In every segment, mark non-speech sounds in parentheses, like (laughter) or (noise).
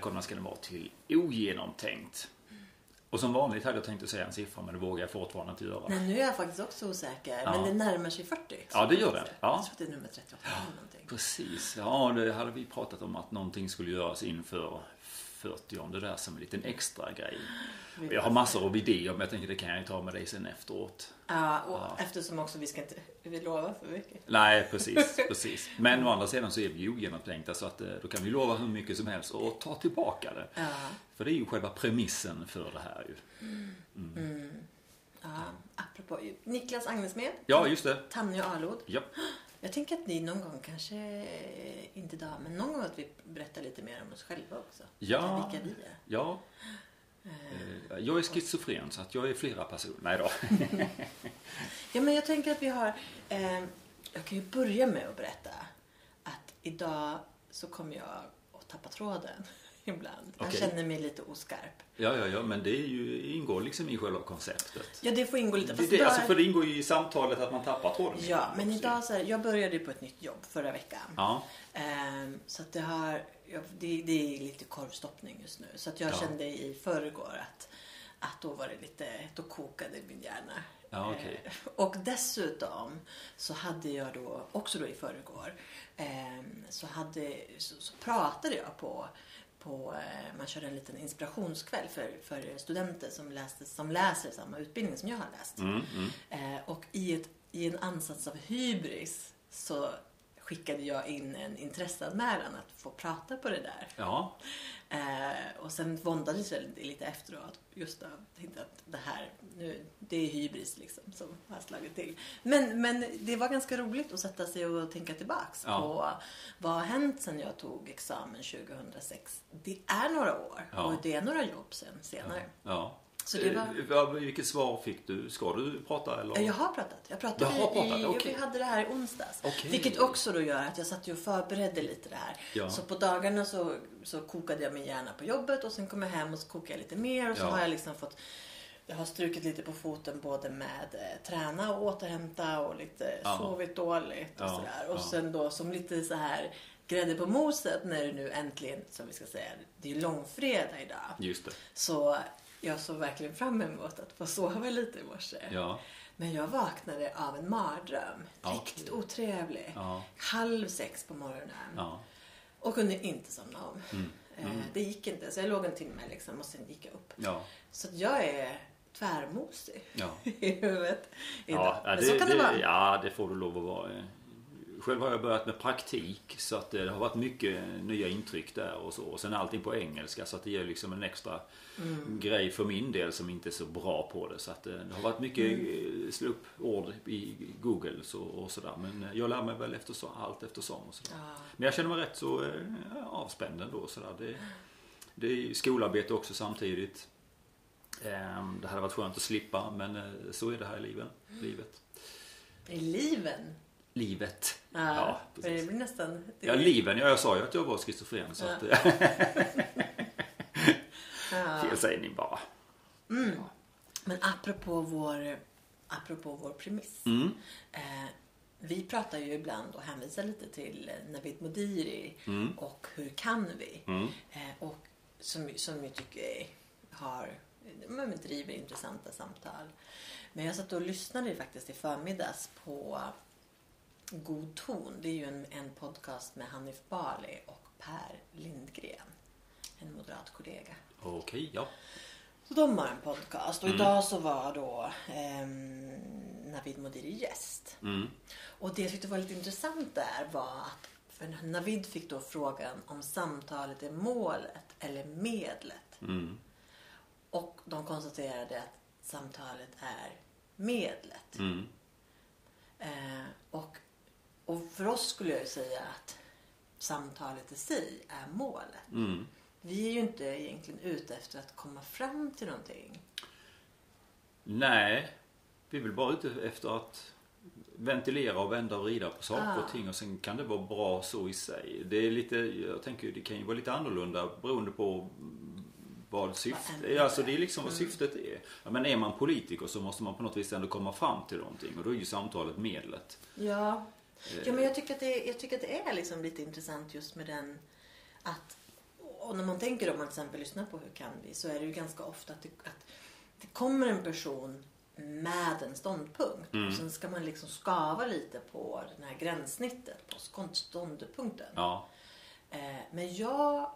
välkomna ska ni vara till ogenomtänkt. Och som vanligt hade jag tänkt att säga en siffra men det vågar jag fortfarande inte göra. Nej, nu är jag faktiskt också osäker. Ja. Men det närmar sig 40. Ja, det gör det. Ja. Jag tror att det är nummer 38 eller någonting. Precis, ja det hade vi pratat om att någonting skulle göras inför 40 om det där som en liten extra grej. Jag har massor av idéer men jag tänker det kan jag ju ta med dig sen efteråt. Ja, och eftersom också vi ska inte vi lova för mycket. Nej, precis, (laughs) precis. Men å andra sidan så är vi ju ogenomtänkta så att eh, då kan vi lova hur mycket som helst och ta tillbaka det. Ja. För det är ju själva premissen för det här ju. Ja, apropå Niklas Agnesmed. Ja, just det. Tanja Arlod. Ja. Jag tänker att ni någon gång, kanske inte idag, men någon gång att vi berättar lite mer om oss själva också. Ja. Vilka vi är. Ja. Eh, Jag är schizofren så att jag är flera personer. Nej då. (laughs) Ja, men jag tänker att vi har... Eh, jag kan ju börja med att berätta att idag så kommer jag att tappa tråden (laughs) ibland. Jag Okej. känner mig lite oskarp. Ja, ja, ja, men det är ju, ingår liksom i själva konceptet. Ja, det får ingå lite. Det, fast det, alltså för det ingår ju i samtalet att man tappar tråden. Ja, men idag så här, jag började ju på ett nytt jobb förra veckan. Ja, Ehm, så att det har, ja, det, det är lite korvstoppning just nu. Så att jag Ja. kände i förrgår att, att då var det lite, då kokade min hjärna. Ja, okej. Eh, och dessutom så hade jag då, också då i förrgår, ehm, så, hade, så, så pratade jag på på, eh, man körde en liten inspirationskväll för, för studenter som, läste, som läser samma utbildning som jag har läst. mm, mm. Eh, och i, ett, i en ansats av hybris så skickade jag in en intresseanmälan att få prata på det där. ja. Eh, och sen våndades jag lite efteråt. Just då, tänkte att det här, nu, det är hybris liksom som har slagit till. Men, men det var ganska roligt att sätta sig och tänka tillbaks Ja. på vad har hänt sen jag tog examen 2006. Det är några år Ja. och det är några jobb sen senare. ja. Så var- Eh, vad- Vilket svar fick du? Ska du prata eller? Ja, Jag har pratat. Jag pratade har pratat, i, okej. Vi hade det här i onsdags. Okej. Vilket också då gör att jag satt ju och förberedde lite det här. Ja. Så på dagarna så, så kokade jag min hjärna på jobbet och sen kom jag hem och så kokade jag lite mer och så Ja. har jag liksom fått jag har strukit lite på foten både med eh, träna och återhämta och lite Ja. sovit dåligt och Ja, sådär. Och ja. sen då som lite så här grädde på moset när det nu äntligen, som vi ska säga, det är långfredag idag. Just det. Så jag såg verkligen fram emot att få sova lite i morse. Ja. Men jag vaknade av en mardröm. Ja, Riktigt otrevlig. Ja. Halv sex på morgonen. Och kunde inte somna om. Mm. Eh, Det gick inte. Så jag låg en timme liksom och sen gick jag upp. Så jag är tvärmosig (laughs) i huvudet idag. Ja, Men det, så kan det, vara. ja, det får du lov att vara. Själv har jag börjat med praktik så att det har varit mycket nya intryck där och så. Och sen allting på engelska så att det ger liksom en extra Mm. grej för min del som inte är så bra på det. Så att eh, det har varit mycket Mm. eh, slå upp ord i Google så, och sådär. Men eh, jag lär mig väl eftersom, allt eftersom och sådär. Ja. Men jag känner mig rätt så eh, avspänd ändå. Sådär. Det, det är skolarbete också samtidigt. Ehm, Det hade varit skönt att slippa men eh, så är det här i livet. livet. I liven. Livet. Ja, Ja, det blir nästan... Ja, liven. Ja, jag sa ju att jag var schizofren. Så Ja. att, (laughs) (laughs) Ja. felsägning bara. Men apropå vår, apropå vår premiss. Mm. Eh, vi pratar ju ibland och hänvisar lite till eh, Navid Modiri Mm. och Hur kan vi? Mm. Eh, och som, som jag tycker har, men driver intressanta samtal. Men jag satt och lyssnade faktiskt i förmiddags på God ton. Det är ju en, en podcast med Hanif Bali och Per Lindgren. En moderat kollega. Okej, ja. Så de har en podcast och idag så var då ehm, Navid Modiri gäst. Mm. Och det jag tyckte var lite intressant där var att för Navid fick då frågan om samtalet är målet eller medlet. Mm. Och de konstaterade att samtalet är medlet. Mm. Eh, och, och för oss skulle jag ju säga att samtalet i sig är målet. Mm. Vi är ju inte egentligen ute efter att komma fram till någonting. Nej, vi är väl bara ute efter att ventilera och vända och vrida på saker Ah. och ting och sen kan det vara bra så i sig. Det är lite, jag tänker det kan ju vara lite annorlunda beroende på vad syftet är. Alltså det är liksom vad syftet är. Ja, men är man politiker så måste man på något vis ändå komma fram till någonting och då är ju samtalet medlet. Ja, Eh. ja men jag tycker att det, jag tycker att det är liksom lite intressant just med den att och när man tänker om man till exempel lyssnar på Hur kan vi? Så är det ju ganska ofta att det, att det kommer en person med en ståndpunkt. Mm. Och sen ska man liksom skava lite på det här gränssnittet, på ståndpunkten. Ja. Eh, Men jag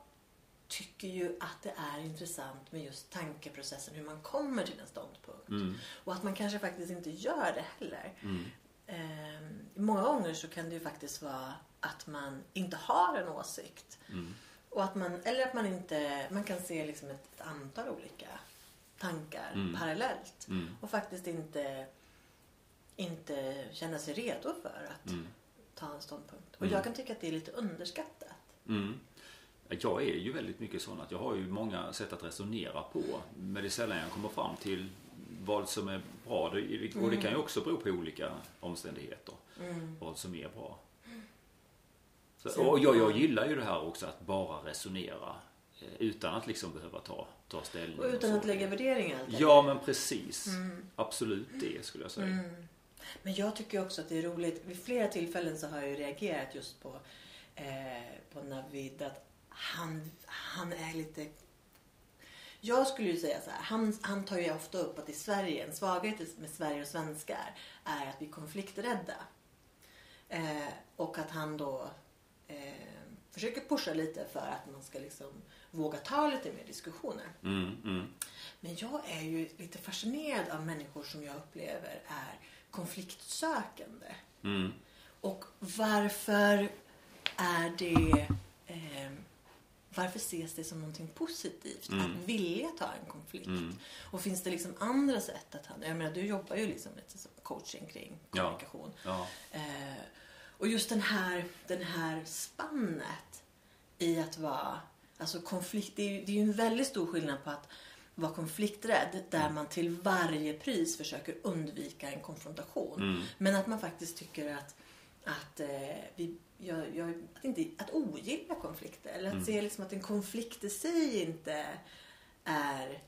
tycker ju att det är intressant med just tankeprocessen, hur man kommer till en ståndpunkt. Mm. Och att man kanske faktiskt inte gör det heller. Mm. Eh, Många gånger så kan det ju faktiskt vara att man inte har en åsikt. Mm. Och att man, eller att man inte, man kan se liksom ett, ett antal olika tankar Mm. parallellt. Mm. Och faktiskt inte, inte känna sig redo för att Mm. ta en ståndpunkt. Och Mm. jag kan tycka att det är lite underskattat. Mm. Jag är ju väldigt mycket sån att jag har ju många sätt att resonera på. Men det är sällan jag kommer fram till vad som är bra. Och det kan ju också bero på olika omständigheter. Mm. Vad som är bra. Så, och jag, jag gillar ju det här också att bara resonera. eh, Utan att liksom behöva ta, ta ställning. Och utan så. att lägga värderingar. Ja men precis. Mm. Absolut det skulle jag säga. Mm. Men jag tycker också att det är roligt. Vid flera tillfällen så har jag ju reagerat just på, eh, på Navid. Att han, han är lite... Jag skulle ju säga så här. Han, han tar ju ofta upp att i Sverige, en svaghet med Sverige och svenskar är att vi är konflikträdda. Eh, och att han då eh, försöker pusha lite för att man ska liksom våga ta lite mer diskussioner. Mm, mm, Men jag är ju lite fascinerad av människor som jag upplever är konfliktsökande. mm, Och varför är det... Eh, varför ses det som någonting positivt Mm. att vilja ta en konflikt? Mm. Och finns det liksom andra sätt att... Jag menar, du jobbar ju liksom lite som coaching kring Ja. kommunikation. ja. Eh, och just den här, den här spannet i att vara... Alltså konflikt, det är, ju, det är ju en väldigt stor skillnad på att vara konflikträdd där man till varje pris försöker undvika en konfrontation. Mm. Men att man faktiskt tycker att, att, eh, vi, jag, jag, att, inte, att ogilla konflikter. Eller att Mm. se liksom att en konflikt i sig inte är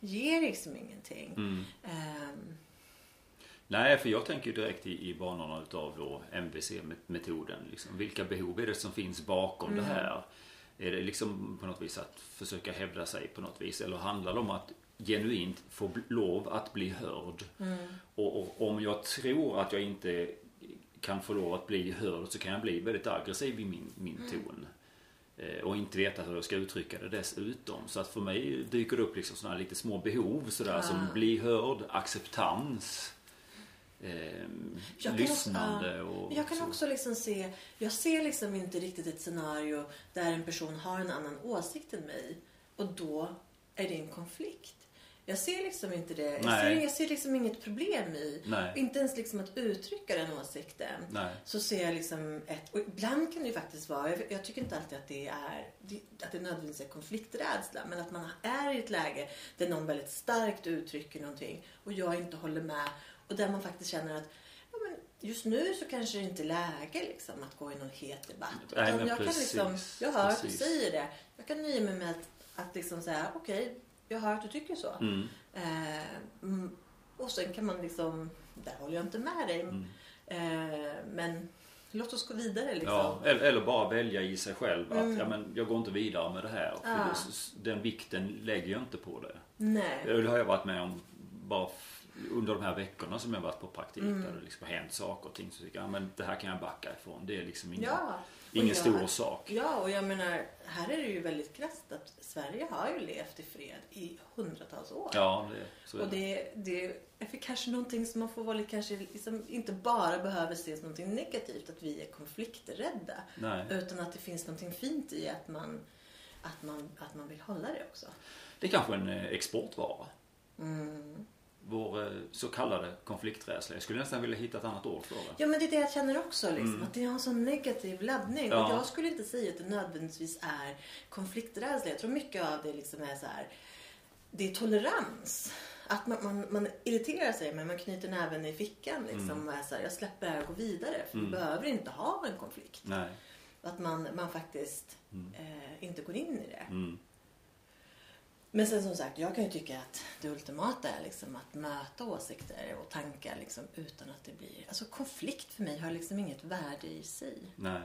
ger liksom ingenting. Mm. Ehm, Nej, för jag tänker ju direkt i, i banorna utav då MVC-metoden. Liksom. Vilka behov är det som finns bakom Mm. det här? Är det liksom på något vis att försöka hävda sig på något vis? Eller handlar det om att genuint få lov att bli hörd? mm, Och, och om jag tror att jag inte kan få lov att bli hörd så kan jag bli väldigt aggressiv i min, min Mm. ton. Eh, Och inte veta hur jag ska uttrycka det dessutom. Så att för mig dyker det upp liksom sådana lite små behov sådär Ah. som bli hörd, acceptans, eh, Jag kan lyssnande och Jag kan så. också liksom se, jag ser liksom inte riktigt ett scenario där en person har en annan åsikt än mig och då är det en konflikt. Jag ser liksom inte det. Jag Nej. ser, jag ser liksom inget problem i, Nej, inte ens liksom att uttrycka den åsikten. nej. Så ser jag liksom ett, och ibland kan det ju faktiskt vara, jag, jag tycker inte alltid att det är, att det nödvändigtvis är konflikträdsla, men att man är i ett läge där någon väldigt starkt uttrycker någonting och jag inte håller med och där man faktiskt känner att ja, men just nu så kanske det inte är läge liksom, att gå i någon het debatt. Nej, men jag kan precis, liksom, jag hör att du säger det. Jag kan nöja mig med att, att liksom säga okej, jag hör att du tycker så. Mm, Eh, mm, och sen kan man liksom, där håller jag inte med dig. mm. Eh, men låt oss gå vidare liksom. Ja, eller, eller bara välja i sig själv att Mm. ja, men jag går inte vidare med det här. För det, den vikten lägger jag inte på det. Nej. Det har jag varit med om bara under de här veckorna som jag varit på praktik Mm. där det liksom har hänt saker och ting. Så tycker jag, ja, men det här kan jag backa ifrån. Det är liksom ingen, Ja. ingen Och stor jag- sak. Ja, och jag menar, här är det ju väldigt krasst att Sverige har ju levt i fred i hundratals år. Ja, det, är Och det. det, det är kanske någonting som man får vara kanske liksom inte bara behöver se som någonting negativt, att vi är konflikträdda. Nej. Utan att det finns någonting fint i att man, att man, att man vill hålla det också. Det är kanske en eh, exportvara. Mm. Vår eh, så kallade konflikträdsla. Jag skulle nästan vilja hitta ett annat ord för det. Ja men det är det jag känner också liksom, Mm. att det har en sån negativ laddning. Ja. Och jag skulle inte säga att det nödvändigtvis är konflikträdsla. Jag tror mycket av det liksom är så här, det är tolerans. Att man, man, man irriterar sig men man knyter näven i fickan liksom. Mm. Och är så här, jag släpper det här och går vidare. För Mm. vi behöver inte ha en konflikt. Nej. Att man, man faktiskt Mm. eh, inte går in i det. Mm. Men sen som sagt, jag kan ju tycka att det ultimata är liksom att möta åsikter och tankar liksom utan att det blir... Alltså konflikt för mig har liksom inget värde i sig. Nej.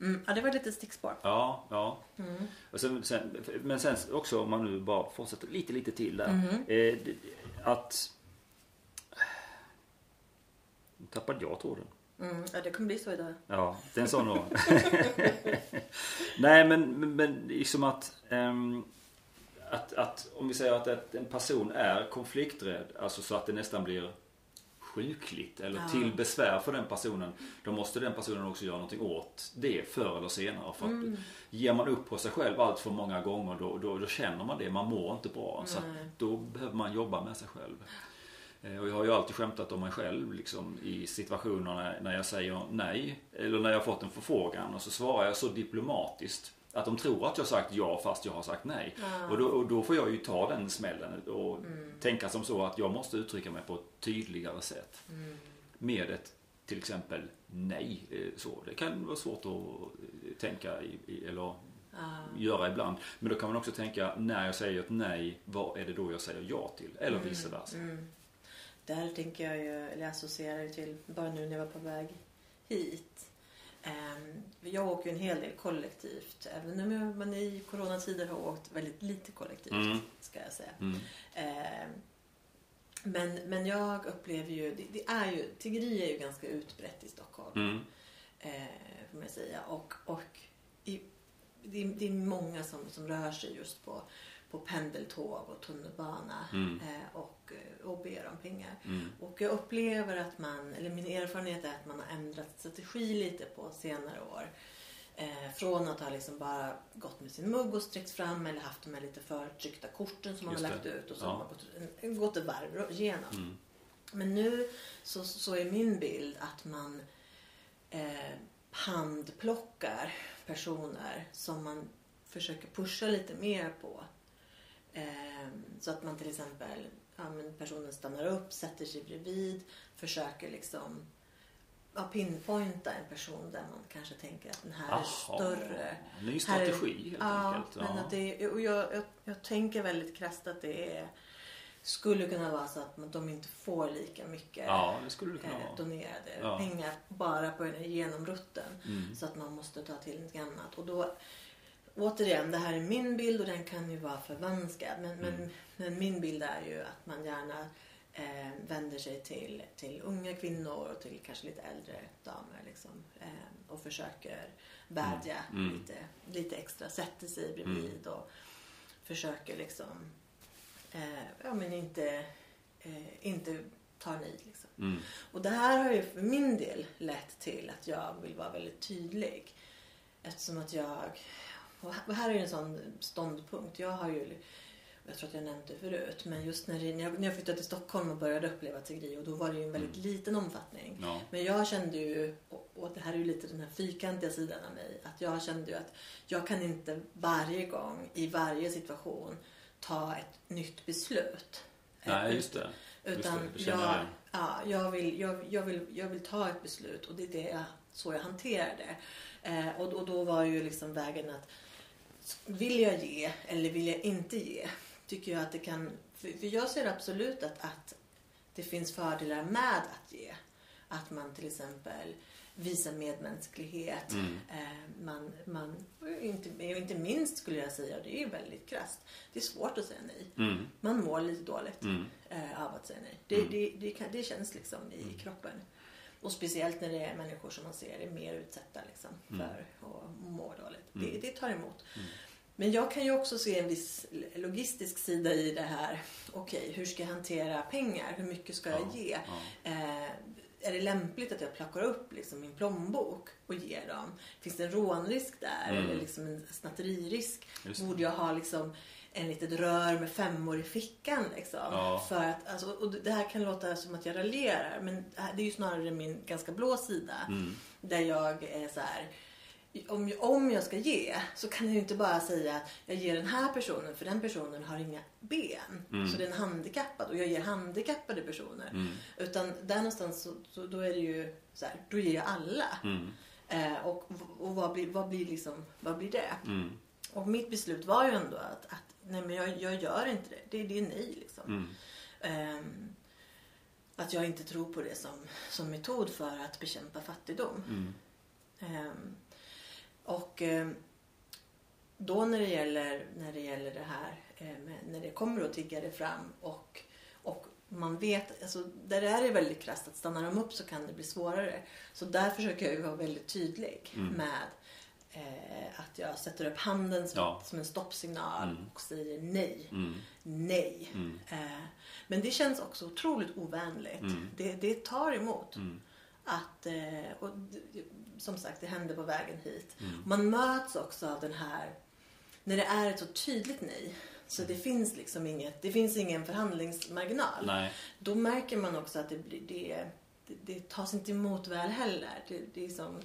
Mm. Ja, det var lite stickspår. Ja, ja. Mm. Och sen, sen, men sen också om man nu bara fortsätter lite, lite till där. Mhm. Eh, att... Nu tappade jag tråden. Mm. Ja, det kommer bli så idag. Ja, det är en sån (laughs) då. (laughs) Nej men, men, liksom att, ehm, att, att om vi säger att ett- en person är konflikträdd, alltså så att det nästan blir sjukligt eller Ja. till besvär för den personen. Då måste den personen också göra någonting åt det förr eller senare. För att Mm. ger man upp på sig själv allt för många gånger då, då, då känner man det. Man mår inte bra. Så att Nej. då behöver man jobba med sig själv. Eh, Och jag har ju alltid skämtat om mig själv liksom, i situationer när- jag säger nej. Eller när jag har fått en förfrågan och så svarar jag så diplomatiskt. Att de tror att jag har sagt ja fast jag har sagt nej. Ja. Och, då, och då får jag ju ta den smällen och Mm. tänka som så att jag måste uttrycka mig på ett tydligare sätt. Mm. Med ett till exempel nej. eh, Så. Det kan vara svårt att eh, tänka i, eller Ja. göra ibland. Men då kan man också tänka när jag säger ett nej, vad är det då jag säger ja till? Eller vice versa. Mm. Där tänker jag ju, eller associerar ju till, bara nu när jag var på väg hit. Ehm, jag åker ju en hel del kollektivt. Även om man i coronatider har åkt väldigt lite kollektivt, Mm. ska jag säga. Mm. Ehm, men, men jag upplever ju, det, det är ju, tiggeri är ju ganska utbrett i Stockholm. Mm. Eh, får man säga. Och, och i, det, är, det är många som, som rör sig just på, på pendeltåg och tunnelbana Mm. eh, och, eh, och ber om pengar. Mm. Och jag upplever att man, eller min erfarenhet är att man har ändrat strategi lite på senare år. Eh, från att ha liksom bara gått med sin mugg och sträckt fram eller haft de här lite förtryckta korten som man Just har lagt det. ut och så Ja. har man gått, en- gått ett varv igenom. Mm. Men nu så, så är min bild att man eh, handplockar personer som man försöker pusha lite mer på. Eh, så att man till exempel, ja, personen stannar upp, sätter sig bredvid, försöker liksom ja, pinpointa en person där man kanske tänker att den här är Aha. större. Ny Här är- strategi helt ja, enkelt. Men att det, och jag, jag, jag tänker väldigt krasst att det är, skulle kunna vara så att de inte får lika mycket ja, eh, donerade Ja. pengar bara på den här genomrutten. Mm. Så att man måste ta till något annat. Och då, återigen, det här är min bild och den kan ju vara förvanskad. Men, men, Mm. men min bild är ju att man gärna eh, vänder sig till, till unga kvinnor och till kanske lite äldre damer. Liksom, eh, och försöker vädja Mm. Mm. lite, lite extra. Sätter sig bredvid och försöker liksom eh, ja, men inte, eh, inte ta nej. Liksom. Mm. Och det här har ju för min del lett till att jag vill vara väldigt tydlig. Eftersom att jag, och här är en sån ståndpunkt. Jag har ju, jag tror att jag nämnt det förut, men just när, det, när, jag, när jag flyttade till Stockholm och började uppleva tiggeri och då var det ju en väldigt Mm. liten omfattning. Ja. Men jag kände ju, och, det här är ju lite den här fyrkantiga sidan av mig, att jag kände ju att jag kan inte varje gång i varje situation ta ett nytt beslut. Nej, just det. Just utan det, det jag, jag. ja, jag, vill, jag, jag, vill, jag vill ta ett beslut och det är det jag, så jag hanterar det. Eh, och, och då var ju liksom vägen att vill jag ge eller vill jag inte ge? Tycker jag att det kan... För, jag ser absolut att, att det finns fördelar med att ge. Att man till exempel visar medmänsklighet. Mm. Eh, man, man, inte, inte minst skulle jag säga, och det är ju väldigt krasst, det är svårt att säga nej. Mm. Man mår lite dåligt Mm. eh, av att säga nej. Det, Mm. det, det, kan, det känns liksom i kroppen. Och speciellt när det är människor som man ser är mer utsatta liksom, Mm. för att må dåligt. Mm. Det, det tar emot. Mm. Men jag kan ju också se en viss logistisk sida i det här. Okej, hur ska jag hantera pengar? Hur mycket ska jag Ja, ge? ja. Eh, är det lämpligt att jag plockar upp liksom, min plånbok och ger dem? Finns det en rånrisk där? Mm. Eller liksom en snatteririsk? Borde jag ha liksom en litet rör med femmor i fickan liksom? Ja. För att, alltså, och det här kan låta som att jag raljerar men det det är ju snarare min ganska blå sida. Mm. Där jag är så här. Om, om jag ska ge så kan jag ju inte bara säga att jag ger den här personen för den personen har inga ben. Mm. Så den är handikappad och jag ger handikappade personer. Mm. Utan där någonstans så, så då är det ju så här, då ger jag alla. Mm. Eh, och och vad, blir, vad, blir liksom, vad blir det? Mm. Och mitt beslut var ju ändå att, att nej men jag, jag gör inte det. Det, det är nej liksom. Mm. Ehm, att jag inte tror på det som, som metod för att bekämpa fattigdom. Mm. Ehm, Och eh, då när det gäller, när det, gäller det här, när det kommer då tiggare fram och, och man vet, alltså där är det väldigt krasst att stannar de upp så kan det bli svårare. Så där försöker jag ju vara väldigt tydlig Mm. med eh, att jag sätter upp handen som, Ja. som en stoppsignal Mm. och säger nej. Mm. Nej. Mm. Eh, men det känns också otroligt ovänligt. Mm. Det, det tar emot. Mm. Att, eh, och som sagt, det hände på vägen hit. Man möts också av den här, när det är ett så tydligt nej. Så det finns liksom inget, det finns ingen förhandlingsmarginal. Nej. Då märker man också att det, blir, det, det, det tas inte emot väl heller. Det, det, är som,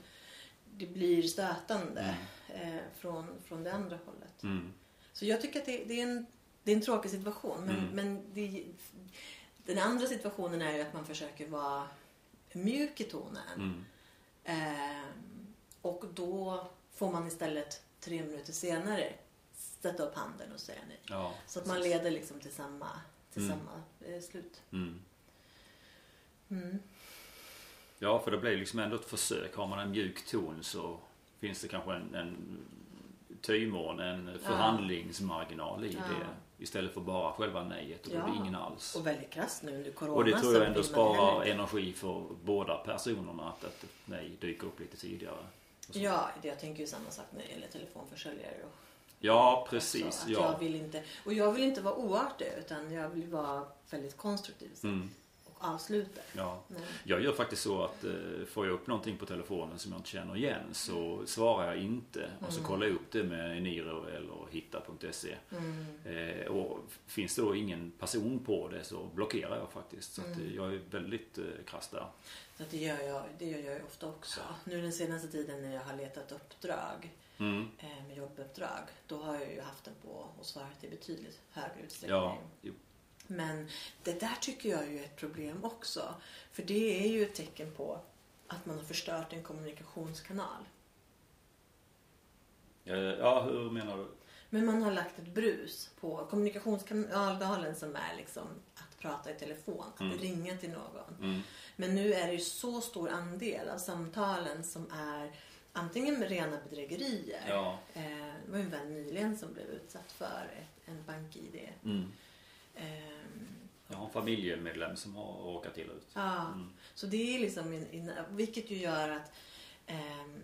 det blir stötande eh, från, från det andra hållet. Mm. Så jag tycker att det, det, är, en, det är en tråkig situation. Men, Mm. men det, den andra situationen är ju att man försöker vara mjuk i tonen. Mm. Ehm, och då får man istället tre minuter senare sätta upp handen och säga nej. Ja, Så att man leder liksom till samma, till Mm. samma eh, slut. Ja, för det blir liksom ändå ett försök. Har man en mjuk ton så finns det kanske en, en tymån, en förhandlingsmarginal i Ja. det. Istället för bara själva nejet och då är det Ja. ingen alls. Och väldigt krasst nu under corona. Och det tror jag ändå sparar energi för båda personerna att ett nej dyker upp lite tidigare. Ja, det- jag tänker ju samma sak när det gäller telefonförsäljare. Och Ja, precis. att Ja. jag vill inte, och jag vill inte vara oartig utan jag vill vara väldigt konstruktiv Mm, och avsluta. ja. Men, Jag gör faktiskt så att eh, får jag upp någonting på telefonen som jag inte känner igen så svarar jag inte och så Mm. kollar jag upp det med Eniro eller hitta.se. mm, Eh, och finns det då ingen person på det så blockerar jag faktiskt. Så Mm. eh, jag är väldigt eh, krass där. så det, gör jag, det gör jag ofta också. Nu den senaste tiden när jag har letat uppdrag Mm. eh, med jobbuppdrag då har jag ju haft den på och svarat i betydligt högre utsträckning. Ja. Men det där tycker jag ju är ett problem också. För det är ju ett tecken på att man har förstört en kommunikationskanal. Eh, ja, hur menar du? Men man har lagt ett brus på kommunikationskanalen som är liksom att prata i telefon, att Mm. ringa till någon. Mm. Men nu är det ju så stor andel av samtalen som är antingen med rena bedrägerier. Ja. Eh, det var ju en vän nyligen som blev utsatt för ett, en bank-id. Mm. Ehm, Jag har en familjemedlem som har råkat illa ut. ja. Mm. Så det är liksom, in, in, vilket ju gör att ehm,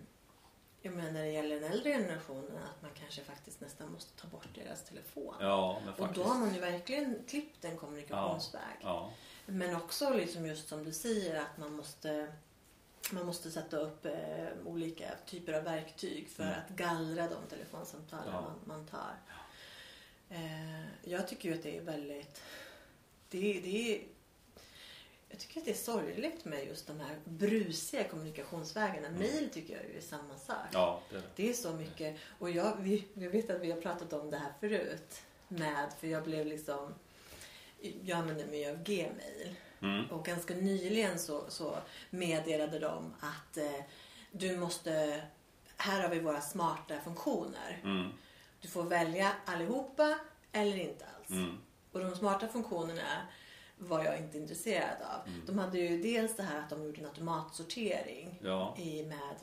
jag menar när det gäller den äldre generationen att man kanske faktiskt nästan måste ta bort deras telefon. Ja, men och faktiskt. då har man ju verkligen klippt en kommunikationsväg. Ja. Men också liksom just som du säger att man måste man måste sätta upp eh, olika typer av verktyg för Mm. att gallra de telefonsamtalen Ja. man, man tar. Eh, jag tycker ju att det är väldigt... Det, det är, jag tycker att det är sorgligt med just de här brusiga kommunikationsvägarna. Mm. Mail tycker jag ju är samma sak. Ja, det är det. Det är så mycket. Och jag, vi, jag vet att vi har pratat om det här förut. Med, för jag blev liksom... Jag använder mig av Gmail. Mm. Och ganska nyligen så, så meddelade de att eh, du måste... Här har vi våra smarta funktioner. Mm. Du får välja allihopa eller inte alls. Mm. Och de smarta funktionerna var jag inte intresserad av. Mm. De hade ju dels det här att de gjorde en automatsortering Ja. i med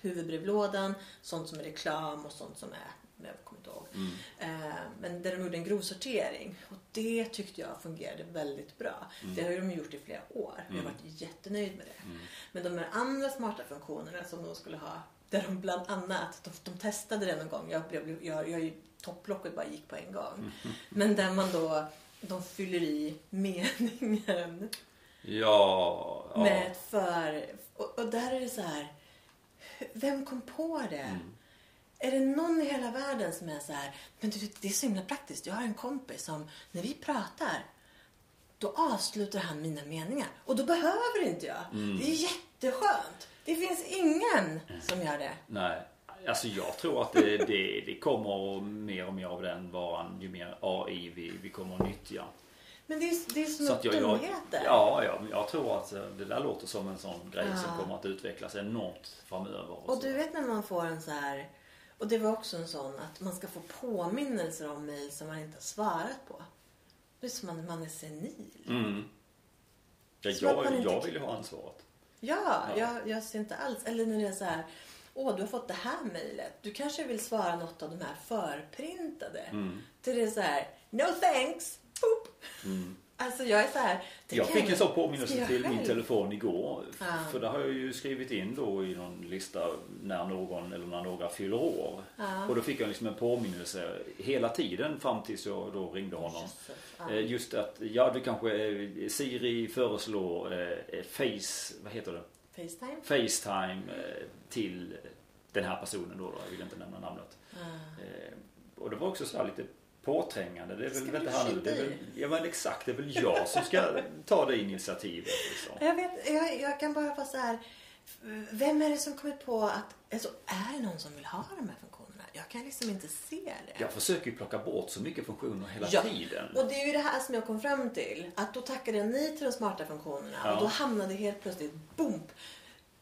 huvudbrevlådan, sånt som är reklam och sånt som är, jag kommer inte ihåg. Mm. Eh, men där de gjorde en grovsortering. Och det tyckte jag fungerade väldigt bra. Mm. Det har ju de gjort i flera år. Jag har Mm. varit jättenöjd med det. Mm. Men de här andra smarta funktionerna som de skulle ha, där de bland annat, de, de testade det någon gång. Jag, blev, jag, jag, topplocket bara gick på en gång. (laughs) Men där man då, de fyller i meningen Ja. ja. med för... Och, och där är det så här, vem kom på det? Mm. Är det någon i hela världen som är så här, men du, det är så himla praktiskt. Jag har en kompis som, när vi pratar, då avslutar han mina meningar. Och då behöver inte jag. Mm. Det är jätteskönt. Det finns ingen som gör det. Nej. Alltså jag tror att det, det, det kommer mer och mer av den varan ju mer AI vi, vi kommer att nyttja. Men det är, det är som Så dumheter. ja, ja, jag tror att eh, det där låter som en sån grej Ja. som kommer att utvecklas enormt framöver. Och du vet när man får en så här, och det var också en sån att man ska få påminnelser om mejl som man inte har svarat på. Det är som att man är senil. Mm. Ja, jag, jag vill ju ha ansvaret. Ja, Ja. Jag, jag ser inte alls. Eller när det är så här. Åh, du har fått det här mejlet. Du kanske vill svara något av de här förprintade. Mm. Till det är så här, no thanks. Boop. Alltså jag är så här. Jag fick en sån påminnelse till min telefon igår. Ja. För det har jag ju skrivit in då i någon lista när någon eller när några fyller år. Ja. Och då fick jag liksom en påminnelse hela tiden fram tills jag då ringde honom. Ja. Eh, Just att, ja du kanske, eh, Siri föreslår eh, Face, vad heter det? Facetime? Facetime eh, till den här personen då, då. jag vill inte nämna namnet. Eh, Och det var också så här lite påträngande. Det är väl inte han, det är väl, ja men exakt, det är väl jag som ska ta det initiativet. Liksom. Jag, vet, jag, jag kan bara vara så här. Vem är det som kommit på att... Alltså, är det någon som vill ha de här funktionerna? Jag kan liksom inte se det. Jag försöker ju plocka bort så mycket funktioner hela Ja, tiden. Och det är ju det här som jag kom fram till. Att då tackade jag nej till de smarta funktionerna. Ja. Och då hamnade helt plötsligt, boom!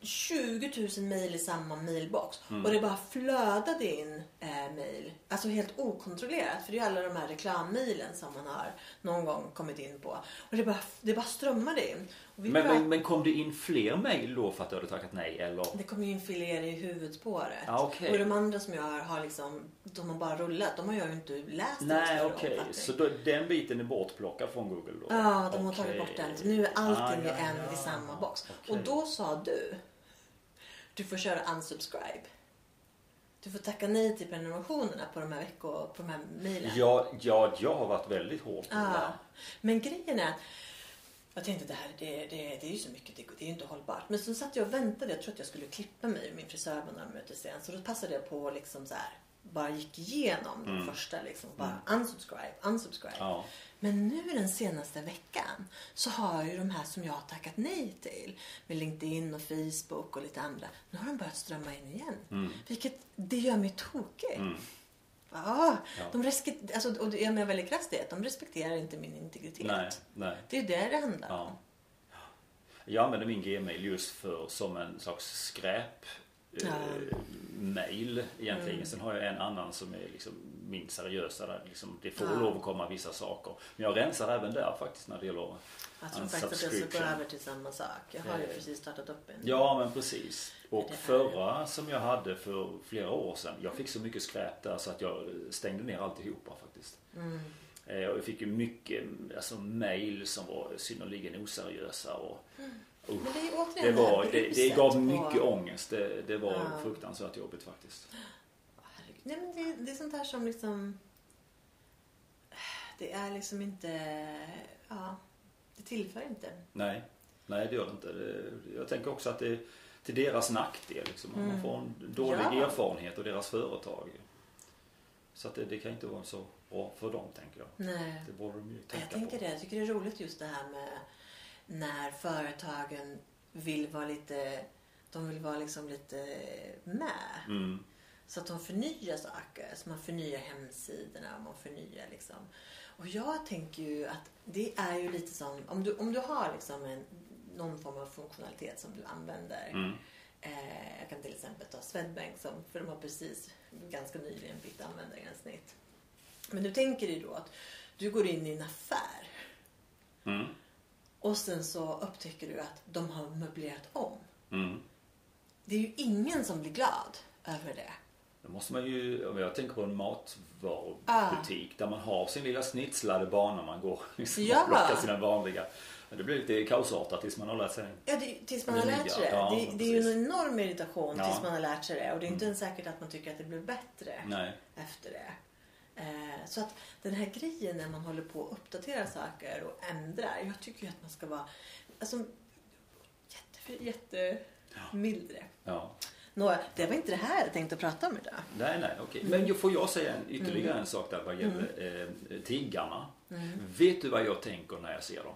20 000 mejl i samma mailbox. Mm. Och det bara flödade in eh, mejl. Alltså helt okontrollerat. För det är ju alla de här reklammejlen som man har någon gång kommit in på. Och det bara, det bara strömmade in. Men, prat- men, men kom det in fler mejl då för att du hade tackat nej? Eller? Det kommer ju in filer i huvudspåret. Ja, okej. Och de andra som jag har, har liksom, de har bara rullat. De har jag ju inte läst Nej, okej. omfattning. Så då, den biten är bortplockad från Google då? Ja, de har Okej. tagit bort den. Så nu är allting Ah, ja, i en ja. i samma box. Okej. Och då sa du, du får köra unsubscribe. Du får tacka nej till prenumerationerna på de här veckor, på de här mejlen. Ja, ja, jag har varit väldigt hårt på det Ja. Men grejen är att jag tänkte det här, det, det, det är ju så mycket, det, det är ju inte hållbart. Men så satt jag och väntade, jag trodde att jag skulle klippa mig min frisör var några minuter sen. Så då passade jag på liksom så här, bara gick igenom den första liksom. Bara unsubscribe, unsubscribe. Ja. Men nu den senaste veckan så har ju de här som jag har tackat nej till med LinkedIn och Facebook och lite andra. Nu har de börjat strömma in igen. Vilket det gör mig tokig. Mm. Ah, Ja. de alltså, och jag menar väldigt krasst det, de respekterar inte min integritet. Nej, nej. Det är ju det det handlar om. Ja. Jag använder min Gmail just för som en slags skräp eh, Ja. mail egentligen. Mm. Sen har jag en annan som är liksom min seriösa där liksom det får Ja. lov att komma vissa saker. Men jag rensar även där faktiskt när det gäller Jag tror faktiskt att jag ska gå över till samma sak. Jag har ju Eh. precis startat upp en. Ja men precis. Och förra som jag hade för flera år sedan. Jag fick så mycket skräp där så att jag stängde ner alltihopa faktiskt. Mm. Eh, jag fick ju mycket alltså, mail som var synnerligen oseriösa. Och, usch. Men det Det, var, det, det gav mycket ångest. Det, det var Ja. fruktansvärt jobbigt faktiskt. Herregud. Nej, men det, det är sånt här som liksom... Det är liksom inte... Ja, det tillför inte. Nej, nej det gör det inte. Jag tänker också att det är till deras nackdel. Liksom. Man får en dålig Mm. Ja. erfarenhet av deras företag. Så att det, det kan inte vara så bra för dem tänker jag. Nej. Det borde de ju tänka Jag tänker på. det. Jag tycker det är roligt just det här med när företagen vill vara lite... De vill vara liksom lite med. Mm. Så att de förnyar saker. Så man förnyar hemsidorna och man förnyar liksom. Och jag tänker ju att det är ju lite som om du, om du har liksom en, någon form av funktionalitet som du använder. Mm. Eh, jag kan till exempel ta Swedbank som, för de har precis ganska nyligen bytt användargränssnitt. Men du tänker dig då att du går in i en affär Mm. Och sen så upptäcker du att de har möblerat om. Mm. Det är ju ingen som blir glad över det. Då måste man ju, jag tänker på en Ah. matvarubutik där man har sin lilla snitslade bana man går (laughs) liksom Ja. och plockar sina vanliga. Men det blir lite kaosartat tills man har lärt sig. Ja, det, tills man har lärt sig det. ja, det, det är ju en enorm irritation Ja. Mm. tills man har lärt sig det. Och det är inte ens säkert att man tycker att det blir bättre Nej. efter det. Eh, så att den här grejen när man håller på att uppdatera saker och ändrar. Jag tycker ju att man ska vara alltså, jätte, jätte mildre. Ja. Nå, det var inte det här jag tänkte prata om idag. Nej, nej, okej. Mm. Men får jag säga en, ytterligare en sak där vad gäller eh, tiggarna. Mm. Vet du vad jag tänker när jag ser dem?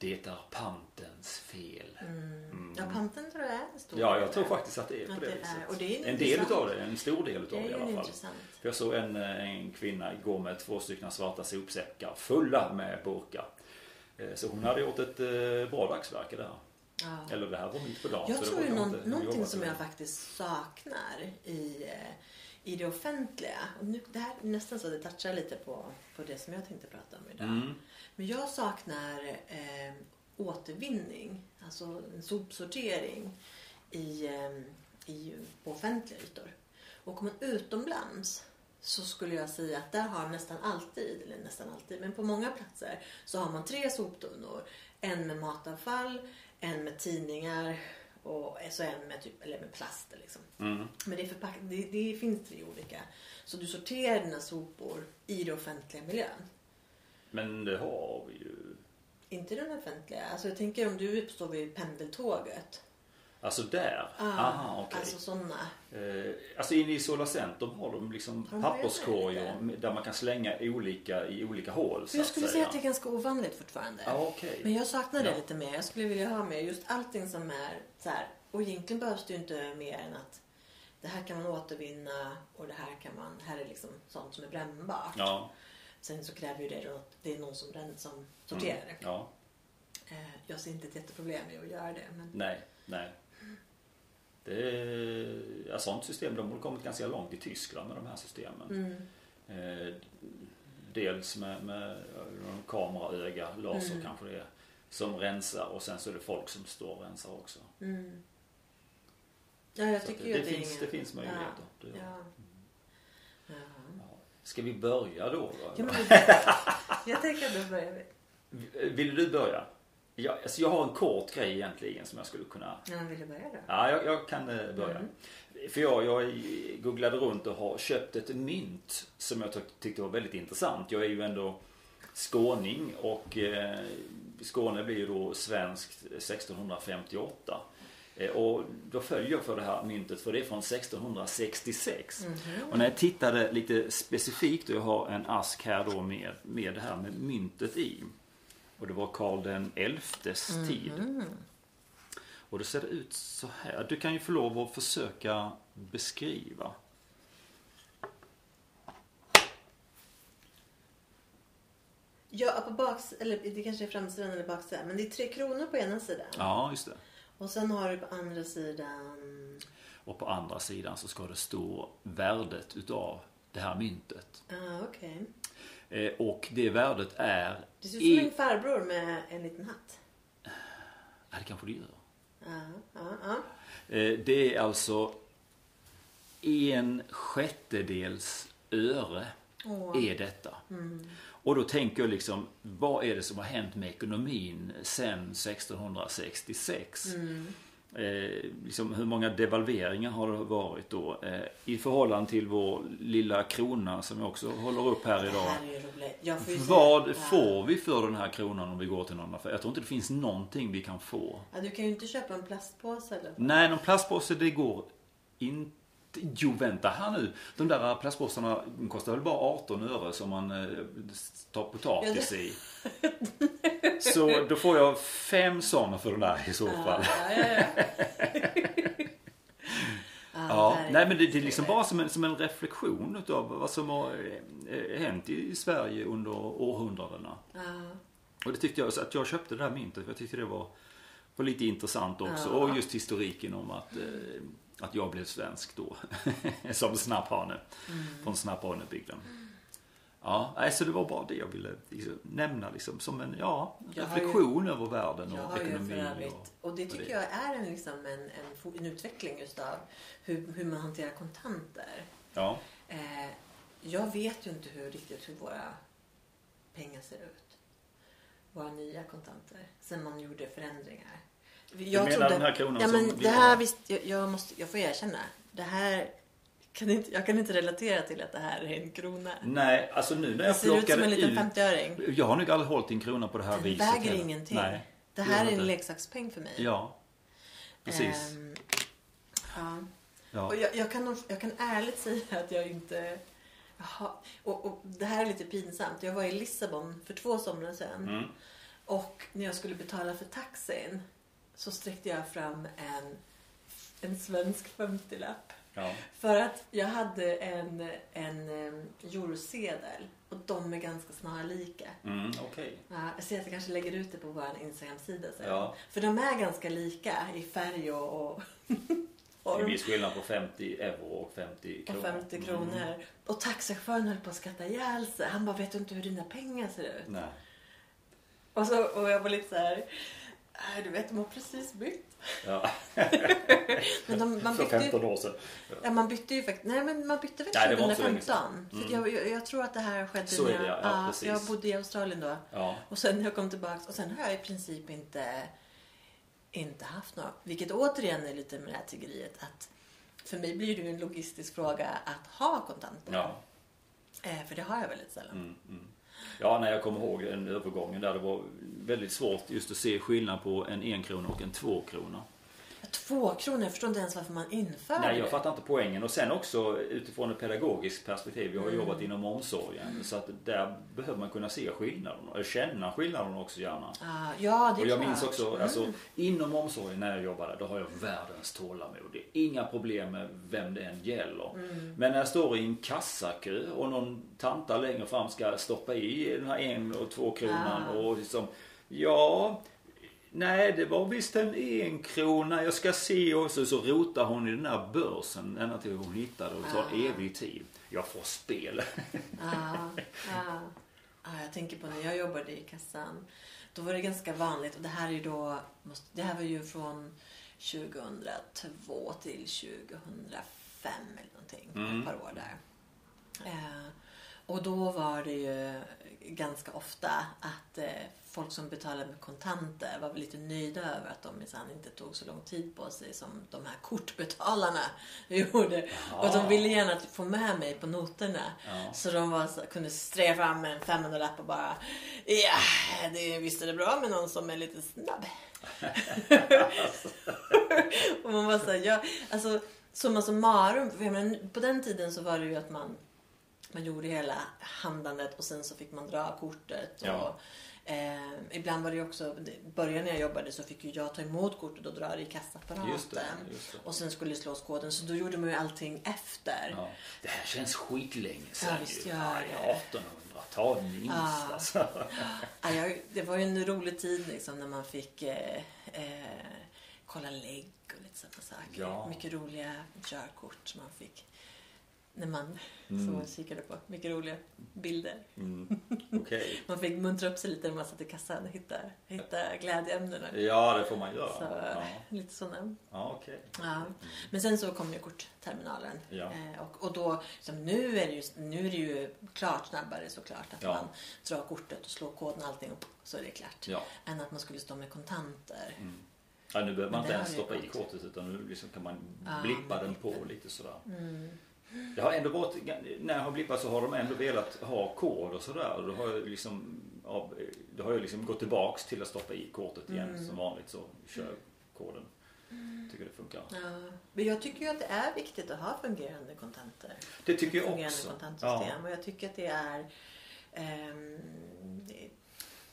Det är pantens fel. Mm. Ja, panten tror jag är en stor Ja, del jag tror faktiskt att det är på det, det viset. det en del utav det, en stor del utav Det det, i alla fall. intressant. För jag såg en, en kvinna gå med två stycken svarta sopsäckar fulla med burkar. Eh, Så hon hade gjort ett eh, bra dagsverke där. Ja. Eller det här var mitt på dagen. Jag det tror kanske någon, inte- någonting som jag det. faktiskt saknar i, eh, i det offentliga. Och nu, det här är nästan så att det touchar lite på, på det som jag tänkte prata om idag. Mm. Men jag saknar eh, återvinning, alltså en sopsortering i, eh, i, på offentliga ytor. Och man utomlands så skulle jag säga att där har nästan alltid, eller nästan alltid, men på många platser så har man tre soptunnor. En med matavfall, en med tidningar och så en med, typ, eller med plast. Liksom. Mm. Men det, är förpack- det, det finns tre olika. Så du sorterar dina sopor i den offentliga miljön. Men det har vi ju. Inte den offentliga. Alltså jag tänker om du står vid pendeltåget. Alltså där? Ah, Aha, okej. Alltså sådana. Eh, alltså inne i Sola Centrum har de liksom de papperskorgar där man kan slänga olika i olika hål. Så Jag skulle säga. att det är ganska ovanligt fortfarande. Ja, okej. Men jag saknar det Ja. lite mer. Jag skulle vilja ha mer just allting som är så här. Och egentligen behövs det ju inte mer än att det här kan man återvinna och det här kan man, här är liksom sånt som är brännbart. Ja. Sen så kräver ju det då att det är någon som, som sorterar det. Mm. Ja. Eh, Jag ser inte ett jätteproblem med att göra det. Men... Nej, nej. Det är, ja, sånt system, de har kommit ganska långt i Tyskland med de här systemen. Mm. Eh, dels med, med någon kameraöga, laser Mm. kanske det är, som rensar och sen så är det folk som står och rensar också. Mm. Ja, jag tycker det, det, det finns, ingen... det finns möjligheter. Ja. Ja. Ja. Ska vi börja då? då? Ja, men, (laughs) jag tänker att då börjar vi. Vill du börja? Ja, alltså jag har en kort grej egentligen som jag skulle kunna... Ja, vill du börja då? Ja, jag, jag kan eh, börja. Mm. För jag, jag googlade runt och har köpt ett mynt som jag tyck- tyckte var väldigt intressant. Jag är ju ändå skåning och eh, Skåne blir ju då svenskt 1658. Eh, och då följer jag för det här myntet för det är från 1666. Och när jag tittade lite specifikt och jag har en ask här då med, med det här med myntet i. Och det var Karl den elftes tid. Och då ser det ut så här. Du kan ju få lov att försöka beskriva. Ja, på baks... Eller det kanske är framsidan eller baksidan. Men det är tre kronor på ena sidan. Ja, just det. Och sen har du på andra sidan... Och på andra sidan så ska det stå värdet utav det här myntet. Ja, okej. Eh, och det värdet är... Det ser ut som i- en farbror med en liten hatt. Ja, det kanske det gör. Ja, ja. Eh, Det är alltså en sjättedels öre Åh. är detta. Och då tänker jag liksom, vad är det som har hänt med ekonomin sen 1666? Eh, liksom, hur många devalveringar har det varit då? Eh, I förhållande till vår lilla krona som jag också håller upp här idag. här Vad säga- får vi för den här kronan om vi går till någon affär? Jag tror inte det finns någonting vi kan få. Ja, du kan ju inte köpa en plastpåse eller? Nej, någon plastpåse det går inte. Jo, vänta här nu. De där plastpåsarna de kostar väl bara 18 öre som man eh, tar potatis i. (laughs) Så då får jag fem sådana för den där i så fall. Ja, ja, (laughs) ja. Ja, där är nej men det, det är liksom bara som en, som en reflektion utav vad som har eh, hänt i Sverige under århundradena. Och det tyckte jag, så att jag köpte det här myntet för jag tyckte det var, var lite intressant också. Och just historiken om att, eh, att jag blev svensk då. (laughs) som snapphane. Mm. Från Snapphanebygden. Ja, nej, så det var bara det jag ville liksom, nämna liksom, som en ja, Jag har ju- reflektion över världen och ekonomin. och, och det och tycker det. jag är en, liksom en, en, en utveckling just av hur, hur man hanterar kontanter. ja. Eh, jag vet ju inte hur riktigt hur våra pengar ser ut. Våra nya kontanter. Sen man gjorde förändringar. Jag menar den här kronan ja, som men vi det här visst, jag, jag, måste, jag får erkänna. Det här kan inte, jag kan inte relatera till att det här är en krona. Nej, alltså nu när Det jag ser ut som en liten ut. 50-öring. Jag har nog aldrig hållit en krona på det här Det viset. väger heller. ingenting. Nej, Det här är det en inte. leksakspenning för mig. Ja, precis. Ehm, ja. ja. Och jag, jag, kan, jag kan ärligt säga att jag inte... Jaha, och, och det här är lite pinsamt. Jag var i Lissabon för två somrar sedan. Mm. Och när jag skulle betala för taxin så sträckte jag fram en, en svensk 50-lapp. ja. För att jag hade en, en eurosedel och de är ganska snarlika. Mm, Okej. Ja, jag ser att jag kanske lägger ut det på vår Instagram-sida sen. Ja. För de är ganska lika i färg och, och (laughs) Det är en viss skillnad på 50 euro och 50 Och kronor. 50 kronor. Mm. Och taxichauffören höll på att skratta ihjäl sig. Han bara, vet du inte hur dina pengar ser ut? Nej. Och, så, och jag var lite så här... Nej, du vet, de har precis bytt. Ja. (laughs) Men de, man För bytte ju, 15 år sedan. ja, man bytte ju faktiskt, nej men man bytte väl Nej, det var inte så länge 2015. sedan. För jag, jag, tror att det här skedde Så när jag, ja, precis. jag bodde i Australien då. Ja. Och sen när jag kom tillbaks och sen har jag i princip inte, inte haft några. Vilket återigen är lite med det här tiggeriet att för mig blir det ju en logistisk fråga att ha kontanter. Ja. Eh, för det har jag väldigt sällan. Mm, mm. Ja, när jag kommer ihåg den övergången där det var väldigt svårt just att se skillnad på en enkrona och en tvåkrona. Två kronor, jag förstår inte ens varför man införde Nej, jag fattar inte poängen. Och sen också utifrån ett pedagogiskt perspektiv. Jag har Mm. jobbat inom omsorgen. Så att där behöver man kunna se skillnaderna. Eller känna skillnaderna också gärna. Ah, ja, det är Och jag klart. minns också, Mm. alltså, inom omsorgen när jag jobbade, då har jag världens tålamod. Det är inga problem med vem det än gäller. Mm. Men när jag står i en kassakö och någon tanta längre fram ska stoppa i den här en och två kronan Ah. och liksom, ja, nej det var visst en en krona jag ska se och så, så rotar hon i den här börsen ända till hon hittar det och det tar Ah. evig tid. Jag får spel. Ja, ja. Ja, jag tänker på när jag jobbade i kassan. Då var det ganska vanligt och det här är ju då, det här var ju från 2002 till 2005 eller någonting. Mm. Ett par år där. Eh, och då var det ju ganska ofta att eh, folk som betalade med kontanter var lite nöjda över att de minsann inte tog så lång tid på sig som de här kortbetalarna (laughs) gjorde. Och de ville gärna få med mig på noterna. Ja. Så de var, kunde sträva fram med en 500-lapp och bara Ja, det, visst är det bra med någon som är lite snabb. (laughs) och man var såhär, ja, alltså summa summarum. För jag menar, på den tiden så var det ju att man, man gjorde hela handlandet och sen så fick man dra kortet. Ja. Och, eh, ibland var det också, i början när jag jobbade så fick ju jag ta emot kortet och dra det i kassapparaten. Just det, just det. Och sen skulle det slås koden. Så då gjorde man ju allting efter. Ja. Det här känns skitlänge sedan Ja, visst ju. Ja, det. 1800-tal minst Ja. alltså. Ja, jag, det var ju en rolig tid liksom när man fick eh, eh, kolla lägg och lite sådana saker. Ja. Mycket roliga körkort som man fick. När man Mm. som man kikade på. Mycket roliga bilder. Mm. (laughs) Okej. Man fick muntra upp sig lite när man satt i kassan och hitta, hitta glädjeämnena. Ja, det får man göra. Så, Ja, Lite sådana. ja okej. Ja. Men sen så kom ju kortterminalen. Ja. Eh, och, och då, liksom, nu, är det ju, nu är det ju klart snabbare såklart. Att Ja. man drar kortet och slår koden och allting och så är det klart. Ja. Än att man skulle stå med kontanter. Mm. ja. Nu behöver man inte ens stoppa i kortet utan nu liksom kan man blippa den på lite. lite sådär. Mm. Det har ändå varit, när jag har blippat så har de ändå velat ha kod och sådär. Och Då har jag liksom, ja, då har jag liksom gått tillbaks till att stoppa i kortet igen Mm. som vanligt så kör koden. Tycker det funkar. Ja. Men jag tycker ju att det är viktigt att ha fungerande kontanter. Det tycker jag fungerande också. kontantsystem. Och jag tycker att det är... ehm, det,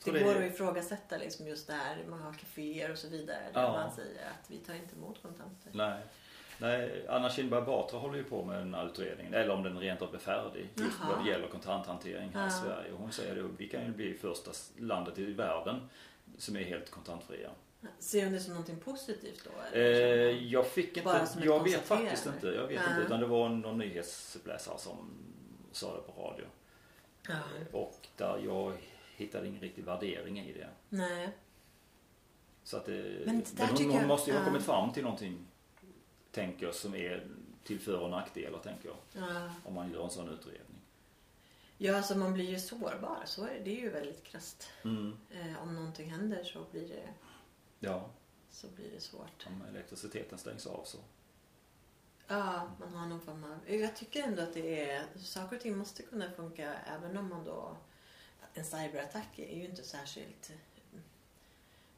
det det- går att ifrågasätta liksom just det här. Man har kaféer och så vidare. Där Ja. man säger att vi tar inte emot kontanter. Nej. Nej, Anna Kinberg Batra håller ju på med den här utredningen, eller om den rent av är färdig, just Jaha. vad det gäller kontanthantering här i Ja. Sverige. Och hon säger att vi kan ju bli första landet i världen som är helt kontantfria. Ser hon det som någonting positivt då? Eh, jag fick inte, jag vet faktiskt inte. Jag vet Ja. inte, utan det var någon nyhetsläsare som sa det på radio. ja. Och där jag hittade ingen riktig värdering i det. Nej. Så att det, Men men det där hon, hon måste ju ha kommit fram till någonting, tänker som är till för och nackdelar, tänker jag. Ja. Om man gör en sån utredning. ja, alltså man blir ju sårbar. Så är det, det är ju väldigt krasst. Mm. Eh, om någonting händer så blir det, Ja, så blir det svårt. om elektriciteten stängs av så. Ja, man har någon form av... Jag tycker ändå att det är... Saker och ting måste kunna funka även om man då... En cyberattack är ju inte särskilt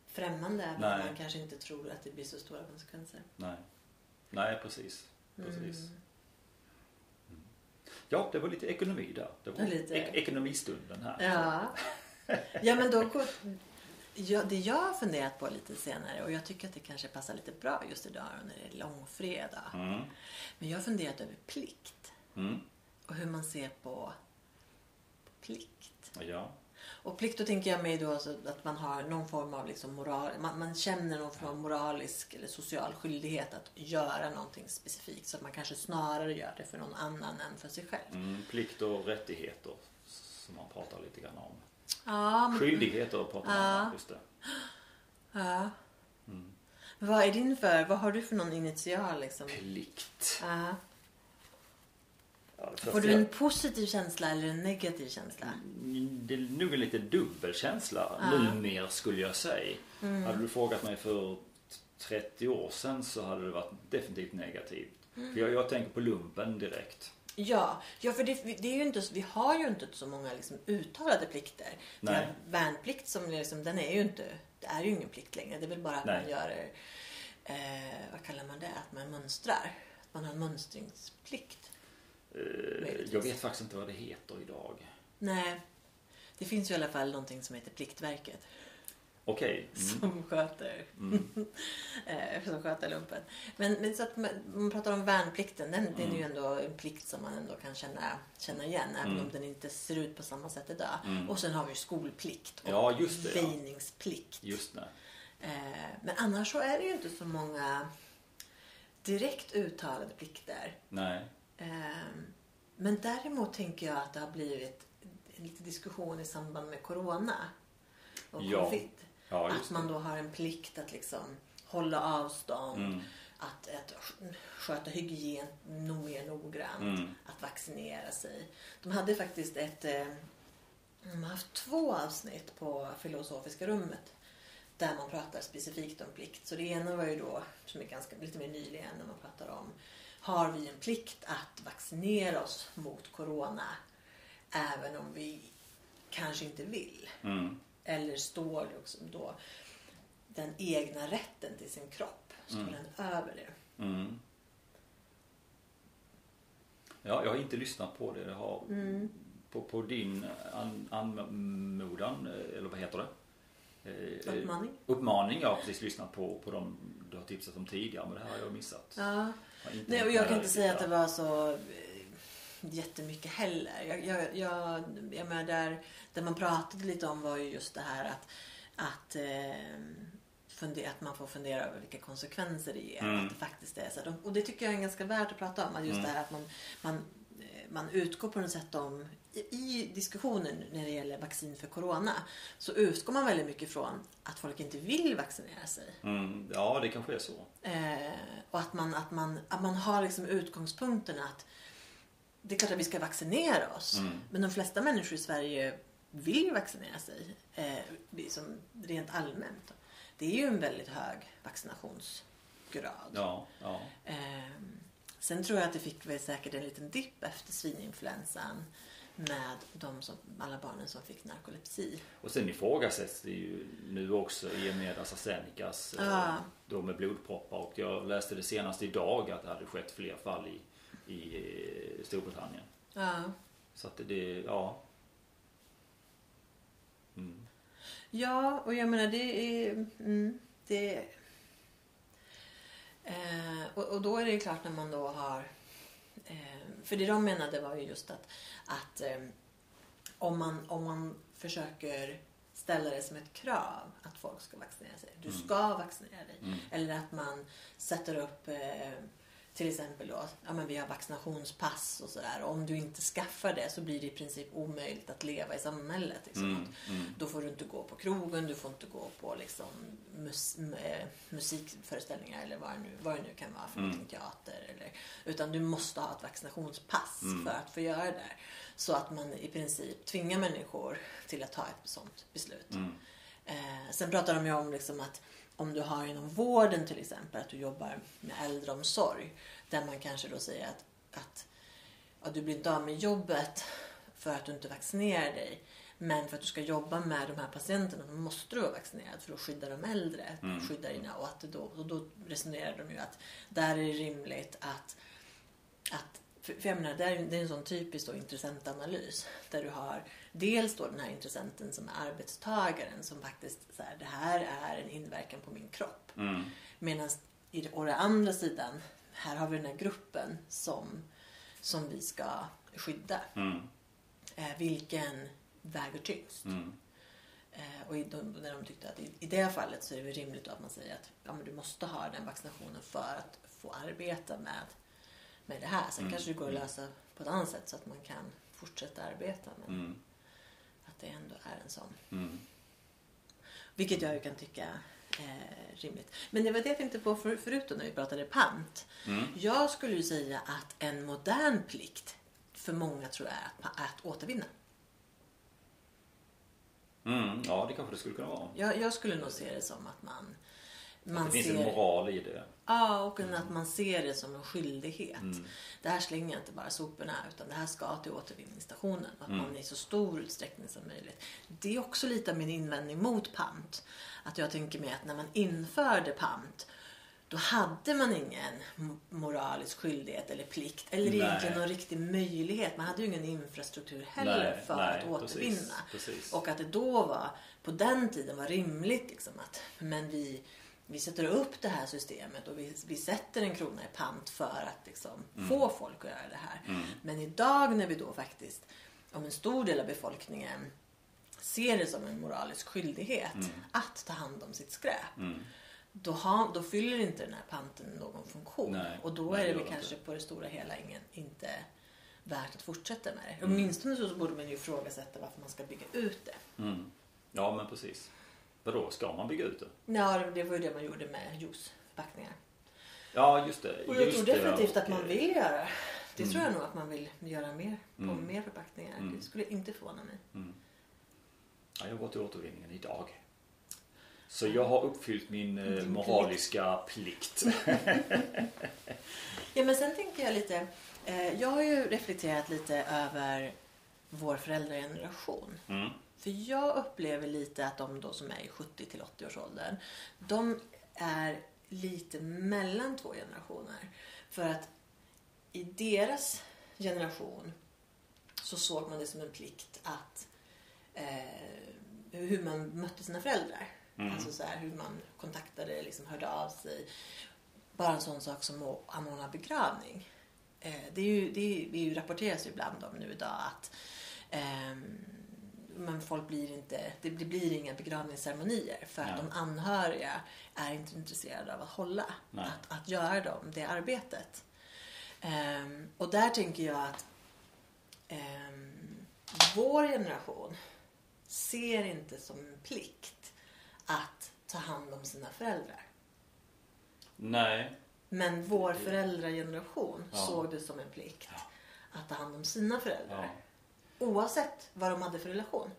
främmande även om Nej. man kanske inte tror att det blir så stora konsekvenser. Nej. Nej, precis. Precis. Mm. Ja, det var lite ekonomi där. Det var lite. ek- ekonomistunden här. Ja. ja, men då... Ja, det jag har funderat på lite senare och jag tycker att det kanske passar lite bra just idag när det är långfredag. Mm. Men jag har funderat över plikt Mm. och hur man ser på plikt. Ja. Och plikt då tänker jag mig då alltså att man har någon form av liksom moral, man, man känner någon form av moralisk eller social skyldighet att göra någonting specifikt så att man kanske snarare gör det för någon annan än för sig själv. Mm. Plikt och rättigheter som man pratar lite grann om. Ja, men, Skyldigheter pratar man Ja. om. Just det. Ja. Mm. Vad är din för, vad har du för någon initial liksom? Plikt. Ja. Ja, det Får du en positiv känsla eller en negativ känsla? Det är nog en lite dubbel känsla Ja. numera skulle jag säga. Mm. Hade du frågat mig för 30 år sedan så hade det varit definitivt negativt. Mm. För jag, jag tänker på lumpen direkt. Ja, ja för det, det är ju inte, vi har ju inte så många liksom uttalade plikter. Nej. värnplikt som liksom, den är ju inte, det är ju ingen plikt längre. Det är väl bara att Nej. man gör, eh, vad kallar man det, att man mönstrar. Att man har en mönstringsplikt. Eh, Möjligtvis. jag vet faktiskt inte vad det heter idag. Nej, det finns ju i alla fall någonting som heter Pliktverket. Okej. Mm. Som sköter, Mm. (laughs) eh, som sköter lumpen. Men, men så att man, man pratar om värnplikten, den, den är ju Mm. ändå en plikt som man ändå kan känna, känna igen. Även Mm. om den inte ser ut på samma sätt idag. Mm. Och sen har vi ju skolplikt och Ja, just det, ja. väjningsplikt. Just det. Eh, men annars så är det ju inte så många direkt uttalade plikter. Nej. Eh, men däremot tänker jag att det har blivit lite diskussion i samband med Corona och Ja. Covid. Ja, att man då har en plikt att liksom hålla avstånd, Mm. att, att sköta hygien mer noggrant, Mm. att vaccinera sig. De hade faktiskt ett, eh, de har haft två avsnitt på Filosofiska rummet där man pratar specifikt om plikt. Så det ena var ju då, som är ganska, lite mer nyligen, när man pratar om har vi en plikt att vaccinera oss mot Corona även om vi kanske inte vill? Mm. Eller står också då den egna rätten till sin kropp? Står Mm. den över det? Mm. Ja, jag har inte lyssnat på det. Jag har Mm. på, på din an, anmodan, eller vad heter det? Eh, eh, Uppmaning? Uppmaning, jag har precis lyssnat på, på dem du har tipsat om tidigare men det här har jag missat. Ja. Nej, och jag kan inte säga att det var så eh, jättemycket heller. Jag, jag, jag, jag menar där, där man pratade lite om var ju just det här att, att, eh, fundera, att man får fundera över vilka konsekvenser det ger. Mm. Att det faktiskt är så. här. Och det tycker jag är ganska värt att prata om. Att just Mm. det här att man, man, eh, man utgår på något sätt om i, diskussionen när det gäller vaccin för corona så utgår man väldigt mycket från att folk inte vill vaccinera sig. Mm, ja, det kanske är så. Eh, och att man, att, man, att man har liksom utgångspunkten att det är klart att vi ska vaccinera oss. Mm. Men de flesta människor i Sverige vill vaccinera sig. Eh, som rent allmänt. Det är ju en väldigt hög vaccinationsgrad. Ja, ja. Eh, sen tror jag att det fick väl säkert en liten dipp efter svininfluensan. Med de som, alla barnen som fick narkolepsi. Och sen ifrågasätts det ju nu också i och med AstraZenecas Ja. då med blodproppar och jag läste det senast idag att det hade skett fler fall i, i eh, Storbritannien. Ja. Så att det, ja. Mm. Ja, och jag menar det är... Mm, det, eh, och, och då är det ju klart när man då har... Eh, för det de menade var ju just att, att eh, om, man, om man försöker ställa det som ett krav att folk ska vaccinera sig. Du Mm. ska vaccinera dig. Mm. Eller att man sätter upp eh, till exempel då, ja men vi har vaccinationspass och sådär. Om du inte skaffar det så blir det i princip omöjligt att leva i samhället. Liksom. Mm. Mm. Då får du inte gå på krogen, du får inte gå på liksom mus eh, musikföreställningar eller vad det, nu, vad det nu kan vara för Mm. teater. Eller, utan du måste ha ett vaccinationspass Mm. för att få göra det där. Så att man i princip tvingar människor till att ta ett sånt beslut. Mm. Eh, sen pratar de ju om liksom att om du har inom vården till exempel, att du jobbar med äldreomsorg. Där man kanske då säger att, att ja, du blir inte av med jobbet för att du inte vaccinerar dig. Men för att du ska jobba med de här patienterna då måste du vara vaccinerad för att skydda de äldre. Mm. Skydda dina, och, att då, och då resonerar de ju att där är det rimligt att, att för, jag menar, det är, det är en sån typisk då intressentanalys. Där du har dels då den här intressenten som är arbetstagaren som faktiskt så här, det här är en inverkan på min kropp. Mm. Medan å den andra sidan, här har vi den här gruppen som, som vi ska skydda. Mm. Eh, vilken väger tyngst? Mm. Eh, och i, de, när de tyckte att i, i det fallet så är det rimligt att man säger att ja, men du måste ha den vaccinationen för att få arbeta med, med det här. Sen Mm. kanske det går att Mm. lösa på ett annat sätt så att man kan fortsätta arbeta. Men det ändå är en sån. Mm. Vilket jag ju kan tycka eh, rimligt. Men det var det jag tänkte på för, förut när vi pratade pant. Mm. Jag skulle ju säga att en modern plikt för många tror jag är att, att återvinna. Mm, ja, det kanske det skulle kunna vara. Jag, jag skulle nog se det som att man, man det finns ser... en moral i det. Ja, och att man ser det som en skyldighet. Mm. Det här slänger jag inte bara soporna utan det här ska till återvinningsstationen. Att Mm. man i så stor utsträckning som möjligt. Det är också lite av min invändning mot pant. Att jag tänker mig att när man införde pant då hade man ingen moralisk skyldighet eller plikt eller Nej. egentligen någon riktig möjlighet. Man hade ju ingen infrastruktur heller Nej, för nej, att återvinna. precis, precis. Och att det då var, på den tiden var rimligt liksom att men vi, vi sätter upp det här systemet och vi, vi sätter en krona i pant för att liksom Mm. få folk att göra det här. Men idag när vi då faktiskt, om en stor del av befolkningen ser det som en moralisk skyldighet att ta hand om sitt skräp. Mm. Då, har, då fyller inte den här panten någon funktion. Nej, och då är det det väl det kanske inte. på det stora hela ingen, inte värt att fortsätta med det. Mm. Åtminstone så borde man ju ifrågasätta varför man ska bygga ut det. Mm. Ja, men precis. Vadå, ska man bygga ut det? Ja, det- var ju det man gjorde med juiceförpackningar. Ja, just det. Och jag just tror det, definitivt och, att man vill göra. Det tror jag nog att man vill göra mer på Mm. mer förpackningar. Mm. Det skulle inte förvåna mig. Ja, jag var till återvinningen idag. Så jag har uppfyllt min eh, moraliska plikt. (laughs) Ja, men sen tänker jag lite. Eh, jag har ju reflekterat lite över vår föräldrageneration. För jag upplever lite att de då som är i 70 till 80 års åldern. De är lite mellan två generationer. För att i deras generation så såg man det som en plikt att eh, hur man mötte sina föräldrar. Mm. Alltså så här, hur man kontaktade, liksom hörde av sig. Bara en sån sak som att anordna begravning. Eh, det, är ju, det, är, det rapporteras ju ibland om nu idag att ehm, men folk blir inte, det blir inga begravningsceremonier för att de anhöriga är inte intresserade av att hålla, Nej. att, att göra dem det arbetet. Ehm, och där tänker jag att ehm, vår generation ser inte som en plikt att ta hand om sina föräldrar. Nej. Men vår föräldrageneration Ja. såg det som en plikt att ta hand om sina föräldrar. Ja. Oavsett vad de hade för relation.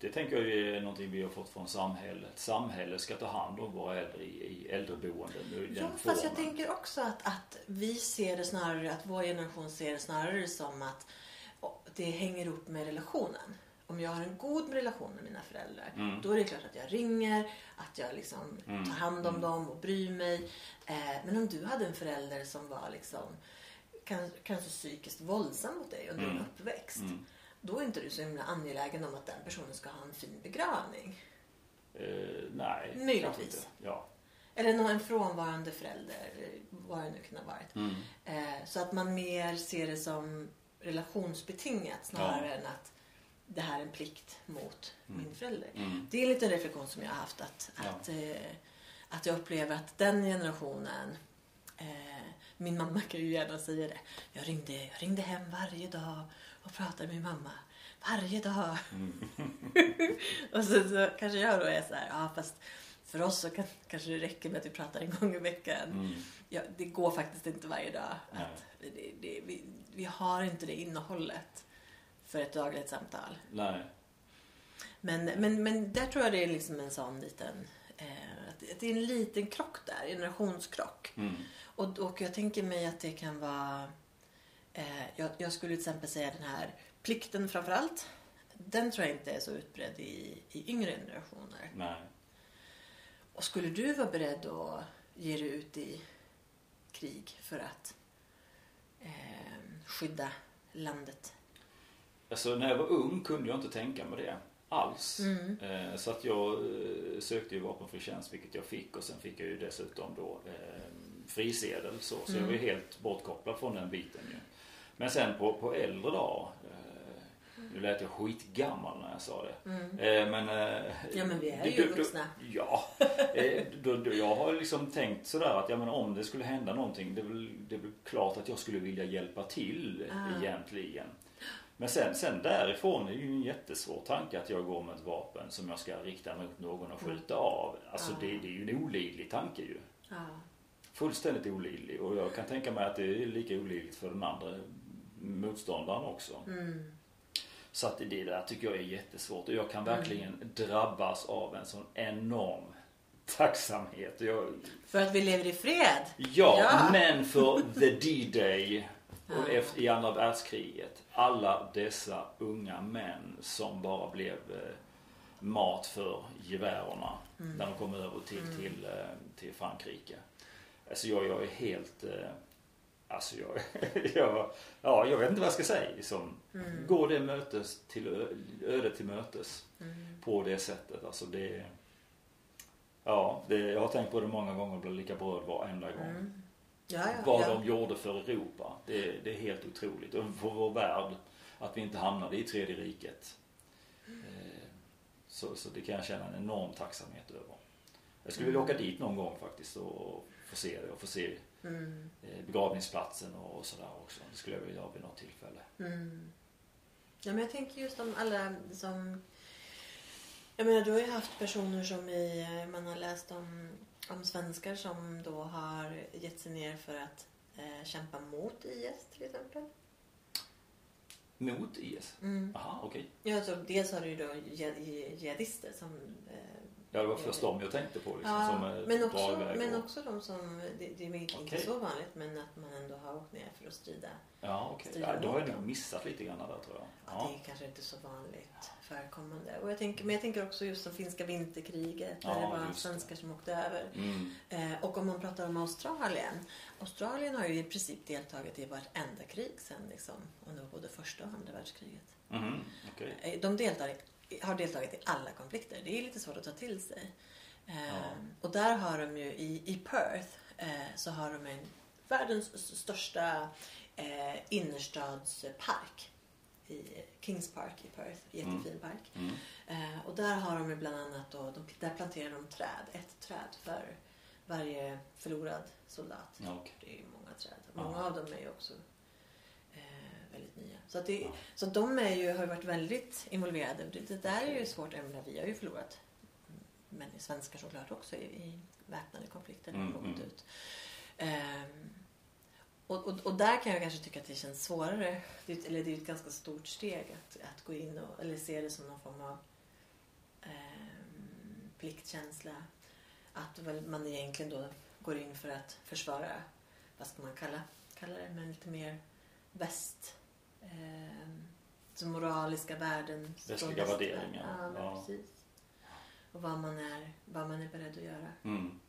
Det tänker jag är någonting vi har fått från samhället. Samhället ska ta hand om våra äldre i, äldreboenden. i Ja, fast jag formen. tänker också att, att vi ser det snarare, att vår generation ser det snarare som att det hänger upp med relationen. Om jag har en god relation med mina föräldrar, Mm. då är det klart att jag ringer, att jag liksom Mm. tar hand om Mm. dem och bryr mig. Eh, men om du hade en förälder som var liksom kanske psykiskt våldsam mot dig under din Mm. uppväxt. Mm. Då är inte du så himla angelägen om att den personen ska ha en fin begravning. Eh, nej. Möjligtvis. Ja. Eller någon, en frånvarande förälder, vad det nu kan ha varit. Mm. Eh, så att man mer ser det som relationsbetingat snarare än att det här är en plikt mot min förälder. Mm. Det är en liten reflektion som jag har haft att, Ja. att, eh, att jag upplever att den generationen eh, min mamma kan ju gärna säga det. Jag ringde, jag ringde hem varje dag och pratade med min mamma. Varje dag. (laughs) och så, så kanske jag då är så här, ja fast för oss så kan, kanske det räcker med att vi pratar en gång i veckan. Mm. Ja, det går faktiskt inte varje dag. Det, det, vi, vi har inte det innehållet för ett dagligt samtal. Nej. Men, men, men där tror jag det är liksom en sån liten... Eh, det är en liten krock där, generationskrock. Mm. Och, och jag tänker mig att det kan vara... Eh, jag, jag skulle till exempel säga den här plikten framför allt. Den tror jag inte är så utbredd i, i yngre generationer. Nej. Och skulle du vara beredd att ge dig ut i krig för att eh, skydda landet? Alltså när jag var ung kunde jag inte tänka mig det alls. Mm. Eh, så att jag eh, sökte ju vapenfri tjänst vilket jag fick och sen fick jag ju dessutom då eh, frisedel så. Så jag var helt bortkopplad från den biten ju. Men sen på, på äldre dag eh, nu lät jag skitgammal när jag sa det. Eh, men, eh, Mm. Ja, men vi är det- ju vuxna. Ja. Eh, då, då, jag har liksom tänkt sådär att ja, men om det skulle hända någonting det är, väl, det är väl klart att jag skulle vilja hjälpa till Ah. egentligen. Men sen, sen därifrån är det ju en jättesvår tanke att jag går med ett vapen som jag ska rikta mot någon och skjuta av. Alltså Ja. det, det är ju en olidlig tanke ju. Ja. Fullständigt olidlig. Och jag kan tänka mig att det är lika olidligt för den andra motståndaren också. Mm. Så att det där tycker jag är jättesvårt och jag kan verkligen drabbas av en sån enorm tacksamhet. Jag, För att vi lever i fred. ja, Ja. men för (laughs) the D-Day och efter, i andra världskriget. Alla dessa unga män som bara blev eh, mat för gevärerna Mm. när de kom över till, till, eh, till Frankrike. Alltså jag, jag är helt... Eh, alltså jag, (laughs) jag, ja, jag vet inte vad jag ska säga. Som, Mm. Går det mötes till ödet till mötes Mm. på det sättet. Alltså det... Ja, det, jag har tänkt på det många gånger och blir lika berörd varenda gång. Mm. Ja, ja, Vad ja. de gjorde för Europa. Det, det är helt otroligt. Och för vår värld. Att vi inte hamnade i tredje riket. Eh, Så, så det kan jag känna en enorm tacksamhet över. Jag skulle vilja åka dit någon gång faktiskt och få se det och få se Mm. eh, begravningsplatsen och sådär också. Det skulle jag vilja göra vid något tillfälle. Mm. Ja, men jag tänker just om alla som... Jag menar, du har ju haft personer som i... Man har läst om, om svenskar som då har gett sig ner för att eh, kämpa mot IS till exempel. Mot IS? Mm. Aha, okej. Ja, så dels har du ju då jihad- jihadister som... Eh, Ja, det var först de jag tänkte på liksom. ja, som eh, men, också, men och- också de som... Det, det är väl inte Okej. så vanligt, men att man ändå har åkt ner för att strida. Ja, okej. strida Ja, då har jag nog dem. missat lite grann där tror jag. Ja. Ja. Det är kanske inte så vanligt förekommande. Och jag tänker, men jag tänker också just som finska vinterkriget. Där Ja, det var det. svenskar som åkte över. Mm. Eh, och om man pratar om Australien. Australien har ju i princip deltagit i vartenda krig sen liksom, under både första och andra världskriget. Mhm, okej. Eh, De deltar, i- har deltagit i alla konflikter. Det är lite svårt att ta till sig. Eh, Ja. Och där har de ju i, i Perth eh, så har de en världens största eh, innerstadspark. I Kings Park i Perth. Jättefin park. Mm. Eh, och där har de ju bland annat då, de, där planterar de träd. Ett träd för varje förlorad soldat. Ja. Det är ju många träd. Ja. Många av dem är ju också eh, väldigt nya. Så, att det, Ja. så de är ju, har ju varit väldigt involverade. Det, det där är ju svårt. Menar, vi har ju förlorat men svenskar såklart också i, i väpnade konflikter Mm, mm. ut. Ehm, och, och, och där kan jag kanske tycka att det känns svårare. Det, eller det är ett ganska stort steg att, att gå in och eller se det som någon form av ehm, pliktkänsla. Att man egentligen då går in för att försvara, vad ska man kalla, kalla det, men lite mer väst. Ehm, så moraliska värden. Västliga värderingar, Ja, ja. precis. Och vad man, är, vad man är beredd att göra. Mm.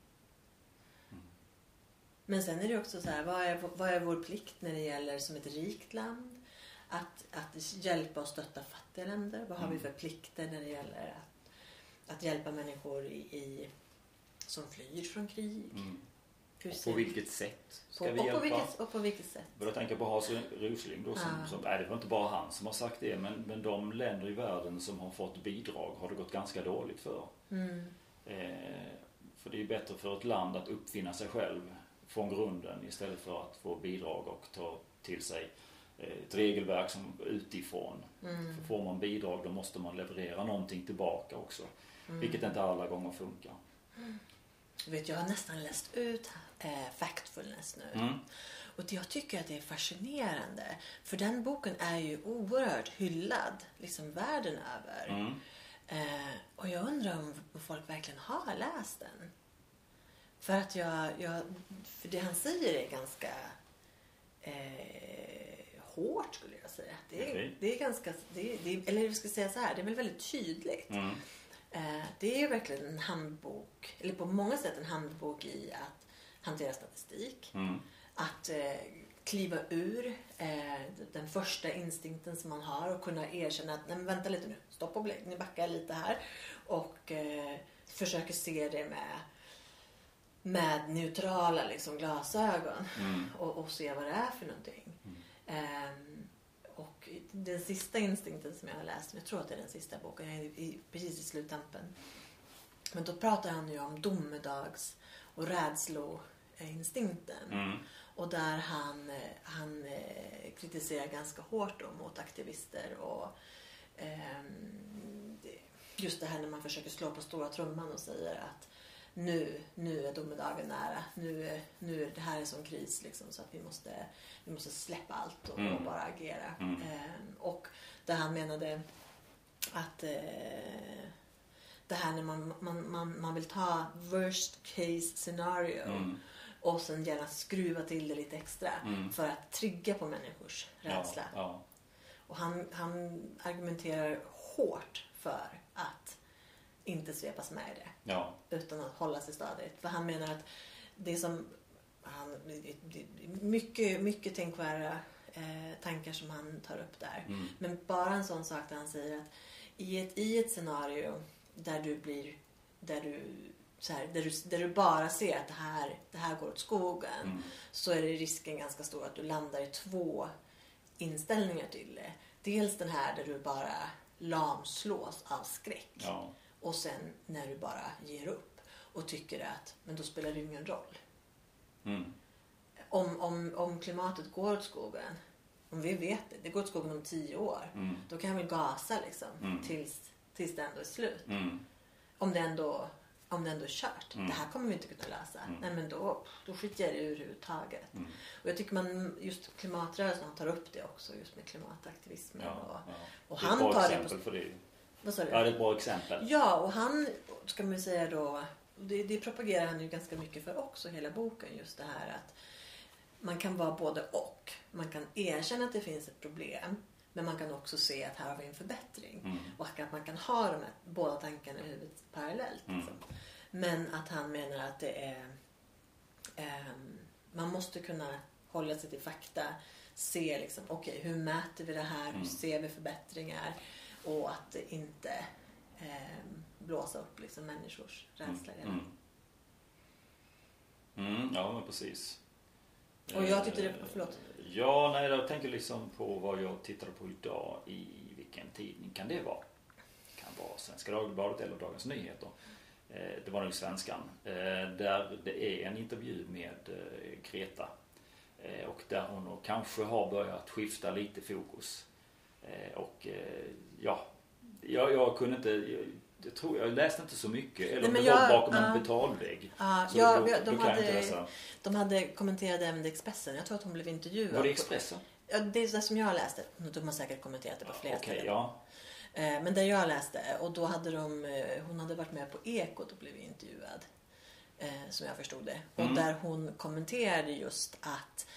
Men sen är det också så här, vad är, vad är vår plikt när det gäller som ett rikt land? Att, att hjälpa och stötta fattiga länder. Vad har vi Mm. för plikter när det gäller att, att hjälpa människor i, i, som flyr från krig? Mm. Hur Och på vilket sätt ska på, vi och, hjälpa? på vilket, och på vilket sätt? Jag tänker på Hans Rosling då som, Ja. som, nej det var inte bara han som har sagt det men, men de länder i världen som har fått bidrag har det gått ganska dåligt för. Mm. Eh, för det är bättre för ett land att uppfinna sig själv från grunden istället för att få bidrag och ta till sig eh, ett regelverk som utifrån. Mm. För får man bidrag då måste man leverera någonting tillbaka också. Mm. Vilket inte alla gånger funkar. Du vet, jag har nästan läst ut eh, Factfulness nu. Mm. Och jag tycker att det är fascinerande. För den boken är ju oerhört hyllad liksom världen över. Mm. Eh, och jag undrar om folk verkligen har läst den. För att jag, jag för det han säger är ganska eh, hårt skulle jag säga. Det är, Okej. det är ganska, det är, det är, eller vi ska säga så här, det är väl väldigt tydligt. Mm. Eh, det är ju verkligen en handbok, eller på många sätt en handbok i att hantera statistik. Mm. Att eh, kliva ur eh, den första instinkten som man har och kunna erkänna att nej men vänta lite nu, stopp och belägg, nu backar jag lite här. Och försöker se det med, med neutrala liksom, glasögon Mm. och, och se vad det är för någonting. Ehm, och den sista instinkten som jag har läst, jag tror att det är den sista boken, jag är precis i sluttampen. Men då pratar han ju om domedags och rädsloinstinkten. Mm. Och där han, eh, han eh, kritiserar ganska hårt då mot aktivister och det- just det här när man försöker slå på stora trumman och säger att nu, nu är domedagen nära. Nu, är- nu är det här är en sån kris liksom, så att vi måste, vi måste släppa allt och, Mm. och bara agera. Mm. Ehm, och där han menade att eh, det här när man, man, man, man vill ta worst case scenario Mm. och sen gärna skruva till det lite extra Mm. för att trigga på människors rädsla. Ja, ja. Och han, han argumenterar hårt för att inte svepas med i det ja. utan att hålla sig stadigt. För han menar att det som han, mycket, mycket tänkvärda eh, tankar som han tar upp där. Mm. Men bara en sån sak där han säger att i ett, i ett scenario där du blir där du, här, där, du, där du bara ser att det här, det här går åt skogen Mm. så är det risken ganska stor att du landar i två inställningar till det. Dels den här där du bara lamslås av skräck Ja. Och sen när du bara ger upp och tycker att men då spelar det ingen roll. Mm. Om, om, om klimatet går åt skogen, om vi vet det, det går åt skogen om tio år, Mm. då kan vi gasa liksom Mm. tills, tills det ändå är slut. Mm. Om det ändå, om det ändå är kört. Mm. Det här kommer vi inte kunna lösa. Mm. Nej men då, då skiter jag i det överhuvudtaget. Och jag tycker man, just klimatrörelsen tar upp det också just med klimataktivismen. Ja, Och, ja. och han tar det på... exempel för det. Vad sa du? Ja, det är ett bra exempel. Ja, och han ska man säga då, det, det propagerar han ju ganska mycket för också, hela boken. Just det här att man kan vara både och. Man kan erkänna att det finns ett problem, men man kan också se att här har vi en förbättring. Mm. Och att man kan ha de här båda tankarna i huvudet parallellt. Mm. Liksom. Men att han menar att det är... ehm, man måste kunna hålla sig till fakta. Se liksom, okej hur mäter vi det här? Mm. Hur ser vi förbättringar? Och att det inte ehm, blåsa upp liksom, människors rädsla redan. Mm. Mm, ja, men precis. Och jag tyckte det- Eh, förlåt. Ja, nej, jag tänker liksom på vad jag tittade på idag. I vilken tidning kan det vara? kan vara Svenska Dagbladet eller Dagens Nyheter. Eh, Det var nog Svenskan. Eh, Där det är en intervju med eh, Greta. Eh, Och där hon kanske har börjat skifta lite fokus. Eh, Och eh, ja, jag, jag kunde inte... Jag, jag, tror, jag läste inte så mycket. Eller Nej, om det var bakom ja. en betalvägg. Så ja, då, vi- då de, hade, de kommenterat även Expressen. Jag tror att hon blev intervjuad. Var det på- Expressen? Ja, det är det som jag läste. De har säkert kommenterat det på flera Okej, ställen. ja. Eh, Men där jag läste, och då hade de, hon hade varit med på Ekot och blivit intervjuad. Som jag förstod det. Mm. Och där hon kommenterade just att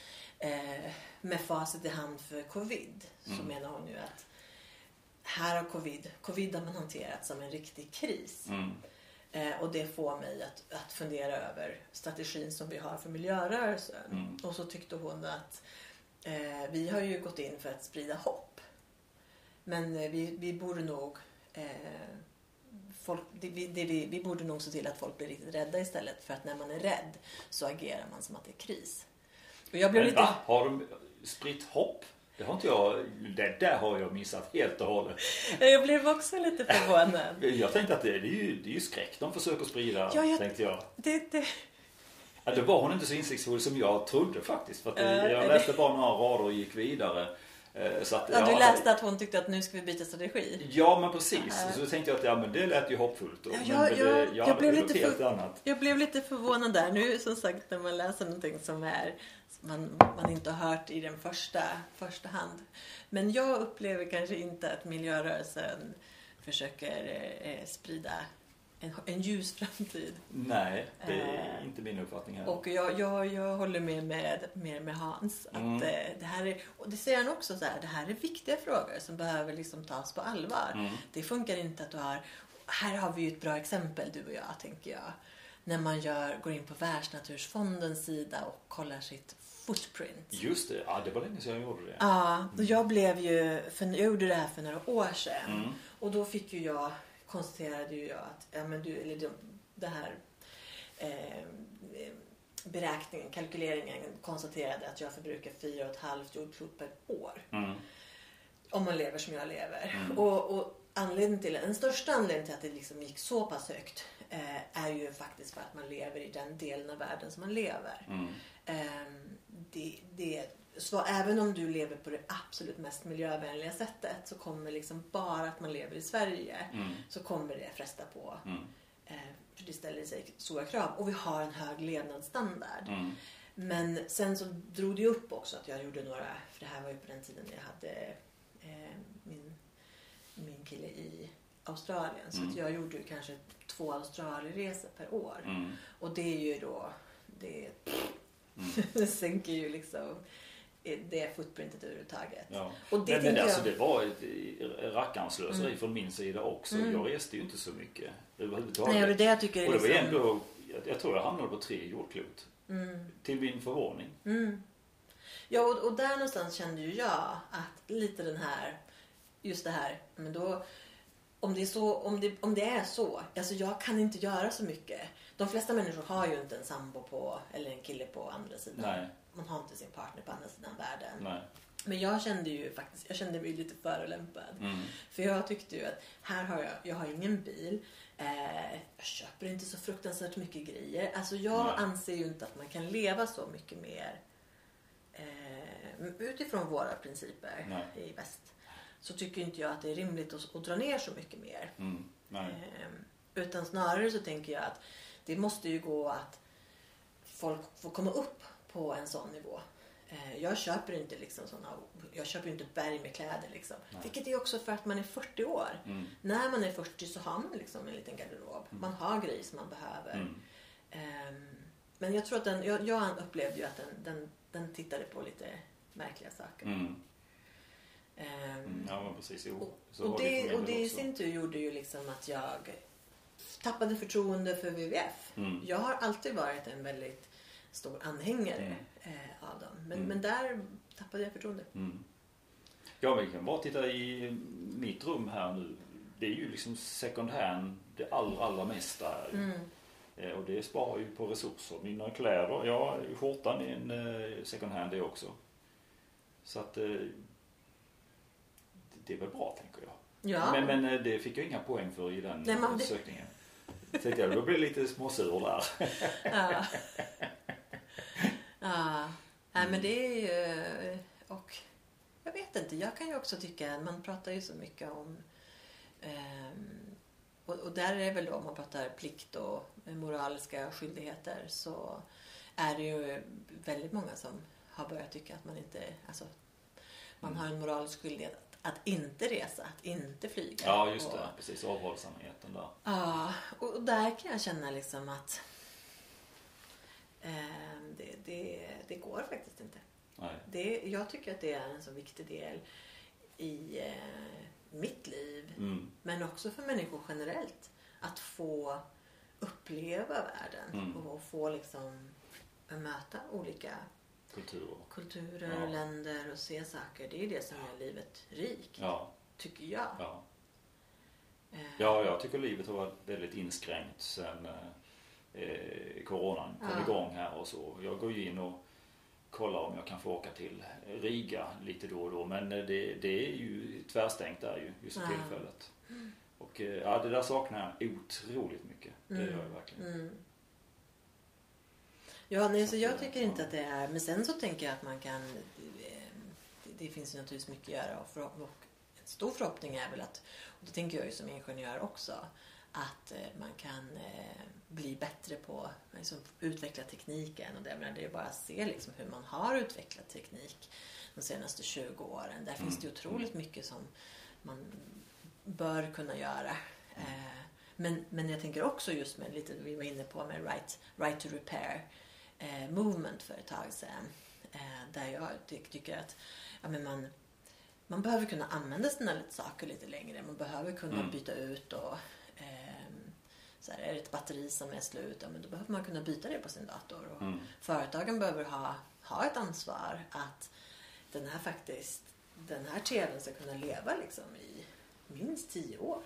eh, med facit i hand för covid så Mm. menar hon ju att här har covid, covid har man hanterat som en riktig kris. Mm. Eh, och det får mig att, att fundera över strategin som vi har för miljörörelsen. Mm. Och så tyckte hon att eh, vi har ju gått in för att sprida hopp. Men eh, vi, vi borde nog eh, folk, det, vi, det, vi, vi borde nog se till att folk blir riktigt rädda istället. För att när man är rädd så agerar man som att det är kris. Jag blev Men lite... va? Har de spritt hopp? Det har inte jag... Det där har jag missat helt och hållet. Jag blev också lite förvånad. (laughs) Jag tänkte att det, det, är, ju, det är ju skräck de försöker sprida, Ja, jag- tänkte jag. Det, det, Ja, då var hon inte så insiktsfull som jag trodde faktiskt. För att Eh, jag läste bara några rader och gick vidare. Eh, Så att, ja, du läste att hon tyckte att nu ska vi byta strategi. Ja, men precis. Ja. Så tänkte jag att ja, men det lät ju hoppfullt. Ja, jag- det, jag- ja, jag blev lite något helt för- annat. Jag blev lite förvånad där. Nu som sagt när man läser någonting som är man, man inte har hört i den första, första hand. Men jag upplever kanske inte att miljörörelsen försöker eh, sprida en, en ljus framtid. Nej, det är Eh, inte min uppfattning här. Och jag, jag, jag håller med med, med, med Hans. Att Mm. eh, det här är, och det säger han också så här, det här är viktiga frågor som behöver liksom tas på allvar. Mm. Det funkar inte att du har, här har vi ju ett bra exempel du och jag tänker jag. När man gör, går in på Världsnaturfondens sida och kollar sitt footprint. Just det, ja, det var länge sedan jag gjorde det. Ja, och jag blev ju, för jag gjorde det här för några år sedan. Mm. Och då fick ju jag, konstaterade ju jag att, ja men du, eller de, det här eh, beräkningen, kalkyleringen konstaterade att jag förbrukar fyra och ett halvt jordklot per år. Mm. Om man lever som jag lever. Mm. Och, och anledningen till, den största anledningen till att det liksom gick så pass högt eh, är ju faktiskt för att man lever i den delen av världen som man lever. Mm. Ehm, det, det, så även om du lever på det absolut mest miljövänliga sättet så kommer liksom bara att man lever i Sverige Mm. så kommer det fresta på. Mm. Eh, för det ställer sig stora krav. Och vi har en hög levnadsstandard. Mm. Men sen så drog det upp också att jag gjorde några, för det här var ju på den tiden när jag hade eh, min, min kille i Australien. Så Mm. att jag gjorde ju kanske två Australienresor per år. Mm. Och det är ju då, det, Mm. det (laughs) sänker ju liksom eh, det footprintet överhuvudtaget. Ja. Och det men men alltså, jag- det var ett rackarns slöseri Mm. från min sida också. Mm. Jag reste ju inte så mycket överhuvudtaget. Nej, och det jag tycker och det var liksom... ändå, jag, jag tror jag hamnade på tre jordklot. Mm. Till min förvåning. Mm. Ja, och, och där någonstans kände ju jag att lite den här, just det här, men då, om det är så, om det, om det är så, alltså jag kan inte göra så mycket. De flesta människor har ju inte en sambo på, eller en kille på andra sidan. Nej. Man har inte sin partner på andra sidan världen. Nej. Men jag kände ju faktiskt, jag kände mig lite förolämpad. Mm. För jag tyckte ju att här har jag, jag har ingen bil. Eh, jag köper inte så fruktansvärt mycket grejer. Alltså jag Nej. anser ju inte att man kan leva så mycket mer eh, utifrån våra principer Nej. i väst. Så tycker inte jag att det är rimligt att, att dra ner så mycket mer. Mm. Eh, utan snarare så tänker jag att det måste ju gå att folk får komma upp på en sån nivå. Eh, jag köper inte liksom såna, jag köper inte berg med kläder liksom. Nej. Vilket är också för att man är 40 år. Mm. När man är 40 så har man liksom en liten garderob. Man har grejer som man behöver. Mm. Ehm, men jag tror att den, jag, jag upplevde ju att den, den, den tittade på lite märkliga saker. Mm. Mm. Ja men precis. Jo. och, Så och det och det i sin tur gjorde ju liksom att jag tappade förtroende för WWF. Mm. Jag har alltid varit en väldigt stor anhängare Mm. eh, av dem. Men, Mm. men där tappade jag förtroende. Mm. Ja, men vi kan bara titta i mitt rum här nu. Det är ju liksom second hand det allra, allra mesta. Mm. Eh, Och det sparar ju på resurser. Mina kläder, ja skjortan är en eh, second hand det också. Så att eh, det är väl bra tänker jag. Ja. Men, men eh, det fick jag inga poäng för i den Nej, det- sökningen. Tänkte jag, då blir lite småsur där. Ja. ja. Nej men det är ju... Och jag vet inte, jag kan ju också tycka, man pratar ju så mycket om... Ehm, och, och där är det väl då, om man pratar plikt och moraliska skyldigheter så är det ju väldigt många som har börjat tycka att man inte... Alltså, man har en moralisk skyldighet att, inte resa, att inte flyga. Ja, just och, det. Precis, avhållsamheten där. Ja, och och där kan jag känna liksom att ehm, det, det, det går faktiskt inte. Nej. Det, jag tycker att det är en så viktig del i eh, mitt liv, Mm. men också för människor generellt. Att få uppleva världen Mm. och få liksom möta olika Kulturer. kulturer Ja. och länder och se saker. Det är det som gör livet rikt, Ja, tycker jag. ja. Eh, Ja, jag tycker livet har varit väldigt inskränkt sen eh, coronan kom Ja. igång här och så. Jag går ju in och kollar om jag kan få åka till Riga lite då och då. Men eh, det, det är ju tvärstängt där ju just för tillfället. Och eh, ja, det där saknar jag otroligt mycket. Det Mm. gör jag verkligen. Mm. Ja, nej, så jag tycker inte att det är... Men sen så tänker jag att man kan... eh, Det, det finns ju naturligtvis mycket att göra och, och en stor förhoppning är väl att, och det tänker jag ju som ingenjör också, att eh, man kan eh, bli bättre på liksom, utveckla tekniken. Och det, menar, det är bara att se liksom, hur man har utvecklat teknik de senaste 20 åren. Där finns det ju otroligt mycket som man bör kunna göra. Eh, men, men jag tänker också just med lite vi var inne på med right, right to repair eh, movement för ett tag sedan. Eh, där jag ty- tycker att ja, men man, man behöver kunna använda sina saker lite längre. Man behöver kunna Mm. byta ut och ehm, så här, är det ett batteri som är slut, ja, men då behöver man kunna byta det på sin dator. Och Mm. Företagen behöver ha, ha ett ansvar att den här faktiskt den här tvn ska kunna leva liksom i minst tio år.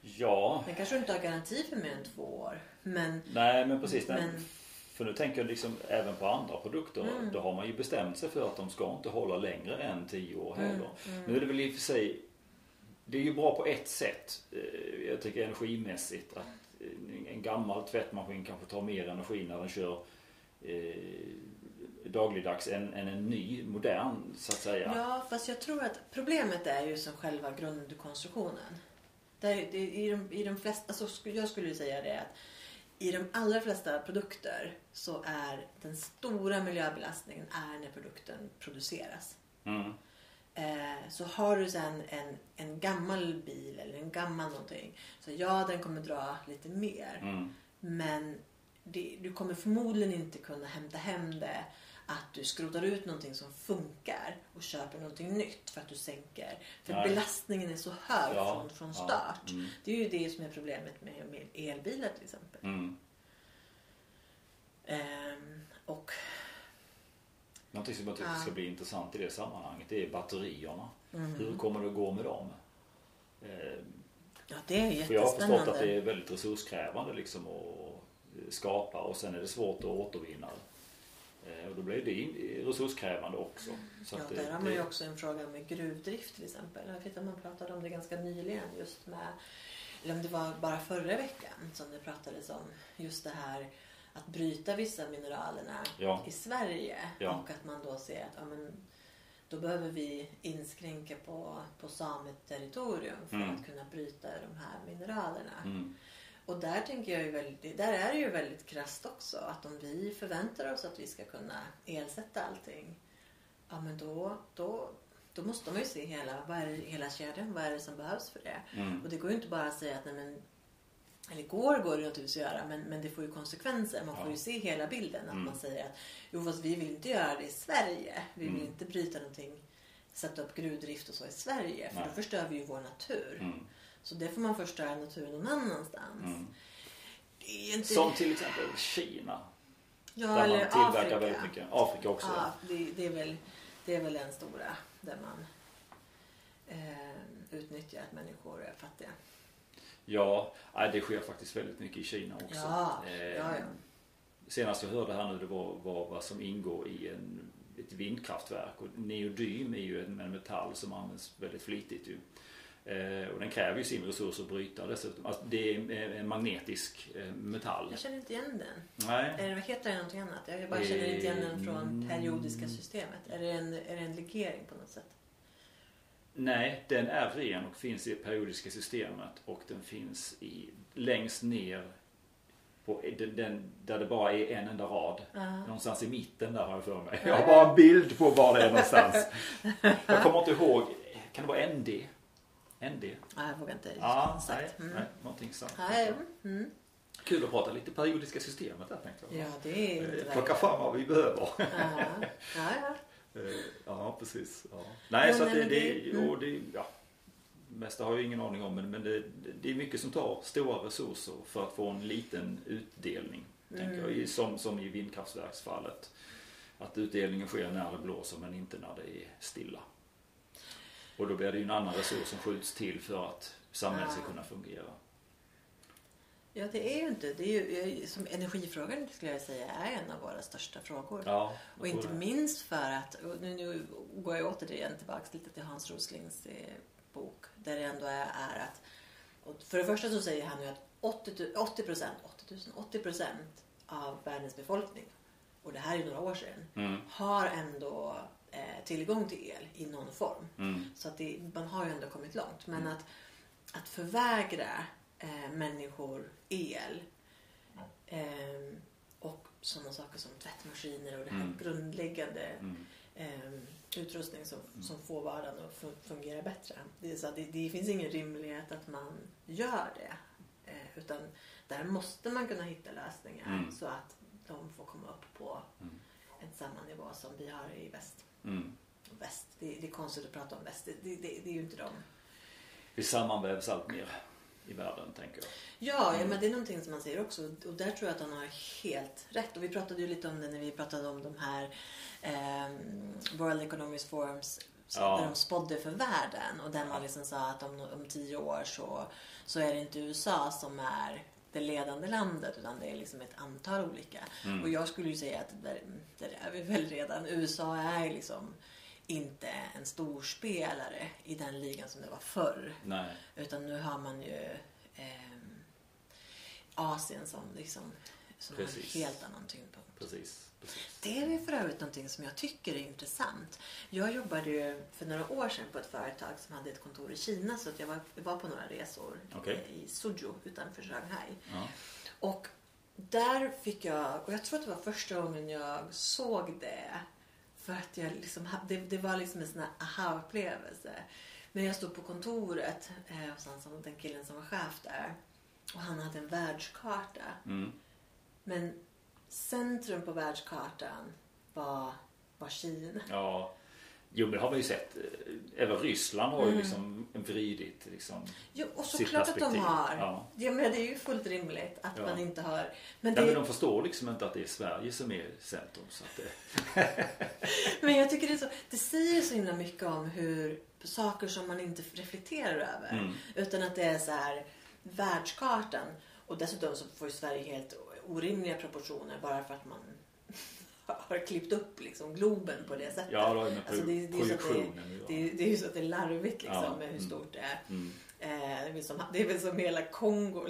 Ja, Den kanske inte har garanti för mer än två år. Men nej men precis. Men- För nu tänker jag liksom även på andra produkter. Mm. Då har man ju bestämt sig för att de ska inte hålla längre än 10 år Mm, heller. mm. Nu är det väl i och för sig Det är ju bra på ett sätt. eh, Jag tycker energimässigt att eh, en gammal tvättmaskin kanske tar mer energi när den kör eh, dagligdags än, än en ny, modern så att säga. Ja, fast jag tror att problemet är ju som själva grundkonstruktionen. Där, det, i, de, I de flesta, alltså, jag skulle säga det att i de allra flesta produkter så är den stora miljöbelastningen är när produkten produceras. Mm. Eh, så har du sen en, en gammal bil eller en gammal någonting. Så ja, den kommer dra lite mer. Mm. Men det, du kommer förmodligen inte kunna hämta hem det att du skrotar ut någonting som funkar och köper någonting nytt för att du sänker. För Nej. belastningen är så hög Ja, från, från ja, start. mm. Det är ju det som är problemet med, med elbilar till exempel. Mm. Ehm, och Någonting som jag tycker Ja. ska bli intressant i det sammanhanget det är batterierna. Mm. Hur kommer det att gå med dem? Eh, ja, det är För jag har förstått att jättespännande. det är väldigt resurskrävande liksom att skapa och sen är det svårt att återvinna. Eh, Och då blir det resurskrävande också. Så Ja, att det, där har man ju också en fråga med gruvdrift till exempel. Jag vet att man pratade om det ganska nyligen just med, eller om det var bara förra veckan som det pratades om just det här att bryta vissa mineralerna Ja. i Sverige Ja. och att man då ser att ja, men, då behöver vi inskränka på, på sameterritorium för Mm. att kunna bryta de här mineralerna. Mm. Och där tänker jag ju väldigt, där är det ju väldigt krasst också att om vi förväntar oss att vi ska kunna ersätta allting. Ja men då, då, då måste man ju se hela, vad är det, hela kedjan. Vad är det som behövs för det? Mm. Och det går ju inte bara att säga att nej men eller går går det naturligtvis att göra men, men det får ju konsekvenser. Man får Ja. ju se hela bilden. Att Mm. man säger att jo fast vi vill inte göra det i Sverige. Vi vill Mm. inte bryta någonting, sätta upp gruvdrift och så i Sverige. För Nej. då förstör vi ju vår natur. Mm. Så det får man förstöra naturen någon annanstans. Mm. Inte... Som till exempel Kina. ja, där man eller tillverkar Afrika. väldigt mycket. Afrika också. Ja, det, det, är väl, det är väl den stora där man eh, utnyttjar att människor är fattiga. Ja, det sker faktiskt väldigt mycket i Kina också. Ja, Eh, ja, ja. Senast jag hörde här nu det var, var vad som ingår i en, ett vindkraftverk. Och neodym är ju en, en metall som används väldigt flitigt. Ju. Eh, och den kräver ju sin resurs att bryta dessutom. Alltså, det är en, en magnetisk eh, metall. Jag känner inte igen den. Nej. Eller vad heter den någonting annat? Jag bara känner inte igen den från periodiska systemet. Är det en, är det en legering på något sätt? Nej, den är ren och finns i det periodiska systemet och den finns i, längst ner på den, där det bara är en enda rad. Ja. Någonstans i mitten där har jag för mig. Jag har bara en bild på var det är någonstans. Jag kommer inte ihåg. Kan det vara ND? ND? Nej, jag vågar inte Ja, nej. Mm. nej, någonting sånt. Nej, mm. Kul att prata lite periodiska systemet där tänkte jag. Ja, det är Eh, Plocka fram vad vi behöver. Ja, ja, ja. (laughs) Eh, Ja, precis. Ja. Nej, Ja, så att nej, det, det, det- mm. och det, ja. Mesta har jag ingen aning om men, men det, det är mycket som tar stora resurser för att få en liten utdelning. Tänker jag. Mm. I- Som, som i vindkraftverksfallet. Att utdelningen sker när det blåser men inte när det är stilla. Och då blir det ju en annan resurs som skjuts till för att samhället ska kunna fungera. ja, det är ju inte. Det är ju, som energifrågan skulle jag säga är en av våra största frågor. Ja, Och inte det. minst för att, nu, nu går jag återigen tillbaka lite till Hans Roslings eh, bok. Där det ändå är, är att, för det första så säger han ju att 80, tu- 80 procent, 80 000, 80 procent av världens befolkning, och det här är ju några år sedan, Mm, har ändå tillgång till el i någon form. mm, Så att det, man har ju ändå kommit långt. Men att, att förvägra eh, människor el eh, och sådana saker som tvättmaskiner och det här Mm. grundläggande mm. eh, utrustning som, som får vardagen att fun- fungera bättre. Det, är så det, det finns ingen rimlighet att man gör det. Eh, utan där måste man kunna hitta lösningar Mm. så att de får komma upp på Mm. en samma nivå som vi har i väst. Mm. väst. Det, det är konstigt att prata om väst. Det, det, det, är ju inte de. Vi sammanvävs allt mer i världen tänker jag. Ja, Mm. ja, men det är någonting som man säger också. Och där tror jag att han har helt rätt. Och vi pratade ju lite om det när vi pratade om de här ehm, World Economic Forums Ja. där de spådde för världen. Och där man liksom sa att om, om tio år så, så är det inte USA som är det ledande landet utan det är liksom ett antal olika. Mm. Och jag skulle ju säga att där, där är vi väl redan. USA är liksom inte en stor spelare i den ligan som det var förr. Nej. Utan nu har man ju ehm, Asien som liksom som har Precis. en helt annan tyngdpunkt. Precis. Precis. Det är för övrigt någonting som jag tycker är intressant. Jag jobbade ju för några år sedan på ett företag som hade ett kontor i Kina så att jag var, på några resor Okej. i Suzhou utanför Shanghai. Ja. Och där fick jag, och jag tror att det var första gången jag såg det. För att jag liksom, det, det var liksom en sån här aha-upplevelse. Men jag stod på kontoret eh, hos som, den killen som var chef där. Och han hade en världskarta. Mm. Men centrum på världskartan var, var Kina. ja. Jo men det har man ju sett. Även Ryssland har ju liksom vridit liksom. Jo, och såklart att de har. Ja. Ja. men det är ju fullt rimligt att Ja. man inte har. Men, Nej, det, men de förstår liksom inte att det är Sverige som är centrum. Så att det, (laughs) Men jag tycker det är så, det säger så himla mycket om hur saker som man inte reflekterar över. Mm. Utan att det är så här världskartan. Och dessutom så får ju Sverige helt orimliga proportioner bara för att man (laughs) har klippt upp liksom globen på det sättet. ja, då med Alltså, det, det, är så att det, det, är- det är ju så att det är larvigt liksom Ja, med hur mm. stort det är. Mm. Eh, det, är väl som, det är väl som hela Kongo.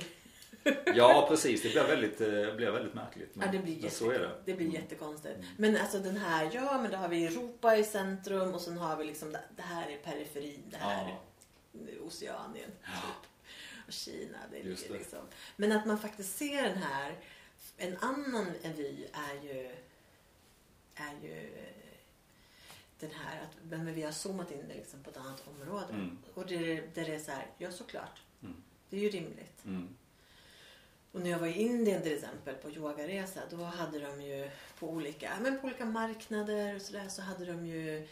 Ja precis, det blir väldigt, eh, blir väldigt märkligt. Ja, det blir, men så är jätte, det. det blir Mm. jättekonstigt. Men alltså den här, ja men då har vi Europa i centrum och sen har vi liksom det, det här är periferin, det här Ja. är Oceanien. Typ. Och Kina, det det. liksom. Men att man faktiskt ser den här, en annan vy är ju, är ju den här att men vi har zoomat in det liksom på ett annat område. Mm. Och det, där det är så här, ja såklart. Mm. Det är ju rimligt. Mm. Och när jag var i Indien till exempel på yogaresa då hade de ju på olika, men på olika marknader och sådär så hade de ju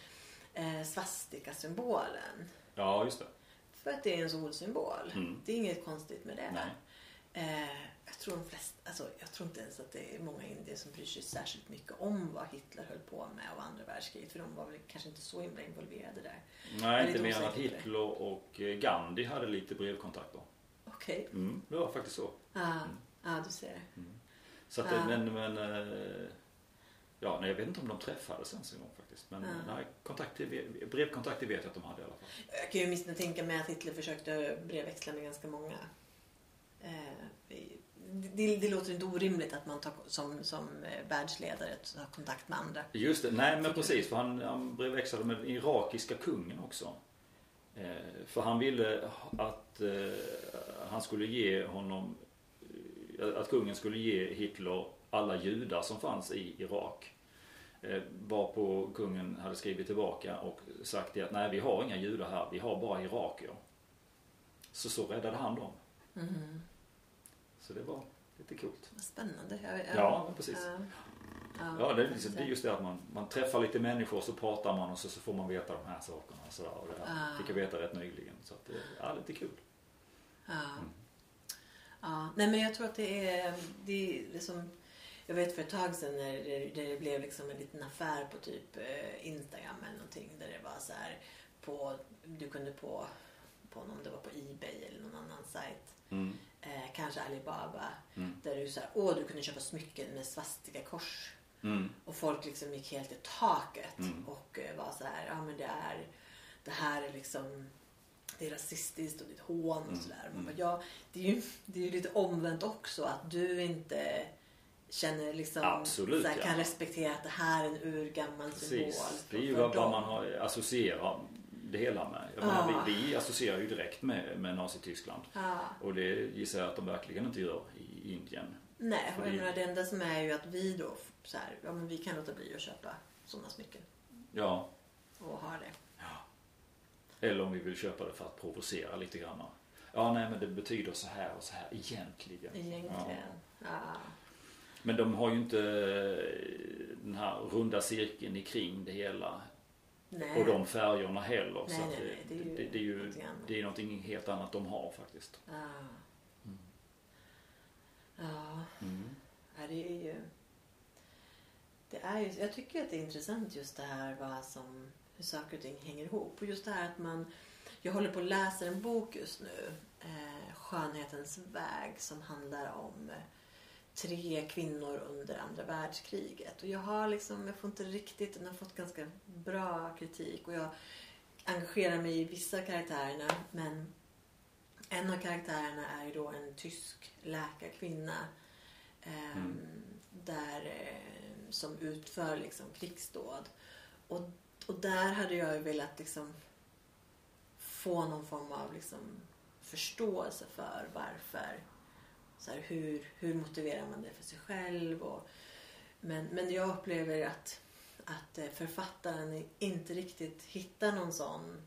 eh, svastika-symbolen. Ja, just det. För att det är en solsymbol. Mm. Det är inget konstigt med det. Eh, jag tror de flesta, alltså jag tror inte ens att det är många indier som bryr sig särskilt mycket om vad Hitler höll på med och andra världskriget. För de var väl kanske inte så himla involverade där. Nej, inte mer än att. Hitler och eh, Gandhi hade lite brevkontakter. Okej. Mm, det var faktiskt så. Ja, ah, du ser. Så att, Ja. det- men, men eh, ja, nej, jag vet inte om de träffades ens en gång faktiskt. Men Ja. nej, kontakter, brevkontakter vet jag att de hade i alla fall. Jag kan ju åtminstone tänka mig att Hitler försökte brevväxla med ganska många. Eh, det, det låter inte orimligt att man tar, som, som eh, världsledare tar kontakt med andra. Just det, nej men precis för han, han brevväxlade med den irakiska kungen också. Eh, för han ville att eh, han skulle ge honom, att kungen skulle ge Hitler alla judar som fanns i Irak. Eh, varpå kungen hade skrivit tillbaka och sagt det att nej vi har inga judar här, vi har bara irakier. Så så räddade han dem. Mhm. Så det var lite coolt. Vad spännande. Jag, jag, Ja, precis. Ja, ja, Ja, det är, liksom, det är just det att man, man träffar lite människor så pratar man och så, så får man veta de här sakerna. Och så där, och det Ah. fick jag veta rätt nyligen. Så att det är lite kul. Ja. Mm. ja. Nej men jag tror att det är, det är liksom, jag vet för ett tag sedan när det, det blev liksom en liten affär på typ eh, Instagram eller någonting där det var så här på, du kunde på, på om det var på Ebay eller någon annan sajt Mm. Eh, kanske Alibaba. Mm. Där du så här, åh du kunde köpa smycken med svastikakors. Mm. Och folk liksom gick helt i taket Mm. och eh, var så här, ja men det är, det här är liksom, det är rasistiskt och det är ett hån och Mm. sådär. Mm. bara, ja, det är, ju, det är ju lite omvänt också att du inte känner liksom, Absolut, så här, ja. kan respektera att det här är en urgammal symbol. Precis. Det är ju vad, vad dem. man har associerar det hela med. Jag Ja. menar, vi, vi associerar ju direkt med, med Nazityskland. Ja. Och det gissar jag att de verkligen inte gör i Indien. Nej, och jag menar, det enda som är ju att vi då, så här, ja men vi kan låta bli att köpa sådana smycken Ja. och ha det. Eller om vi vill köpa det för att provocera lite grann. Ja, nej men det betyder så här och så här egentligen. Egentligen. Ja. Ja. Men de har ju inte den här runda cirkeln i kring det hela. Nej. Och de färgerna heller. Nej, så nej, nej, det är ju det, det är ju någonting annat. det är någonting helt annat de har faktiskt. Ja. Mm. Ja, Mm. ja, det är ju... Det är ju, jag tycker att det är intressant just det här vad som, hur saker och ting hänger ihop. Och just det här att man... Jag håller på att läsa en bok just nu. Eh, Skönhetens väg som handlar om eh, tre kvinnor under andra världskriget. Och jag har liksom, jag får inte riktigt, den har fått ganska bra kritik. Och jag engagerar mig i vissa karaktärerna. Men en av karaktärerna är ju då en tysk läkarkvinna eh, Mm. där, eh, som utför liksom, krigsdåd. Och, och där hade jag ju velat liksom, få någon form av liksom, förståelse för varför. Så här, hur, hur motiverar man det för sig själv? Och, men, men jag upplever att, att eh, författaren inte riktigt hittar någon sån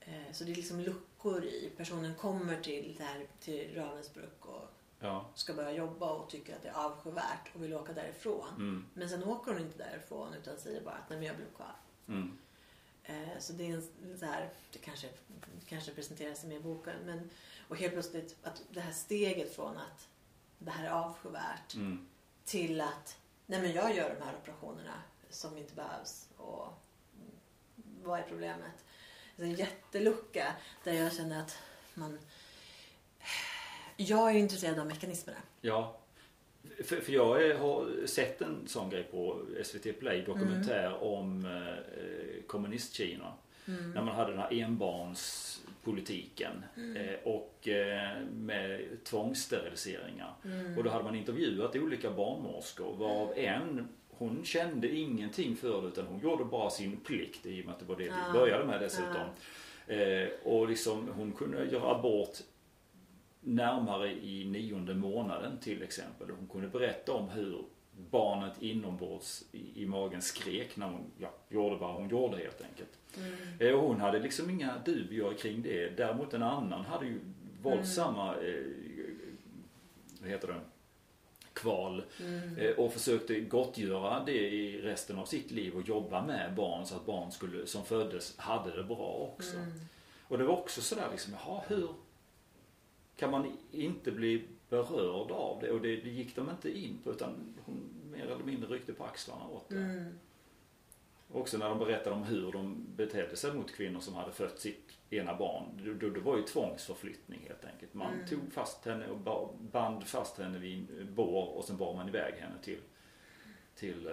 eh, så det är liksom luckor i. Personen kommer till, det här, till Ravensbrück och Ja. ska börja jobba och tycker att det är avskyvärt och vill åka därifrån. Mm. Men sen åker hon inte därifrån utan säger bara att nej men jag blev kvar. Mm. Eh, så det är en så här, det kanske, kanske presenteras i boken. Men, och helt plötsligt att det här steget från att det här är avskyvärt Mm. till att nej men jag gör de här operationerna som inte behövs. Och mm, vad är problemet? Det är en jättelucka där jag känner att man... Jag är intresserad av mekaniserna. Ja. För, för jag har sett en sån grej på SVT Play, dokumentär om eh, kommunistkina. När man hade den här enbarnspolitiken eh, och eh, med tvångssteriliseringar. Och då hade man intervjuat olika barnmorskor varav en hon kände ingenting för det utan hon gjorde bara sin plikt i och med att det var det vi Ja. började med dessutom. Eh, och liksom hon kunde göra abort närmare i nionde månaden till exempel. Hon kunde berätta om hur barnet inombords i, i magen skrek när hon ja, gjorde vad hon gjorde helt enkelt. Eh, och hon hade liksom inga dubier kring det. Däremot en annan hade ju våldsamma, eh, vad heter det, kval. Eh, och försökte gottgöra det i resten av sitt liv och jobba med barn så att barn skulle, som föddes hade det bra också. Och det var också sådär liksom, jaha hur kan man inte bli berörd av det? Och det, det gick de inte in på utan hon mer eller mindre ryckte på axlarna åt det. Mm. Också när de berättade om hur de betedde sig mot kvinnor som hade fött sitt ena barn. Det, det, var ju tvångsförflyttning helt enkelt. Man Mm. tog fast henne och ba- band fast henne vid en bår och sen bar man iväg henne till, till eh,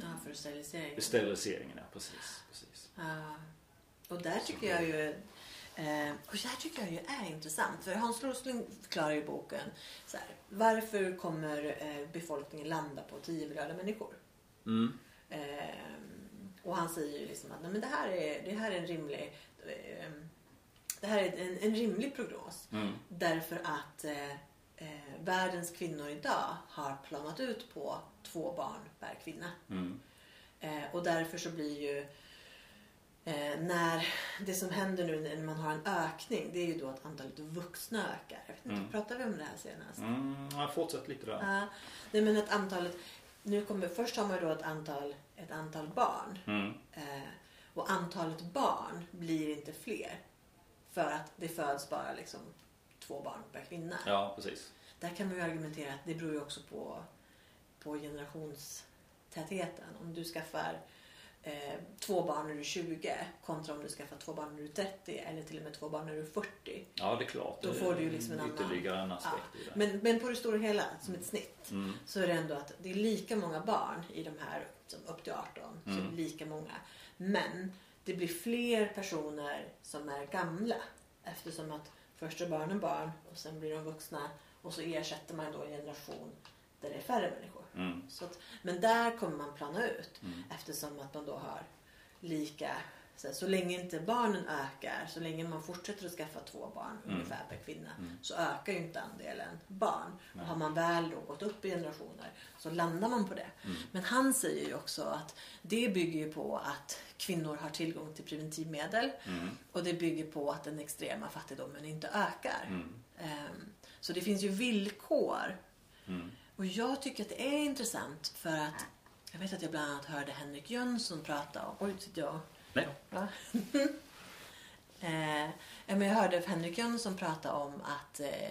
Ja, för sterilisering. steriliseringen. Ja, precis, precis. Ja. Och där tycker jag ju eh, och det här tycker jag ju är intressant. För Hans Rosling förklarar i boken så här, varför kommer eh, befolkningen landa på tio berörda människor? Mm. Eh, och han säger ju liksom att nej, men det, här är, det här är en rimlig eh, det här är en, en rimlig prognos. Mm. Därför att eh, eh, världens kvinnor idag har planat ut på två barn per kvinna. Mm. Och därför så blir ju eh, när det som händer nu när man har en ökning det är ju då att antalet vuxna ökar. Jag vet inte, Mm. pratade vi om det här senast? Mm. Ja, fortsätt lite där. Ja, nej men att antalet, nu kommer, först har man då ett antal, ett antal barn. Mm. Eh, och antalet barn blir inte fler. För att det föds bara liksom två barn per kvinna. Ja, precis. Där kan man ju argumentera att det beror ju också på, på generationstätheten. Om du skaffar eh, två barn när du är 20 kontra om du skaffar två barn när du är 30 eller till och med två barn när du är 40. Ja, det är klart. Då får du ju liksom en annan- Ytterligare en aspekt Ja. i det. Men, men på det stora hela, som ett snitt, Mm. så är det ändå att det är lika många barn i de här som upp till 18. Så Mm. lika många. Men det blir fler personer som är gamla. Eftersom att först är barnen barn och sen blir de vuxna. Och så ersätter man då en generation där det är färre människor. Mm. Så att, men där kommer man plana ut. Mm. Eftersom att man då har lika... Så, så länge inte barnen ökar, så länge man fortsätter att skaffa två barn Mm. ungefär per kvinna, Mm. så ökar ju inte andelen barn. Nej. Och har man väl då gått upp i generationer så landar man på det. Mm. Men han säger ju också att det bygger ju på att kvinnor har tillgång till preventivmedel Mm. och det bygger på att den extrema fattigdomen inte ökar. Mm. Ehm, Så det finns ju villkor. Och jag tycker att det är intressant för att jag vet att jag bland annat hörde Henrik Jönsson prata om... Oj, sitter jag Nej. Va? (laughs) eh, men jag hörde Henrik Jönsson prata om att eh,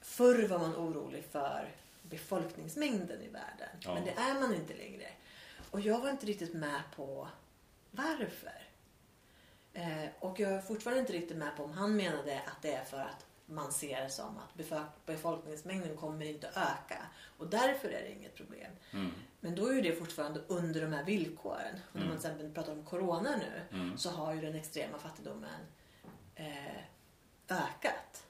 förr var man orolig för befolkningsmängden i världen. Ja. Men det är man inte längre. Och jag var inte riktigt med på varför. Eh, och jag är fortfarande inte riktigt med på om han menade att det är för att man ser det som att befo- befolkningsmängden kommer inte att öka. Och därför är det inget problem. Mm. Men då är ju det fortfarande under de här villkoren. Och när Mm. man till exempel pratar om corona nu Mm. så har ju den extrema fattigdomen eh, ökat.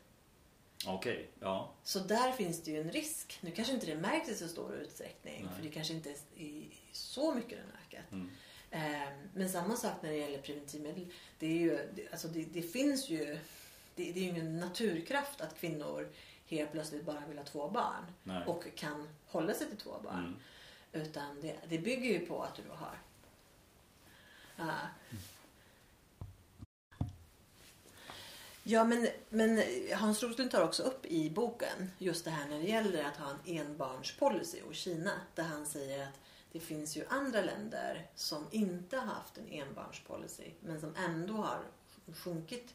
Okej. Okej, ja. Så där finns det ju en risk. Nu kanske inte det märks i så stor utsträckning. Nej. För det kanske inte är i så mycket den ökat. Mm. Eh, Men samma sak när det gäller preventivmedel. Det, är ju, alltså det, det finns ju... Det, det är ju ingen naturkraft att kvinnor helt plötsligt bara vill ha två barn. Nej. Och kan hålla sig till två barn. Mm. Utan det, det bygger ju på att du då har... Ja. Ja, men, men Hans Roslund tar också upp i boken just det här när det gäller att ha en enbarnspolicy hos Kina. Där han säger att det finns ju andra länder som inte har haft en enbarnspolicy men som ändå har sjunkit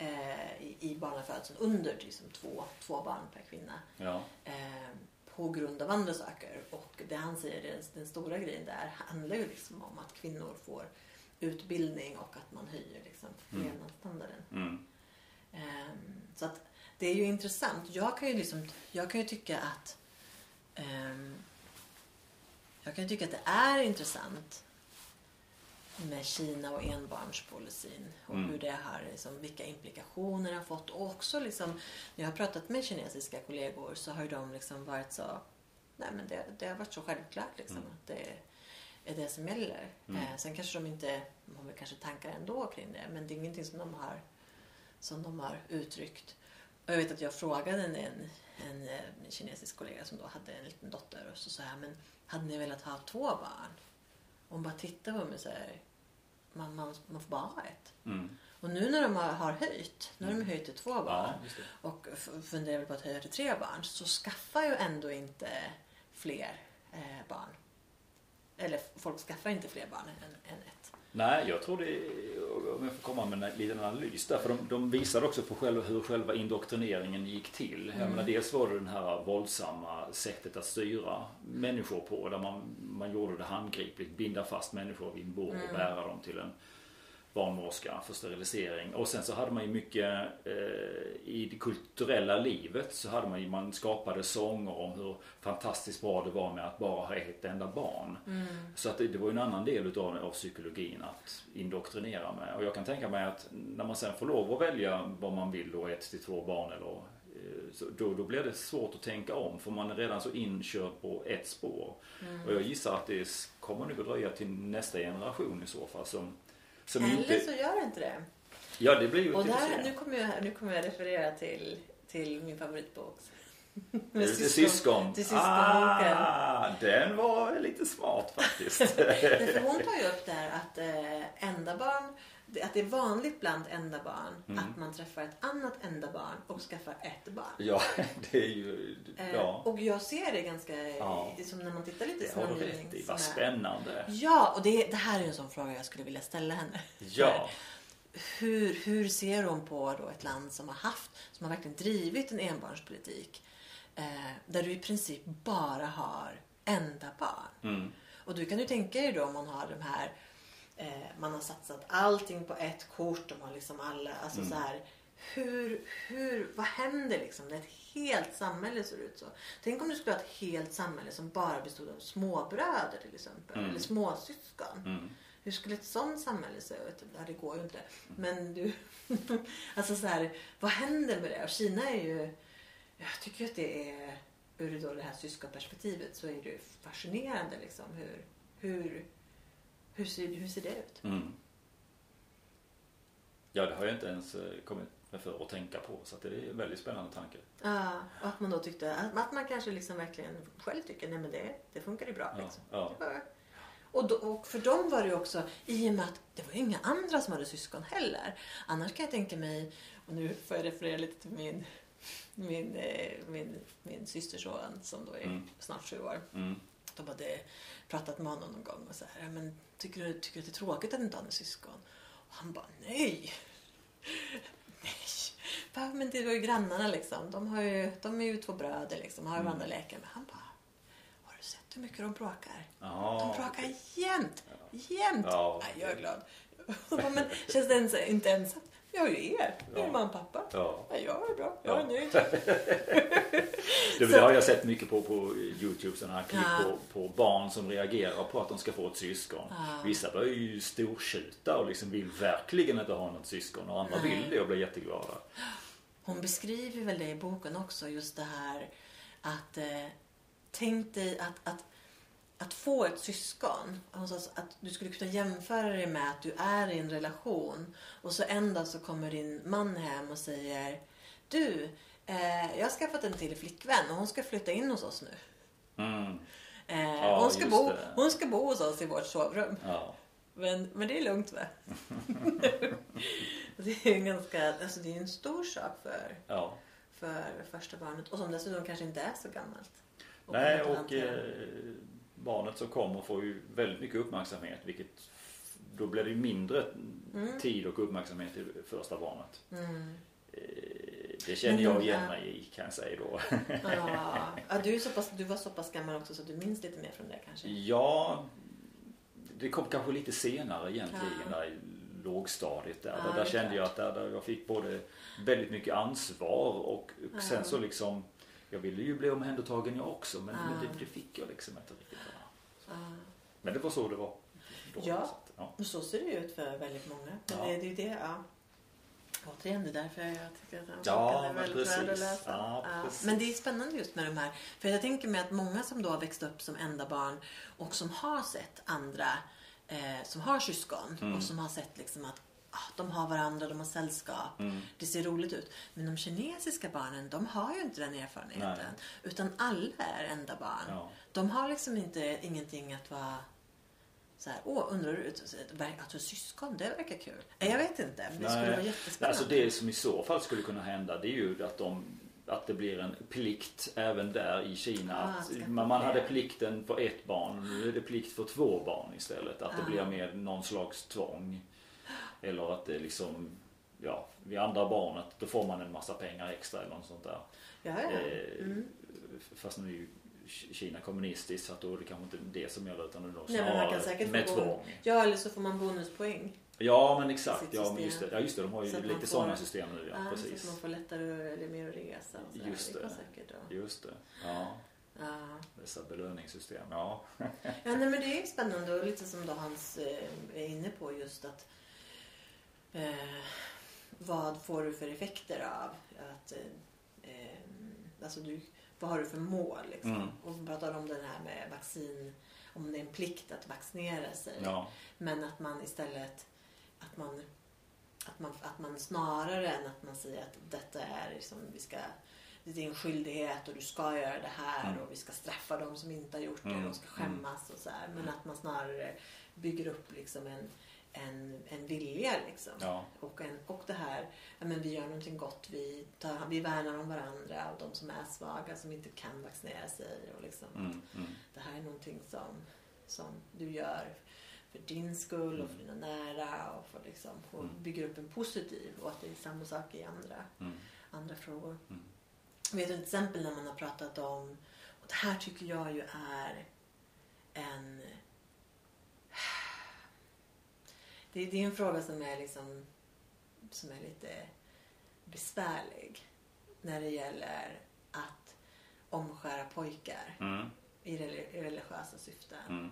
eh, i, i barnafödseln under liksom, två, två barn per kvinna Ja. eh, på grund av andra saker. Och det han säger, den, den stora grejen där handlar ju liksom om att kvinnor får utbildning och att man höjer liksom, Mm. levnadsstandarden. Mm. Ehm, så att det är ju intressant. Jag kan ju, liksom, jag kan ju tycka att ehm, jag kan tycka att det är intressant med Kina och enbarnspolicyn och Mm. hur det har, liksom, vilka implikationer det har fått. Och också liksom, när jag har pratat med kinesiska kollegor så har ju de liksom varit så, nej men det, det har varit så självklart liksom Mm. att det är det som gäller. Mm. Eh, sen kanske de inte, de har väl kanske tankar ändå kring det men det är ingenting som de har som de har uttryckt. Och jag vet att jag frågade en, en, en eh, kinesisk kollega som då hade en liten dotter och så sa jag, men hade ni velat ha två barn? Och hon bara tittade på mig och man, man, man får bara ha ett. Mm. Och nu när de har, har höjt, nu har de höjt till två barn Ja, och funderar på att höja till tre barn så skaffar ju ändå inte fler eh, barn. Eller folk skaffar inte fler barn än, än ett. Nej, jag tror det, om jag får komma med en liten analys där, för de, de visade också på själva, hur själva indoktrineringen gick till. Jag Mm. menar, dels var det det här våldsamma sättet att styra människor på, där man, man gjorde det handgripligt, binda fast människor vid en bår och Mm. bära dem till en barnmorska för sterilisering. Och sen så hade man ju mycket eh, i det kulturella livet så hade man ju, man skapade sånger om hur fantastiskt bra det var med att bara ha ett enda barn. Så att det, det var ju en annan del utav av psykologin att indoktrinera med. Och jag kan tänka mig att när man sen får lov att välja vad man vill då, ett till två barn eller eh, så då, då blir det svårt att tänka om för man är redan så inkörd på ett spår. Och jag gissar att det kommer nog att dröja till nästa generation i så fall som, som Eller inte... så gör det inte det. Ja det blir ju Och där, nu, kommer jag, nu kommer jag referera till, till min favoritbok. Det till syskon? Till syskonboken. Ah, den var lite smart faktiskt. (laughs) För hon tar ju upp där att eh, enda barn, det- att det är vanligt bland enda barn Mm. att man träffar ett annat enda barn och skaffar ett barn. ja, (laughs) det är ju... Eh, Ja, Och jag ser det ganska, Ja. som när man tittar lite i det har du rätt i. Vad spännande. Ja, och det, det här är en sån fråga jag skulle vilja ställa henne. (laughs) Ja. Hur, hur ser hon på då ett land som har haft, som har verkligen drivit en enbarnspolitik eh, där du i princip bara har enda barn? Mm. Och du kan ju tänka dig då om man har de här man har satsat allting på ett kort. De har liksom alla, alltså Mm. så här. Hur, hur, vad händer liksom när ett helt samhälle ser ut så? Tänk om du skulle ha ett helt samhälle som bara bestod av småbröder till exempel. Mm. Eller småsyskon. Mm. Hur skulle ett sånt samhälle se ut? Ja, det går ju inte. Men du... (laughs) alltså så här, vad händer med det? Och Kina är ju... Jag tycker att det är... Ur då det här syskonperspektivet så är det fascinerande liksom hur... Hur, hur, ser, hur ser det ut? Mm. Ja, det har jag inte ens eh, kommit mig för att tänka på. Så det är en väldigt spännande tanke. Ja, och att man då tyckte... Att, att man kanske liksom verkligen själv tycker nej men det, det funkar ju bra. Ja, Liksom. ja. Och, då, och för dem var det ju också, i och med att det var ju inga andra som hade syskon heller. Annars kan jag tänka mig, och nu får jag referera lite till min, min, eh, min, min systerson som då är Mm. snart sju år. Mm. De hade pratat med honom någon gång och så här, men tycker du, tycker att det är tråkigt att inte har någon syskon? Och han bara, nej! Nej! Bara, men det var ju grannarna liksom. De, har ju, de är ju två bröder liksom, har ju varandra att leka med. Han bara, har du sett hur mycket de bråkar? Ja, De bråkar jämt. Jämt. Ja. Nej, jag är glad. (laughs) Men känns det ens, inte ensamt? Vi har ju er. Är Ja. mamma och pappa. Ja. Ja, jag är bra. Jag är Ja. nöjd. (laughs) Det, det har jag sett mycket på på Youtube, sådana här klipp Ja. på, på barn som reagerar på att de ska få ett syskon. Ja. Vissa börjar ju stortjuta och liksom vill verkligen inte ha något syskon och andra Nej. vill det och blir jätteglada. hon beskriver väl det i boken också, just det här att eh, tänk dig att, att, att få ett syskon. Alltså att du skulle kunna jämföra det med att du är i en relation och så en dag så kommer din man hem och säger Du, eh, jag har skaffat en till flickvän och hon ska flytta in hos oss nu. Mm. Eh, Ja, hon, ska bo, det. hon ska bo hos oss i vårt sovrum. Ja. Men, men det är lugnt va? (laughs) det är en ganska, alltså det är en stor sak för, ja. för första barnet och som dessutom kanske inte är så gammalt. Och Nej, och barnet som kommer får ju väldigt mycket uppmärksamhet vilket då blir det ju mindre tid och uppmärksamhet till första barnet. Mm. Eh, Det känner jag igen mig i kan jag säga då. Ja, (laughs) ja, du, är så pass, du var så pass gammal också så du minns lite mer från det kanske? Ja, det kom kanske lite senare egentligen Ja. där i lågstadiet där. Ja, där det är kände jag att där, där jag fick både väldigt mycket ansvar och Ja. sen så liksom jag ville ju bli omhändertagen jag också men, men Ja. det, det fick jag liksom inte riktigt. Ja. Men det var så det var. Då, Ja. så att, ja. Så ser det ut för väldigt många. Men Ja. det, det är ju det, ja. Återigen, det är därför jag tycker att den Ja, är väldigt värd att precis. läsa. Ja, precis. Men det är spännande just med de här. För jag tänker mig att många som då har växt upp som enda barn och som har sett andra eh, som har syskon Mm. och som har sett liksom att ah, de har varandra, de har sällskap. Mm. Det ser roligt ut. Men de kinesiska barnen, de har ju inte den erfarenheten. Nej. Utan alla är enda barn. Ja. De har liksom inte ingenting att vara så här, åh, undrar du att du har syskon? Det verkar kul. Jag vet inte, men det skulle Nej. vara jättespännande. Alltså det som i så fall skulle kunna hända det är ju att de att det blir en plikt även där i Kina. Ah, att man, man hade plikten för ett barn, nu är det plikt för två barn istället. Att det Ah. blir mer någon slags tvång. Eller att det liksom, ja, vid andra barnet då får man en massa pengar extra eller något sånt där. Ja, ja. Eh, Mm. Fast nu är ju Kina kommunistiskt så att då är det kanske inte det som gäller utan det är nog Nej, men man kan snarare säkert med tvång. bonus. Ja, eller så får man bonuspoäng. Ja men exakt, ja, men just det. ja just det, de har ju Så lite sådana system nu ja, Ja, så precis. att man får lättare eller mer att resa. Och sådär. Just det. det. då. Just det. Ja, Ja. dessa belöningssystem. Ja. ja, nej, men det är spännande och lite som då Hans eh, är inne på just att eh, vad får du för effekter av att eh, eh, alltså du, vad har du för mål liksom? Mm. Och vi pratar om det här med vaccin, om det är en plikt att vaccinera sig. ja. Men att man istället att man, att man, att man snarare än att man säger att detta är liksom, vi ska, det är din skyldighet och du ska göra det här Mm. och vi ska straffa dem som inte har gjort det Mm. och de ska skämmas och så här. Men att man snarare bygger upp liksom en, en, en vilja liksom. Ja. Och, en, och det här, ja, men vi gör någonting gott, vi, tar, vi värnar om varandra och de som är svaga som inte kan vaccinera sig. Och liksom, Mm. Mm. det här är någonting som, som du gör för din skull och för dina nära och, för liksom, och Mm. bygger upp en positiv och att det är samma sak i andra, Mm. andra frågor. Mm. Jag vet till exempel när man har pratat om, och det här tycker jag ju är en det, det är en fråga som är liksom som är lite besvärlig när det gäller att omskära pojkar Mm. i religiösa syften. Mm.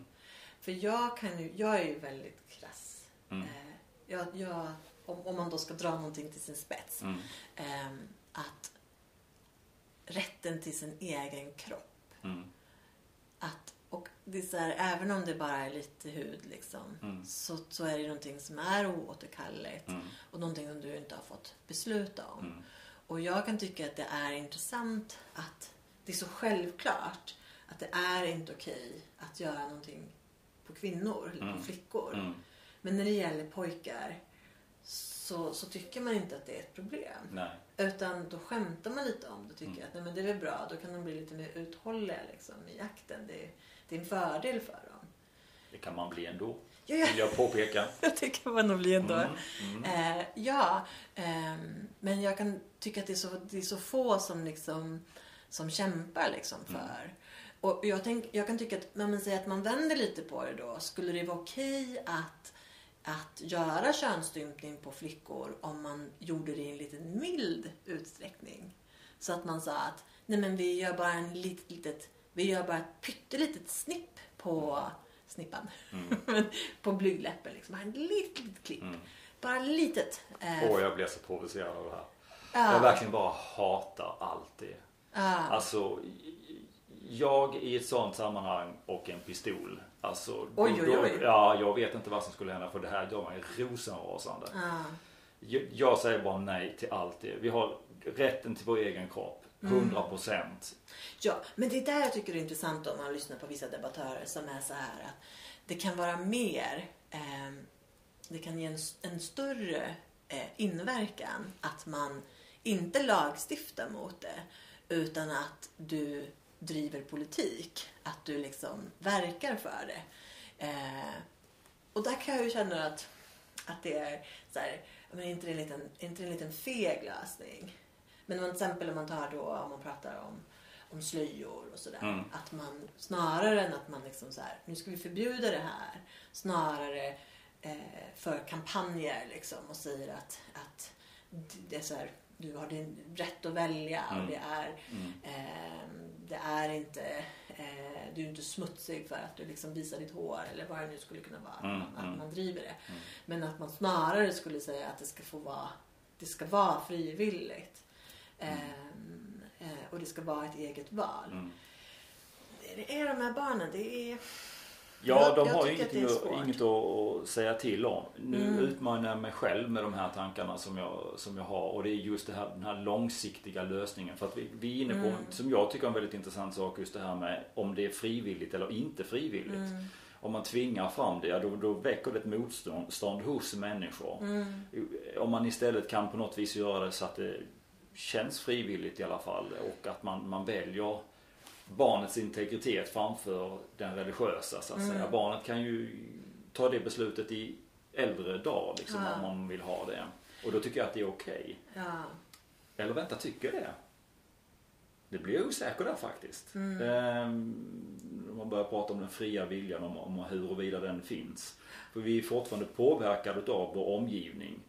För jag, kan ju, jag är ju väldigt krass. Mm. Eh, jag, jag, om, om man då ska dra någonting till sin spets. Mm. ehm, att rätten till sin egen kropp. Mm. Att, och det är så här, även om det bara är lite hud liksom, Mm. så, så är det någonting som är oåterkalleligt. Mm. Och någonting som du inte har fått besluta om. Mm. Och jag kan tycka att det är intressant att det är så självklart att det är inte okej att göra någonting på kvinnor eller på Mm. flickor. Mm. Men när det gäller pojkar så, så tycker man inte att det är ett problem. Nej. Utan då skämtar man lite om det och tycker Mm. att nej, men det är väl bra. Då kan de bli lite mer uthålliga liksom, i jakten. Det, det är en fördel för dem. Det kan man bli ändå. Ja, ja. Vill jag påpeka. (laughs) det kan man nog bli ändå. Mm. Mm. Eh, ja, ehm, men jag kan tycka att det är så, det är så få som, liksom, som kämpar liksom Mm. för. Och jag, tänk, jag kan tycka att, men man säger att man vänder lite på det då. Skulle det vara okej att, att göra könsstympning på flickor om man gjorde det i en liten mild utsträckning? Så att man sa att nej men vi gör bara en litet, litet vi gör bara ett pyttelitet snipp på snippan. Mm. (laughs) på blygdläppen liksom. En litet, litet klipp. Mm. Bara litet. Eh, Åh, jag blir så provocerad av det här. Ja. Jag verkligen bara hatar allt det. Ja. Alltså, jag i ett sånt sammanhang och en pistol. Alltså, Oj, oj, oj. Ja, jag vet inte vad som skulle hända för det här gör mig rosenrasande. Ja. Jag, jag säger bara nej till allt det. Vi har rätten till vår egen kropp. Mm. 100 procent. Ja, men det är där jag tycker det är intressant om man lyssnar på vissa debattörer som är så här att det kan vara mer, eh, det kan ge en, en större eh, inverkan att man inte lagstiftar mot det utan att du driver politik, att du liksom verkar för det. Eh, och där kan jag ju känna att, att det är så här, men inte det en liten, inte en liten feg lösning? Men till exempel om man tar då, om man pratar om, om slöjor och sådär. Mm. Att man snarare än att man liksom så här, nu ska vi förbjuda det här. Snarare eh, för kampanjer liksom och säger att, att det är så här, du har din rätt att välja och Mm. det är, Mm. eh, det är inte, eh, du är inte smutsig för att du liksom visar ditt hår eller vad det nu skulle kunna vara. Mm, att, man, mm. man driver det. Mm. Men att man snarare skulle säga att det ska få vara, det ska vara frivilligt. Ehm, eh, och det ska vara ett eget val. Mm. Det är de här barnen, det är... Ja, de jag har ju ingenting, att, inget att, säga till om. Nu Mm. utmanar jag mig själv med de här tankarna som jag, som jag har och det är just det här, den här långsiktiga lösningen. För att vi, vi är inne på, Mm. som jag tycker är en väldigt intressant sak, just det här med om det är frivilligt eller inte frivilligt. Mm, Om man tvingar fram det, då, då väcker det ett motstånd stånd hos människor. mm, Om man istället kan på något vis göra det så att det känns frivilligt i alla fall och att man, man väljer barnets integritet framför den religiösa så att Mm. säga. Barnet kan ju ta det beslutet i äldre dag liksom Ja. om man vill ha det. Och då tycker jag att det är okej. ja. Eller vänta, tycker det? Det blir jag osäker där faktiskt. Mm. Ehm, man börjar prata om den fria viljan, om, om huruvida den finns. För vi är fortfarande påverkade av vår omgivning.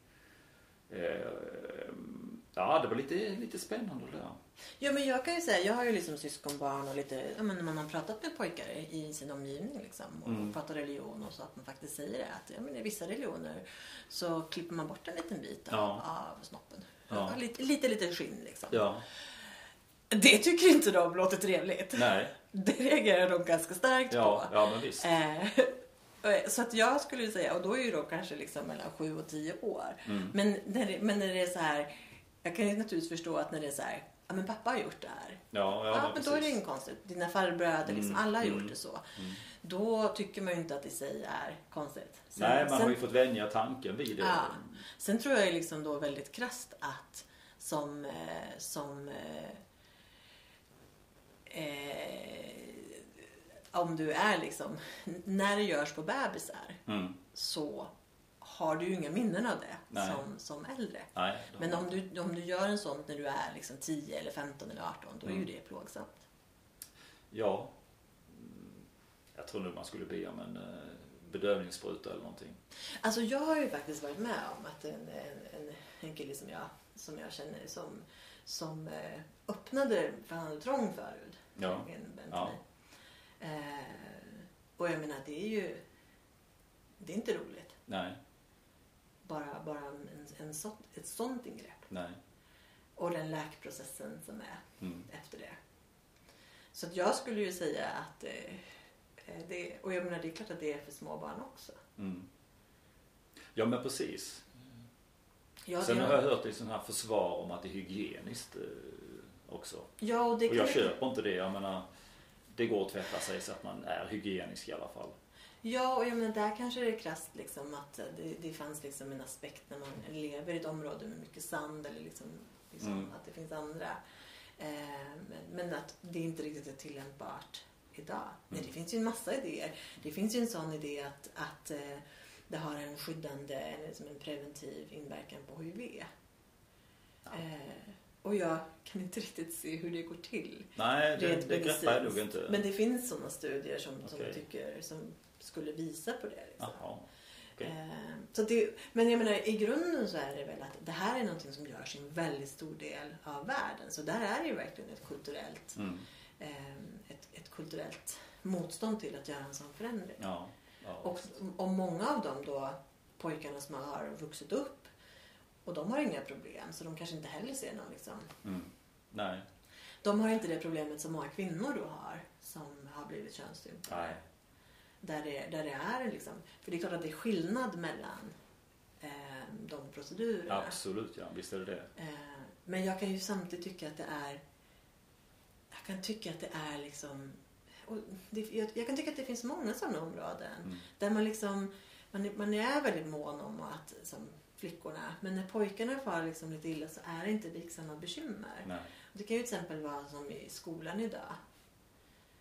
Ehm, ja, det var lite, lite spännande där. Ja men jag kan ju säga, jag har ju liksom syskonbarn och lite, ja men man har pratat med pojkar i sin omgivning liksom och Mm. pratar religion och så att man faktiskt säger det att ja, men i vissa religioner så klipper man bort en liten bit av, Ja. av snoppen. Ja. Lite, lite, lite skinn liksom. Ja, Det tycker inte de låter trevligt. nej, Det reagerar de ganska starkt ja, på. ja men visst. Eh, Så att jag skulle säga, och då är ju de kanske liksom mellan 7 och 10 år. Mm. Men, när det, men när det är så här, jag kan ju naturligtvis förstå att när det är så här, ja men pappa har gjort det här. Ja, ja, Ja, men då är det inget konstigt. Dina farbröder, liksom, Mm, alla har mm, gjort det så. mm. Då tycker man ju inte att det i sig är konstigt. Sen, Nej, man sen, har ju fått vänja tanken vid det. Ja. sen tror jag ju liksom då väldigt krasst att som, eh, som eh, eh, om du är liksom, när det görs på bebisar Mm. så har du ju inga minnen av det Nej. som, som äldre. Nej, Men om du, om du gör en sån när du är liksom 10 eller 15 eller 18 då är ju Mm. det plågsamt. Ja. Mm, Jag tror nog man skulle be om en eh, bedövningsspruta eller någonting. Alltså jag har ju faktiskt varit med om att en, en, en, en kille som jag, som jag känner som, som eh, öppnade, för han hade trång förut. Ja. En Ja. Eh, och jag menar det är ju, det är inte roligt. Nej, Bara, bara en, en sånt, ett sånt ingrepp. nej. Och den läkprocessen som är Mm. efter det. Så att jag skulle ju säga att eh, eh, det, och jag menar det är klart att det är för små barn också. Mm. Ja men precis. Ja, Sen har jag hört i sån här försvar om att det är hygieniskt eh, också. ja, och det Och jag köper inte det. Jag menar, det går att tvätta sig så att man är hygienisk i alla fall. Ja, och jag menar, där kanske det är krasst liksom att det, det fanns liksom en aspekt när man lever i ett område med mycket sand eller liksom, liksom Mm. att det finns andra. Eh, men, men att det inte riktigt är tillämpbart idag. Mm. det finns ju en massa idéer. Det finns ju en sån idé att, att eh, det har en skyddande, liksom en preventiv inverkan på HIV. Ja. Eh, och jag kan inte riktigt se hur det går till. Nej, det, det greppar jag nog inte. Men det finns sådana studier som, som, Okej. tycker, som skulle visa på det. Liksom. Jaha. okej. Eh, så det, men jag menar i grunden så är det väl att det här är någonting som görs i en väldigt stor del av världen. Så där är det ju verkligen ett kulturellt, Mm. eh, ett, ett kulturellt motstånd till att göra en sån förändring. Ja. ja. Och om många av dem då, pojkarna som har vuxit upp och de har inga problem så de kanske inte heller ser någon liksom. Mm. Nej. De har inte det problemet som många kvinnor då har som har blivit könsstympade. Nej. Där det, där det är liksom, för det är klart att det är skillnad mellan eh, de procedurerna. Absolut ja, visst är det det. Eh, men jag kan ju samtidigt tycka att det är jag kan tycka att det är liksom det, jag, jag kan tycka att det finns många sådana områden Mm. där man liksom man, är- man är väldigt mån om att som flickorna men när pojkarna far liksom lite illa så är det inte liksamma bekymmer. Nej. Det kan ju till exempel vara som i skolan idag.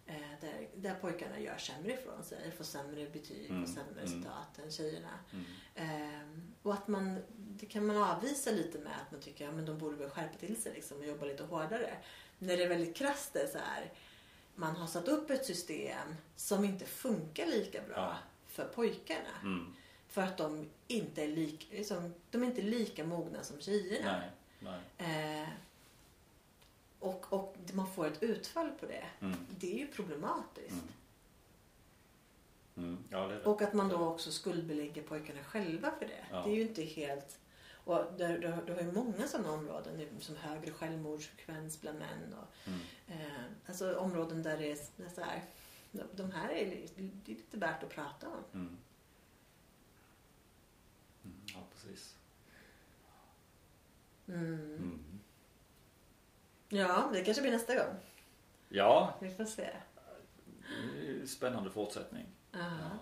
Eh, där, där pojkarna gör sämre ifrån sig, får sämre betyg Mm, och sämre mm. resultat än tjejerna. Mm. Ehm, och att man, det kan man avvisa lite med att man tycker att ja, men de borde väl skärpa till sig liksom, och jobba lite hårdare. När det är väldigt krasst är så här, man har satt upp ett system som inte funkar lika bra Ja. för pojkarna. Mm. För att de inte är, lik, liksom, de är inte lika mogna som tjejerna. Nej. Nej. Eh, och, och man får ett utfall på det. Mm. Det är ju problematiskt. Mm. Mm. Ja, det det. Och att man då också skuldbelägger pojkarna själva för det. Ja. Det är ju inte helt... Och du, har- du har ju många sådana områden som högre självmordsfrekvens bland män. Och, Mm. eh, alltså områden där det är, så här, de, här är, det är lite värt att prata om. Mm. Mm. Ja, precis. Ja, det kanske blir nästa gång. Ja, Vi får se. spännande fortsättning. Ja. Ja.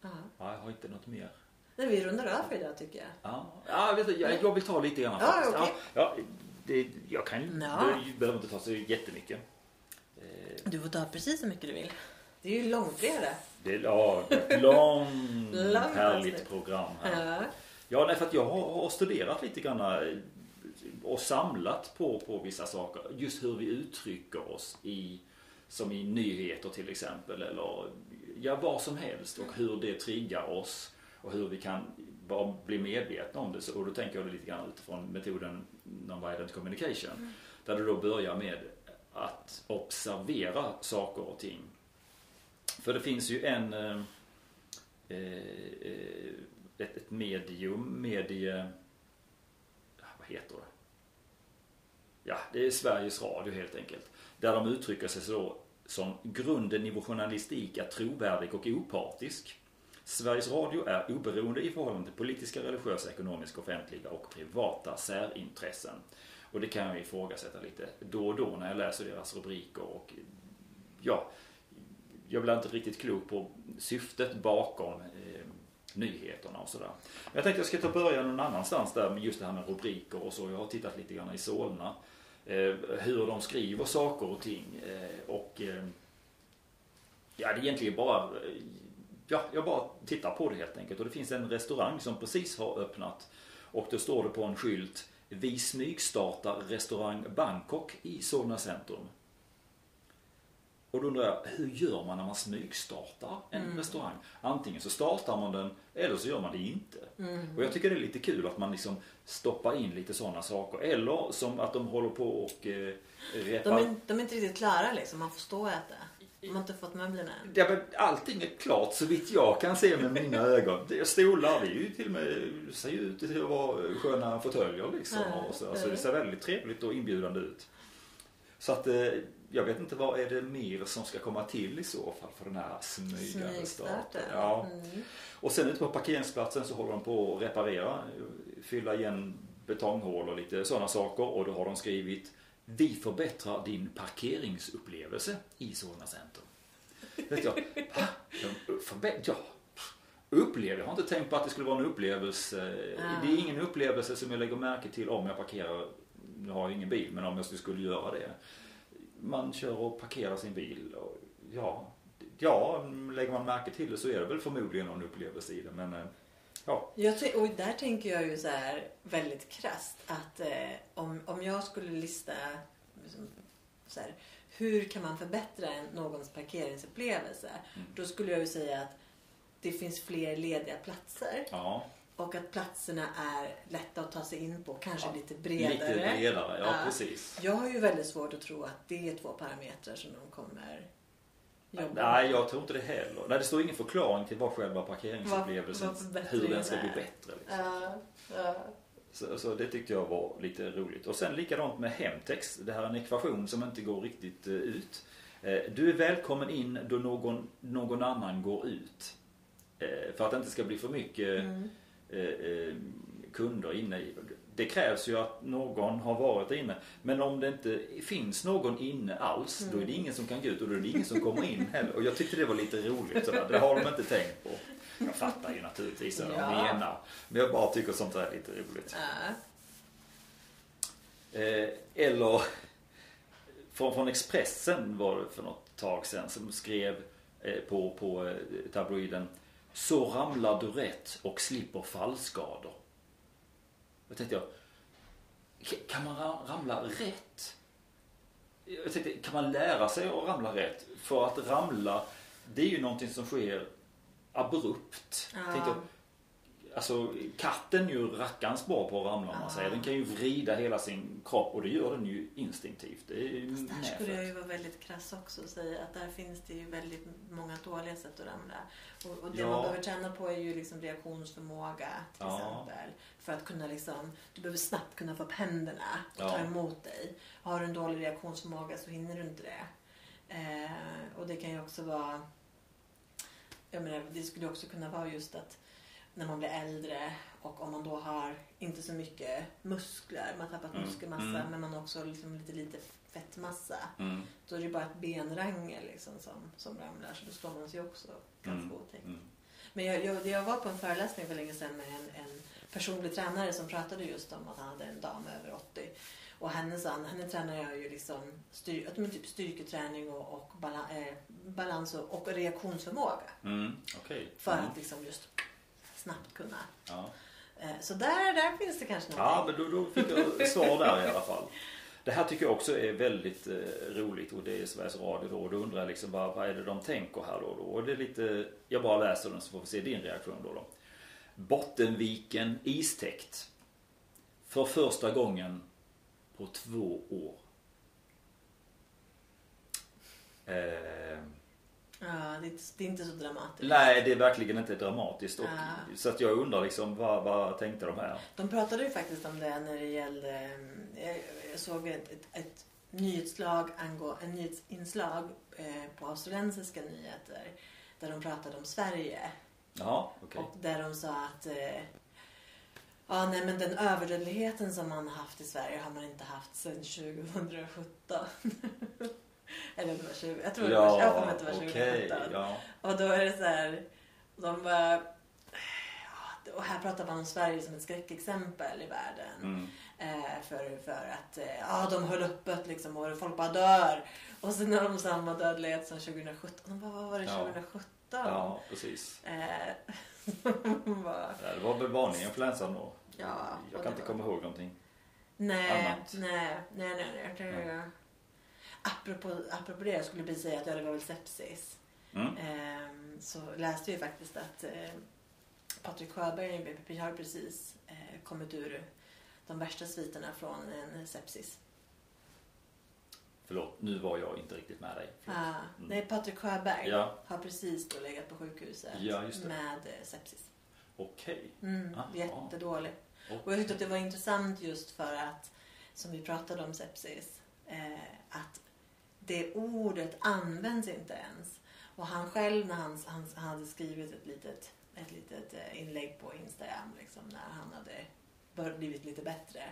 Ja. Ja, jag har inte något mer. Men vi rundar av för idag tycker jag. Ja, ja vet du, jag, jag vill ta lite grann faktiskt. Ja, ja, det, jag kan ju, Ja. det behöver inte ta så jättemycket. Eh, Du får ta precis så mycket du vill. Det är ju långfredag. Det är ja, ett långt (laughs) härligt program här. Ja. Ja, nej, för att jag har, har studerat lite grann och samlat på, på vissa saker. Just hur vi uttrycker oss i, som i nyheter till exempel. Eller ja, vad som helst och hur det triggar oss och hur vi kan bara bli medvetna om det. Så, och då tänker jag lite grann utifrån metoden Nonviolent Communication. Där du då börjar med att observera saker och ting. För det finns ju en eh, eh, ett, ett medium, medie... Vad heter det? Ja, det är Sveriges Radio helt enkelt. Där de uttrycker sig så som grunden i vår journalistik är trovärdig och opartisk. Sveriges Radio är oberoende i förhållande till politiska, religiösa, ekonomiska, offentliga och privata särintressen. Och det kan jag ifrågasätta lite då och då när jag läser deras rubriker och ja, jag blir inte riktigt klok på syftet bakom eh, nyheterna och sådär. Jag tänkte jag ska ta börja någon annanstans där med just det här med rubriker och så. Jag har tittat lite grann i Solna. Eh, hur de skriver saker och ting. Eh, och eh, ja, det är egentligen bara Ja, jag bara tittar på det helt enkelt. Och det finns en restaurang som precis har öppnat. Och då står det på en skylt Vi smygstartar restaurang Bangkok i Solna centrum. Och då undrar jag, hur gör man när man smygstartar en Mm. restaurang? Antingen så startar man den eller så gör man det inte. Mm. Och jag tycker det är lite kul att man liksom stoppar in lite sådana saker. Eller som att de håller på och eh, De, repar... är, de är inte riktigt klara liksom. Man får stå och äta. De har inte fått möblerna än. Ja, men allting är klart så vitt jag kan se med mina ögon. Stolar, det är ju till och med, ser ju ut till att vara sköna fåtöljer liksom. Ja, Och så. Alltså, det ser väldigt trevligt och inbjudande ut. Så att eh, jag vet inte vad är det mer som ska komma till i så fall för den här smygande starten. Smygstarten. Ja. Mm. Och sen ute på parkeringsplatsen så håller de på att reparera, fylla igen betonghål och lite sådana saker. Och då har de skrivit Vi förbättrar din parkeringsupplevelse i Solna centrum. Vet jag, va? De förbä- ja. Upplevelse? Jag har inte tänkt på att det skulle vara en upplevelse. Ah. Det är ingen upplevelse som jag lägger märke till om jag parkerar. Nu har jag ingen bil, men om jag skulle göra det. Man kör och parkerar sin bil. Och, ja, ja, lägger man märke till det så är det väl förmodligen någon upplevelse i det. Men eh, ja, Jag, och där tänker jag ju så här väldigt krasst att eh, om, om jag skulle lista liksom, så här, hur kan man förbättra en, någons parkeringsupplevelse? Mm. Då skulle jag ju säga att det finns fler lediga platser ja och att platserna är lätta att ta sig in på, kanske Ja, lite bredare. lite bredare. Ja, precis. Jag har ju väldigt svårt att tro att det är två parametrar som de kommer jobbar Nej, jag tror inte det heller. Nej, det står ingen förklaring till vad själva parkeringsupplevelsen, Vad- hur den ska bli bättre. Liksom. Ja, ja. Så, så det tyckte jag var lite roligt. Och sen likadant med hemtext. Det här är en ekvation som inte går riktigt eh, ut. Eh, du är välkommen in då någon, någon annan går ut. Eh, för att det inte ska bli för mycket Mm. Eh, eh, kunder inne. i- Det krävs ju att någon har varit inne. Men om det inte finns någon inne alls, då är det ingen som kan gå ut och då är det ingen som kommer in heller. Och jag tyckte det var lite roligt. Sådär. Det har de inte tänkt på. Jag fattar ju naturligtvis vad de Ja. menar. Men jag bara tycker sånt där är lite roligt. Ja. Eh, eller från, från Expressen var det för något tag sedan som skrev eh, på, på eh, tabloiden Så ramlar du rätt och slipper fallskador. Då tänkte jag, "K- kan man ra- ramla rätt? Jag tänkte, kan man lära sig att ramla rätt? För att ramla, det är ju någonting som sker abrupt. Ja. Tänkte jag, Alltså katten är ju rackarns bra på att ramla om man säger. Den kan ju vrida hela sin kropp och det gör den ju instinktivt. Det är ju Fast där skulle jag ju vara väldigt krass också och säga att där finns det ju väldigt många dåliga sätt att ramla. Och, och det Ja. man behöver träna på är ju liksom reaktionsförmåga till Ja. exempel. För att kunna liksom, du behöver snabbt kunna få upp händerna och Ja. ta emot dig. Har du en dålig reaktionsförmåga så hinner du inte det. Eh, och det kan ju också vara, jag menar, det skulle också kunna vara just att när man blir äldre och om man då har inte så mycket muskler, man har tappat Mm, muskelmassa mm. men man har också liksom lite lite fettmassa. Mm, Då är det bara ett benrangel liksom som, som ramlar så då slår man sig också ganska Mm, otäckt. mm. Men jag, jag, jag var på en föreläsning för länge sedan med en, en personlig tränare som pratade just om att han hade en dam över 80. Och henne, sa han, henne tränar jag ju liksom styr, typ styrketräning och, och bala, eh, balans och, och reaktionsförmåga. Mm, Okej. För Mm. att liksom just snabbt kunna. Ja. Eh, så där, där finns det kanske Ja, någonting. men då, då fick jag svar där i alla fall. Det här tycker jag också är väldigt eh, roligt och det är Sveriges Radio då. Och då undrar jag liksom vad, vad är det de tänker här då, då? Och det är lite, jag bara läser den så får vi se din reaktion då. då. Bottenviken istäckt. För första gången på två år. Eh, Ja, det, är inte, det är inte så dramatiskt. nej, det är verkligen inte dramatiskt. Och, Ah. Så att jag undrar liksom vad, vad tänkte de här? De pratade ju faktiskt om det när det gällde... Jag, jag såg ett, ett, ett nyhetslag angå, en nyhetsinslag eh, på australiensiska nyheter där de pratade om Sverige. Ja, okej. Och där de sa att eh, ja, nej, men den överdödligheten som man har haft i Sverige har man inte haft sedan 2017. (laughs) Eller det var 20, jag tror det var, jag att det var 2017. okej. ja. Och då är det så här, de bara, ja, och här pratar man om Sverige som ett skräckexempel i världen. Mm. Eh, för, för att eh, ja, de höll öppet liksom och folk bara dör. Och sen har de samma dödlighet som 2017. De bara, vad var det Ja. 2017? Ja, precis. Eh, (laughs) bara, Ja, det var väl vanlig influensan då. ja, Jag kan inte var- komma ihåg någonting. Nej, annat. nej, nej, nej. nej. Apropå, apropå det, jag skulle precis säga att ja, det var väl sepsis. Mm. Ehm, så läste jag faktiskt att eh, Patrik Sjöberg i BPP har precis eh, kommit ur de värsta sviterna från en sepsis. Förlåt, nu var jag inte riktigt med dig. Förlåt. Ah, Nej, Patrik Sjöberg Ja, har precis då legat på sjukhuset Ja, med eh, sepsis. okej. Mm, Aha. jättedålig. Okej. Och jag tyckte att det var intressant just för att, som vi pratade om sepsis, eh, att det ordet används inte ens. Och han själv när han, han, han hade skrivit ett litet, ett litet eh, inlägg på Instagram liksom, när han hade blivit lite bättre.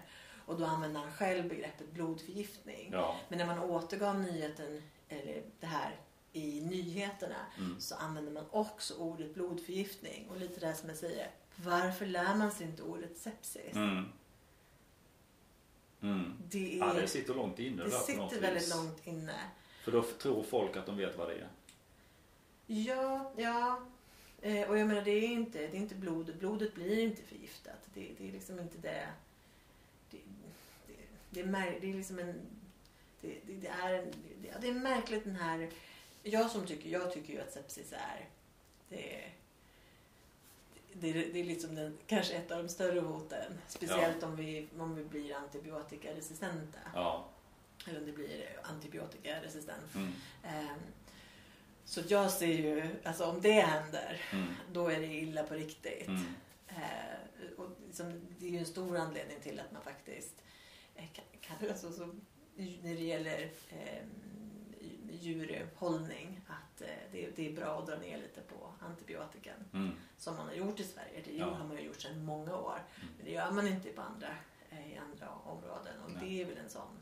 Och då använde han själv begreppet blodförgiftning. Ja. Men när man återgav nyheten, eller det här i nyheterna Mm. så använder man också ordet blodförgiftning. Och lite det som jag säger, varför lär man sig inte ordet sepsis? Mm. Mm. Det, är, Ja, det sitter långt inne det sitter väldigt vis. långt inne. För då tror folk att de vet vad det är. Ja, ja. Eh, och jag menar det är inte, det är inte blodet. Blodet blir inte förgiftat. Det, det är liksom inte det. Det, det, det, är, det är liksom en... Det, det är en, det, det är märkligt den här... Jag som tycker, jag tycker ju att sepsis är... Det är, det, är- det är liksom den, kanske ett av de större hoten. Speciellt om, vi, om vi blir antibiotikaresistenta. Ja. Eller om det blir antibiotikaresistent. Mm. Ehm, Så jag ser ju, alltså om det händer, Mm. då är det illa på riktigt. Mm. Eh, och liksom, det är ju en stor anledning till att man faktiskt eh, kan, kan, alltså, så, när det gäller eh, djurhållning att eh, det, det är bra att dra ner lite på antibiotikan Mm. som man har gjort i Sverige. Det Ja. har man ju gjort sedan många år. Mm. Men det gör man inte på andra, eh, i andra områden och Nej. det är väl en sån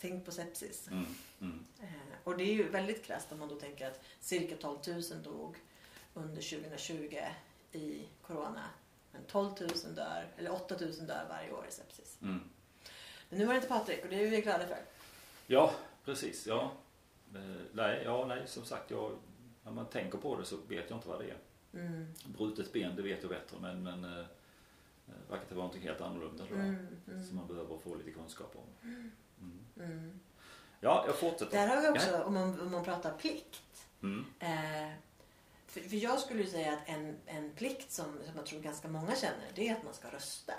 Tänk på sepsis. Mm. Mm. Eh, och det är ju väldigt krasst om man då tänker att cirka 12 000 dog under 2020 i corona. Men 12 000 dör, eller 8 000 dör varje år i sepsis. Mm. Men nu var det inte Patrik och det är vi glada för. Ja, precis. Ja. Eh, nej, ja, nej, som sagt, jag, när man tänker på det så vet jag inte vad det är. Mm. Brutet ben, det vet jag bättre, men, men eh, det verkar vara någonting helt annorlunda tror jag. Mm, mm, Som man behöver få lite kunskap om. Mm. mm. Ja, jag fortsätter. Där har vi också, om man, om man pratar plikt. Mm. Eh, för, för jag skulle säga att en, en plikt som, som jag tror ganska många känner, det är att man ska rösta.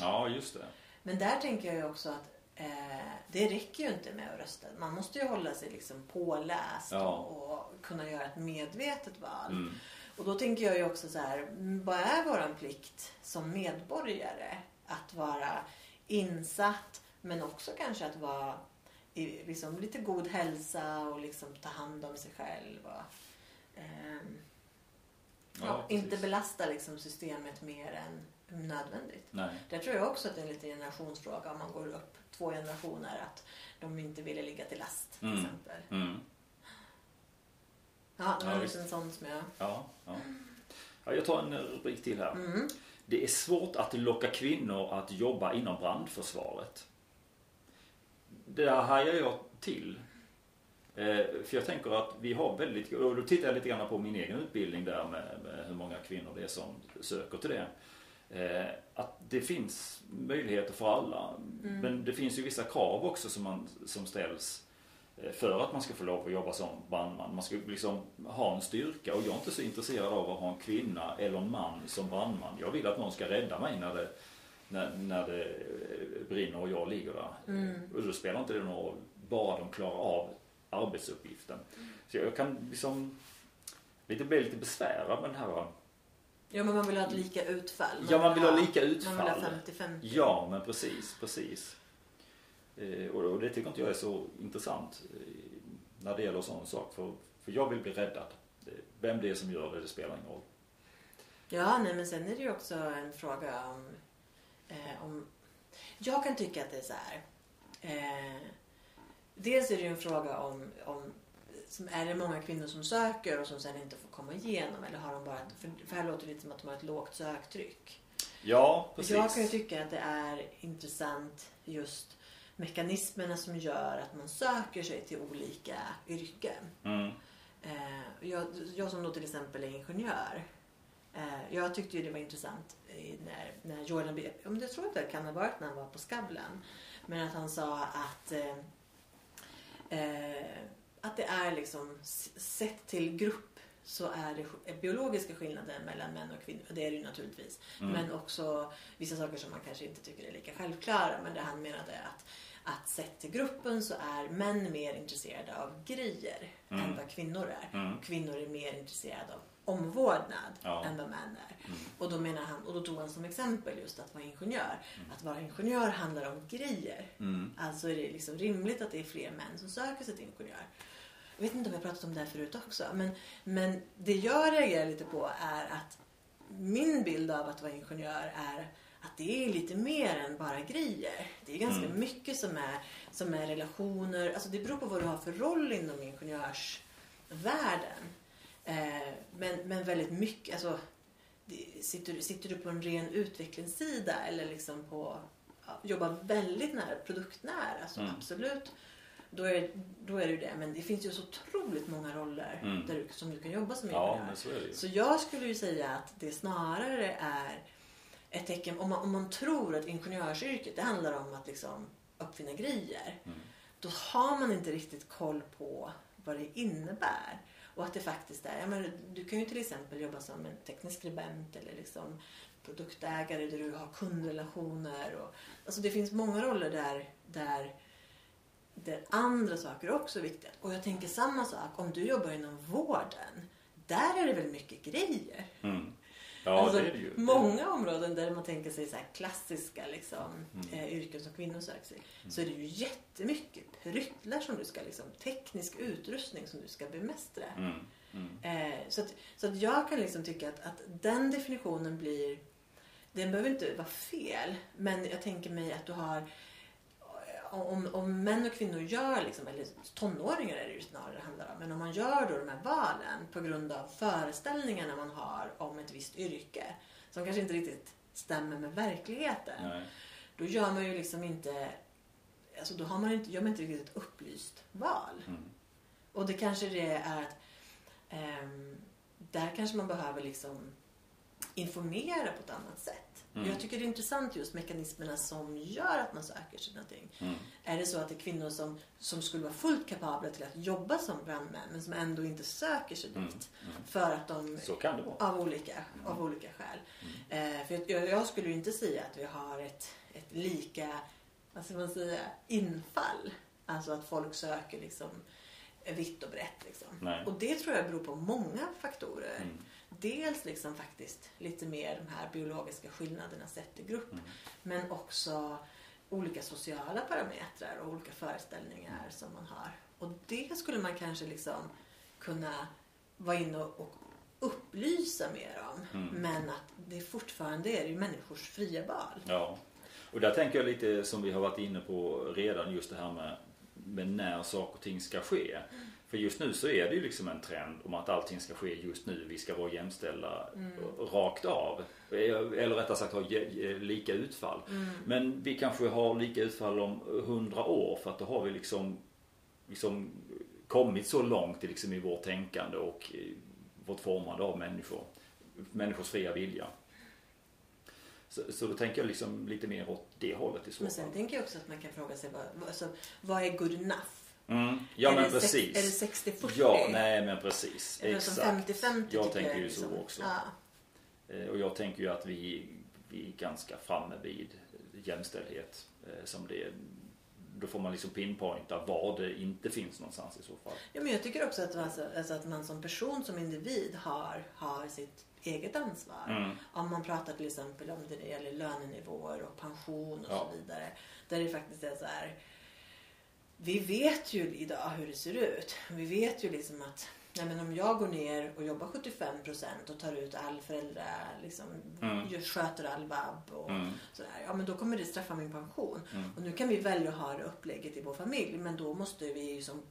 Ja, just det. Men där tänker jag också att eh, det räcker ju inte med att rösta. Man måste ju hålla sig liksom påläst Ja. och, kunna göra ett medvetet val. Mm. Och då tänker jag ju också så här, mm, vad är våran plikt som medborgare? Att vara insatt men också kanske att vara i liksom lite god hälsa och liksom ta hand om sig själv. Och, ehm, Ja, ja, inte belasta liksom systemet mer än nödvändigt. Nej. Där tror jag också att det är en liten generationsfråga om man går upp två generationer att de inte ville ligga till last till Mm. exempel. Mm. Ja, det var Ja, en sån som jag... Ja, ja. ja, jag tar en rubrik till här. Mm. Det är svårt att locka kvinnor att jobba inom brandförsvaret. Det där hajar jag till. Eh, för jag tänker att vi har väldigt, och då tittar jag lite grann på min egen utbildning där med, med hur många kvinnor det är som söker till det. Eh, att det finns möjligheter för alla. Mm. Men det finns ju vissa krav också som, man, som ställs eh, för att man ska få lov att jobba som brandman. Man ska liksom ha en styrka och jag är inte så intresserad av att ha en kvinna eller en man som brandman. Jag vill att någon ska rädda mig när det, när, när det eh, brinner och jag ligger där. Mm. Och då spelar inte det någon roll, bara de klarar av arbetsuppgiften. Så jag kan liksom lite, bli lite besvärad med den här Ja, men man vill ha ett lika utfall. Ja, man vill ha lika Man vill ha utfall. 50-50. Ja, men precis, precis. Eh, och, det tycker inte jag är så intressant eh, när det gäller sån sak. För, för jag vill bli räddad. Vem det är som gör det, det spelar ingen roll. Ja, nej, men sen är det ju också en fråga om... Eh, om jag kan tycka att det är så här. Eh, dels är det ju en fråga om, om är det många kvinnor som söker och som sen inte får komma igenom? Eller har de bara... För, för här låter det lite som att de har ett lågt söktryck. Ja, precis. Jag kan ju tycka att det är intressant just mekanismerna som gör att man söker sig till olika yrken. Mm. Eh, jag, jag som då till exempel är ingenjör. Eh, jag tyckte ju det var intressant när, när Jordan B. Om det tror jag det kan ha varit när han var på Skavlan. Men att han sa att eh, eh, att det är liksom sett till grupp så är det biologiska skillnader mellan män och kvinnor. Det är det ju naturligtvis. Mm. Men också vissa saker som man kanske inte tycker är lika självklara. Men det han menade att, att sett till gruppen så är män mer intresserade av grejer Mm. än vad kvinnor är. Mm. Kvinnor är mer intresserade av omvårdnad Ja. än vad män är. Mm. Och då, menar han, och då tog han som exempel just att vara ingenjör. Att vara ingenjör handlar om grejer. Mm. Alltså är det liksom rimligt att det är fler män som söker sig till ingenjör. Jag vet inte om jag pratat om det här förut också. Men, men det jag reagerar lite på är att min bild av att vara ingenjör är att det är lite mer än bara grejer. Det är ganska Mm. mycket som är, som är relationer. Alltså det beror på vad du har för roll inom ingenjörsvärlden. Eh, men, men väldigt mycket. Alltså, det- sitter, sitter du på en ren utvecklingssida eller liksom på ja, jobbar väldigt nära, produktnära så Mm. absolut. Då är, då är det ju det. Men det finns ju så otroligt många roller Mm. där du, som du kan jobba som Ja, ingenjör. så. Så jag skulle ju säga att det snarare är ett tecken, om man, om man tror att ingenjörsyrket det handlar om att liksom uppfinna grejer. Mm. Då har man inte riktigt koll på vad det innebär. Och att det faktiskt är, menar, du kan ju till exempel jobba som en teknisk skribent eller liksom produktägare där du har kundrelationer. Och, alltså det finns många roller där, där där andra saker också är viktiga. Och jag tänker samma sak om du jobbar inom vården. Där är det väl mycket grejer. Mm. Ja, alltså, det är det ju. Många områden där man tänker sig så klassiska liksom, Mm. eh, yrken som kvinnor söker sig. Så är det ju jättemycket pryttlar som du ska, liksom, teknisk utrustning som du ska bemästra. Mm. Mm. Eh, så att, så att jag kan liksom tycka att, att den definitionen blir, den behöver inte vara fel. Men jag tänker mig att du har om, om män och kvinnor gör, liksom, eller tonåringar är det ju snarare det handlar om, men om man gör då de här valen på grund av föreställningarna man har om ett visst yrke som kanske inte riktigt stämmer med verkligheten. Nej. Då gör man ju liksom inte, alltså då har man inte, gör man inte riktigt ett upplyst val. Mm. Och det kanske det är att ehm, där kanske man behöver liksom informera på ett annat sätt. Mm. Jag tycker det är intressant just mekanismerna som gör att man söker sig någonting. Mm. Är det så att det är kvinnor som, som skulle vara fullt kapabla till att jobba som brandmän men som ändå inte söker sig dit Mm. Mm. för att de Så kan det vara. av olika, av olika skäl. Eh, för jag, jag skulle ju inte säga att vi har ett, ett lika, vad ska man säga, infall. Alltså att folk söker liksom vitt och brett. Liksom. Och det tror jag beror på många faktorer. Mm. Dels liksom faktiskt lite mer de här biologiska skillnaderna sett i grupp. Mm. Men också olika sociala parametrar och olika föreställningar som man har. Och det skulle man kanske liksom kunna vara inne och, och upplysa mer om. Mm. Men att det fortfarande är ju människors fria val. Ja. Och där tänker jag lite som vi har varit inne på redan just det här med, med när saker och ting ska ske. För just nu så är det ju liksom en trend om att allting ska ske just nu. Vi ska vara jämställda rakt av. Eller rättare sagt ha lika utfall. Men vi kanske har lika utfall om hundra år för att då har vi liksom, liksom kommit så långt liksom i vårt tänkande och vårt formande av människor. Människors fria vilja. Så, så då tänker jag liksom lite mer åt det hållet i så Men fall. sen tänker jag också att man kan fråga sig vad- alltså, vad är good enough? Mm. Ja är men det sex- precis. Är det 60-40? Ja, nej men precis. Eller som Exakt. 50-50 Jag tänker jag ju liksom. så också. Ja. Eh, Och jag tänker ju att vi, vi är ganska framme vid jämställdhet. eh, Som det, då får man liksom pinpointa var det inte finns någonstans i så fall. Ja, men jag tycker också att, alltså, alltså att man som person, som individ har, har sitt eget ansvar. Mm. Om man pratar till exempel om det gäller lönenivåer och pension och Ja. så vidare. Där det faktiskt är så här. Vi vet ju idag hur det ser ut. Vi vet ju liksom att nej men om jag går ner och jobbar 75% och tar ut all föräldra, liksom, Mm. sköter all vab och Mm. sådär. Ja men då kommer det straffa min pension. Mm. Och nu kan vi välja att ha det upplägget i vår familj men då måste vi ju som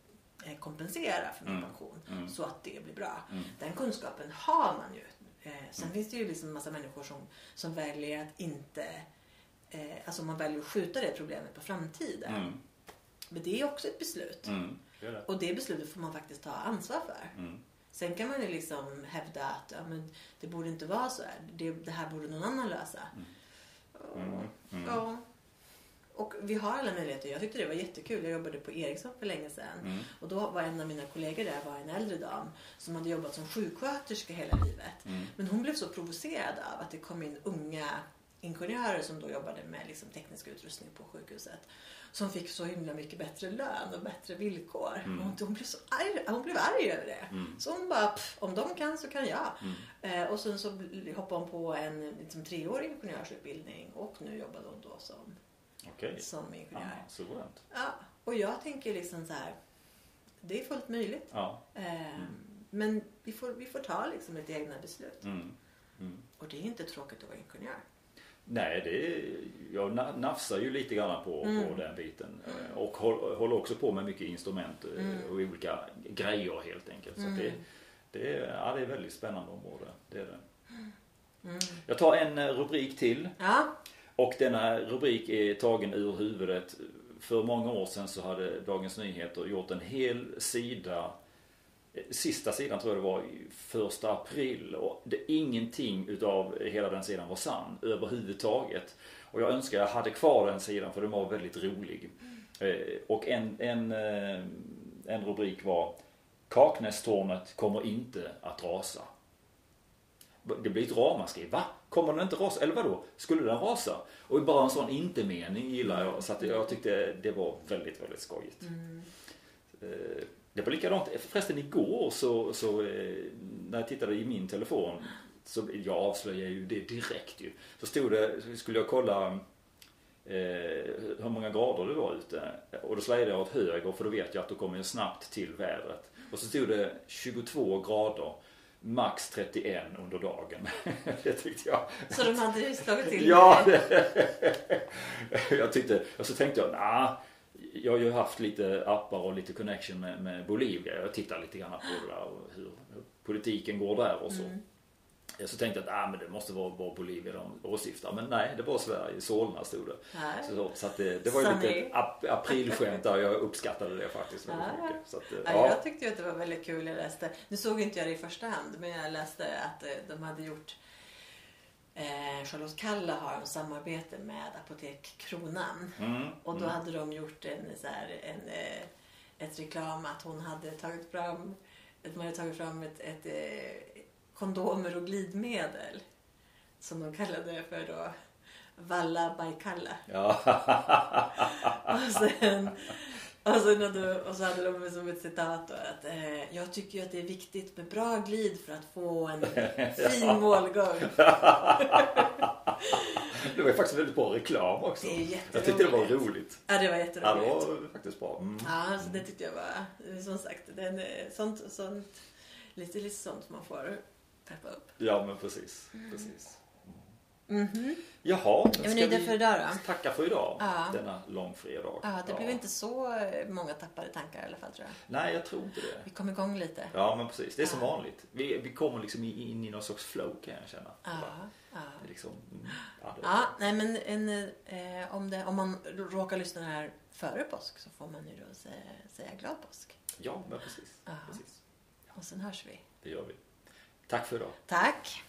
eh, kompensera för min Mm. pension Mm. så att det blir bra. Mm. Den kunskapen har man ju. Eh, sen finns det ju liksom en massa människor som, som väljer att inte eh, alltså man väljer att skjuta det problemet på framtiden. Mm. Men det är också ett beslut. Mm. Det det. Och det beslutet får man faktiskt ta ansvar för. Mm. Sen kan man ju liksom hävda att ja, men det borde inte vara så här. Det, det här borde någon annan lösa. Mm. Mm. Ja. Och vi har alla möjligheter. Jag tyckte det var jättekul. Jag jobbade på Ericsson för länge sedan. Mm. Och då var en av mina kollegor där var en äldre dam som hade jobbat som sjuksköterska hela livet. Mm. Men hon blev så provocerad av att det kom in unga ingenjörer som då jobbade med liksom teknisk utrustning på sjukhuset. Som fick så himla mycket bättre lön och bättre villkor. Mm. Och hon, blev så arg, hon blev arg över det. Mm. Så hon bara, "Pff, om de kan så kan jag. Mm. Eh, och sen så hoppade hon på en liksom, treårig ingenjörsutbildning och nu jobbade hon då som, Okej. som ingenjör. Ja, suveränt. Ja, och jag tänker liksom så här. Det är fullt möjligt. Ja. Eh, Men vi får, vi får ta liksom ett egna beslut. Mm. Mm. Och det är inte tråkigt att vara ingenjör. Nej, det jag na- nafsar ju lite grann på, Mm. på den biten. Eh, Och håll, håller också på med mycket instrument eh, Mm. och olika grejer helt enkelt. Så att Mm. det, det, är, ja, det är ett väldigt spännande område. Det är det. Mm. Jag tar en eh, rubrik till. Ja, Och denna rubrik är tagen ur huvudet. För många år sedan så hade Dagens Nyheter gjort en hel sida Sista sidan tror jag det var första april och det, ingenting utav hela den sidan var sann överhuvudtaget. Och jag önskar jag hade kvar den sidan för den var väldigt rolig. Eh, och en, en, eh, en rubrik var Kaknästornet kommer inte att rasa. Det blir ett ramaskri. Va? kommer den inte rasa? Eller vadå? Skulle den rasa? Och bara en sån inte-mening gillar jag. Så att jag tyckte det var väldigt, väldigt skojigt. Mm. Det var likadant, förresten igår så, så eh, när jag tittade i min telefon så jag avslöjar ju det direkt ju. Så stod det, så skulle jag kolla eh, hur många grader det var ute. Och då släde jag åt höger för då vet jag att då kommer jag snabbt till vädret. Och så stod det 22 grader, max 31 under dagen. (laughs) det tyckte jag. Så de hade ju slagit till Ja, med- (laughs) jag tyckte, och så tänkte jag, nah, jag har ju haft lite appar och lite connection med, med Bolivia. Jag tittar lite grann på det där och hur, politiken går där och så. Mm. Så tänkte jag att ah, men det måste vara, Bolivia de åsyftar. Men nej, det var Sverige. Solna stod det. Nej. Så, så att det, det var ju lite ap, aprilskämt där. Jag uppskattade det faktiskt väldigt Ja. mycket. Så att, eh, Ja, ja. jag tyckte ju att det var väldigt kul. Jag läste, nu såg inte jag det i första hand, men jag läste att eh, de hade gjort eh, Charlotte Kalla har en samarbete med Apotek Kronan. Mm, Och då mm. hade de gjort en, så här, en, eh, ett reklam att hon hade tagit fram, att man hade tagit fram ett, ett eh, kondomer och glidmedel. Som de kallade för då Valla Baikalla. Ja. (laughs) Och sen, och, sen hade, och så hade de som ett citat då att eh, jag tycker ju att det är viktigt med bra glid för att få en (laughs) fin målgång. (laughs) det var ju faktiskt väldigt bra reklam också. Det är jätteroligt. Jag tyckte det var roligt. Ja, det var Ja, jätteroligt. det var faktiskt bra. Mm. Ja, så det tyckte jag var, som sagt, den, eh, sånt, sånt, lite, lite sånt man får peppa upp. Ja, men precis. precis. Mhm. Jaha, Är vi ska nöjda för idag tacka för idag. Ja. Denna långfredag. Ja, det blev inte så många tappade tankar i alla fall tror jag. Nej, jag tror inte det. Vi kom igång lite. Ja, men precis. Det är som Ja. vanligt. Vi, vi kommer liksom in i någon sorts flow kan jag känna. Ja, ja. Liksom, mm, ja, Ja, nej men en, eh, om, det, om man råkar lyssna här före påsk så får man ju då säga, säga glad påsk. ja, men precis. Ja. precis. Och sen hörs vi. Det gör vi. Tack för idag. Tack!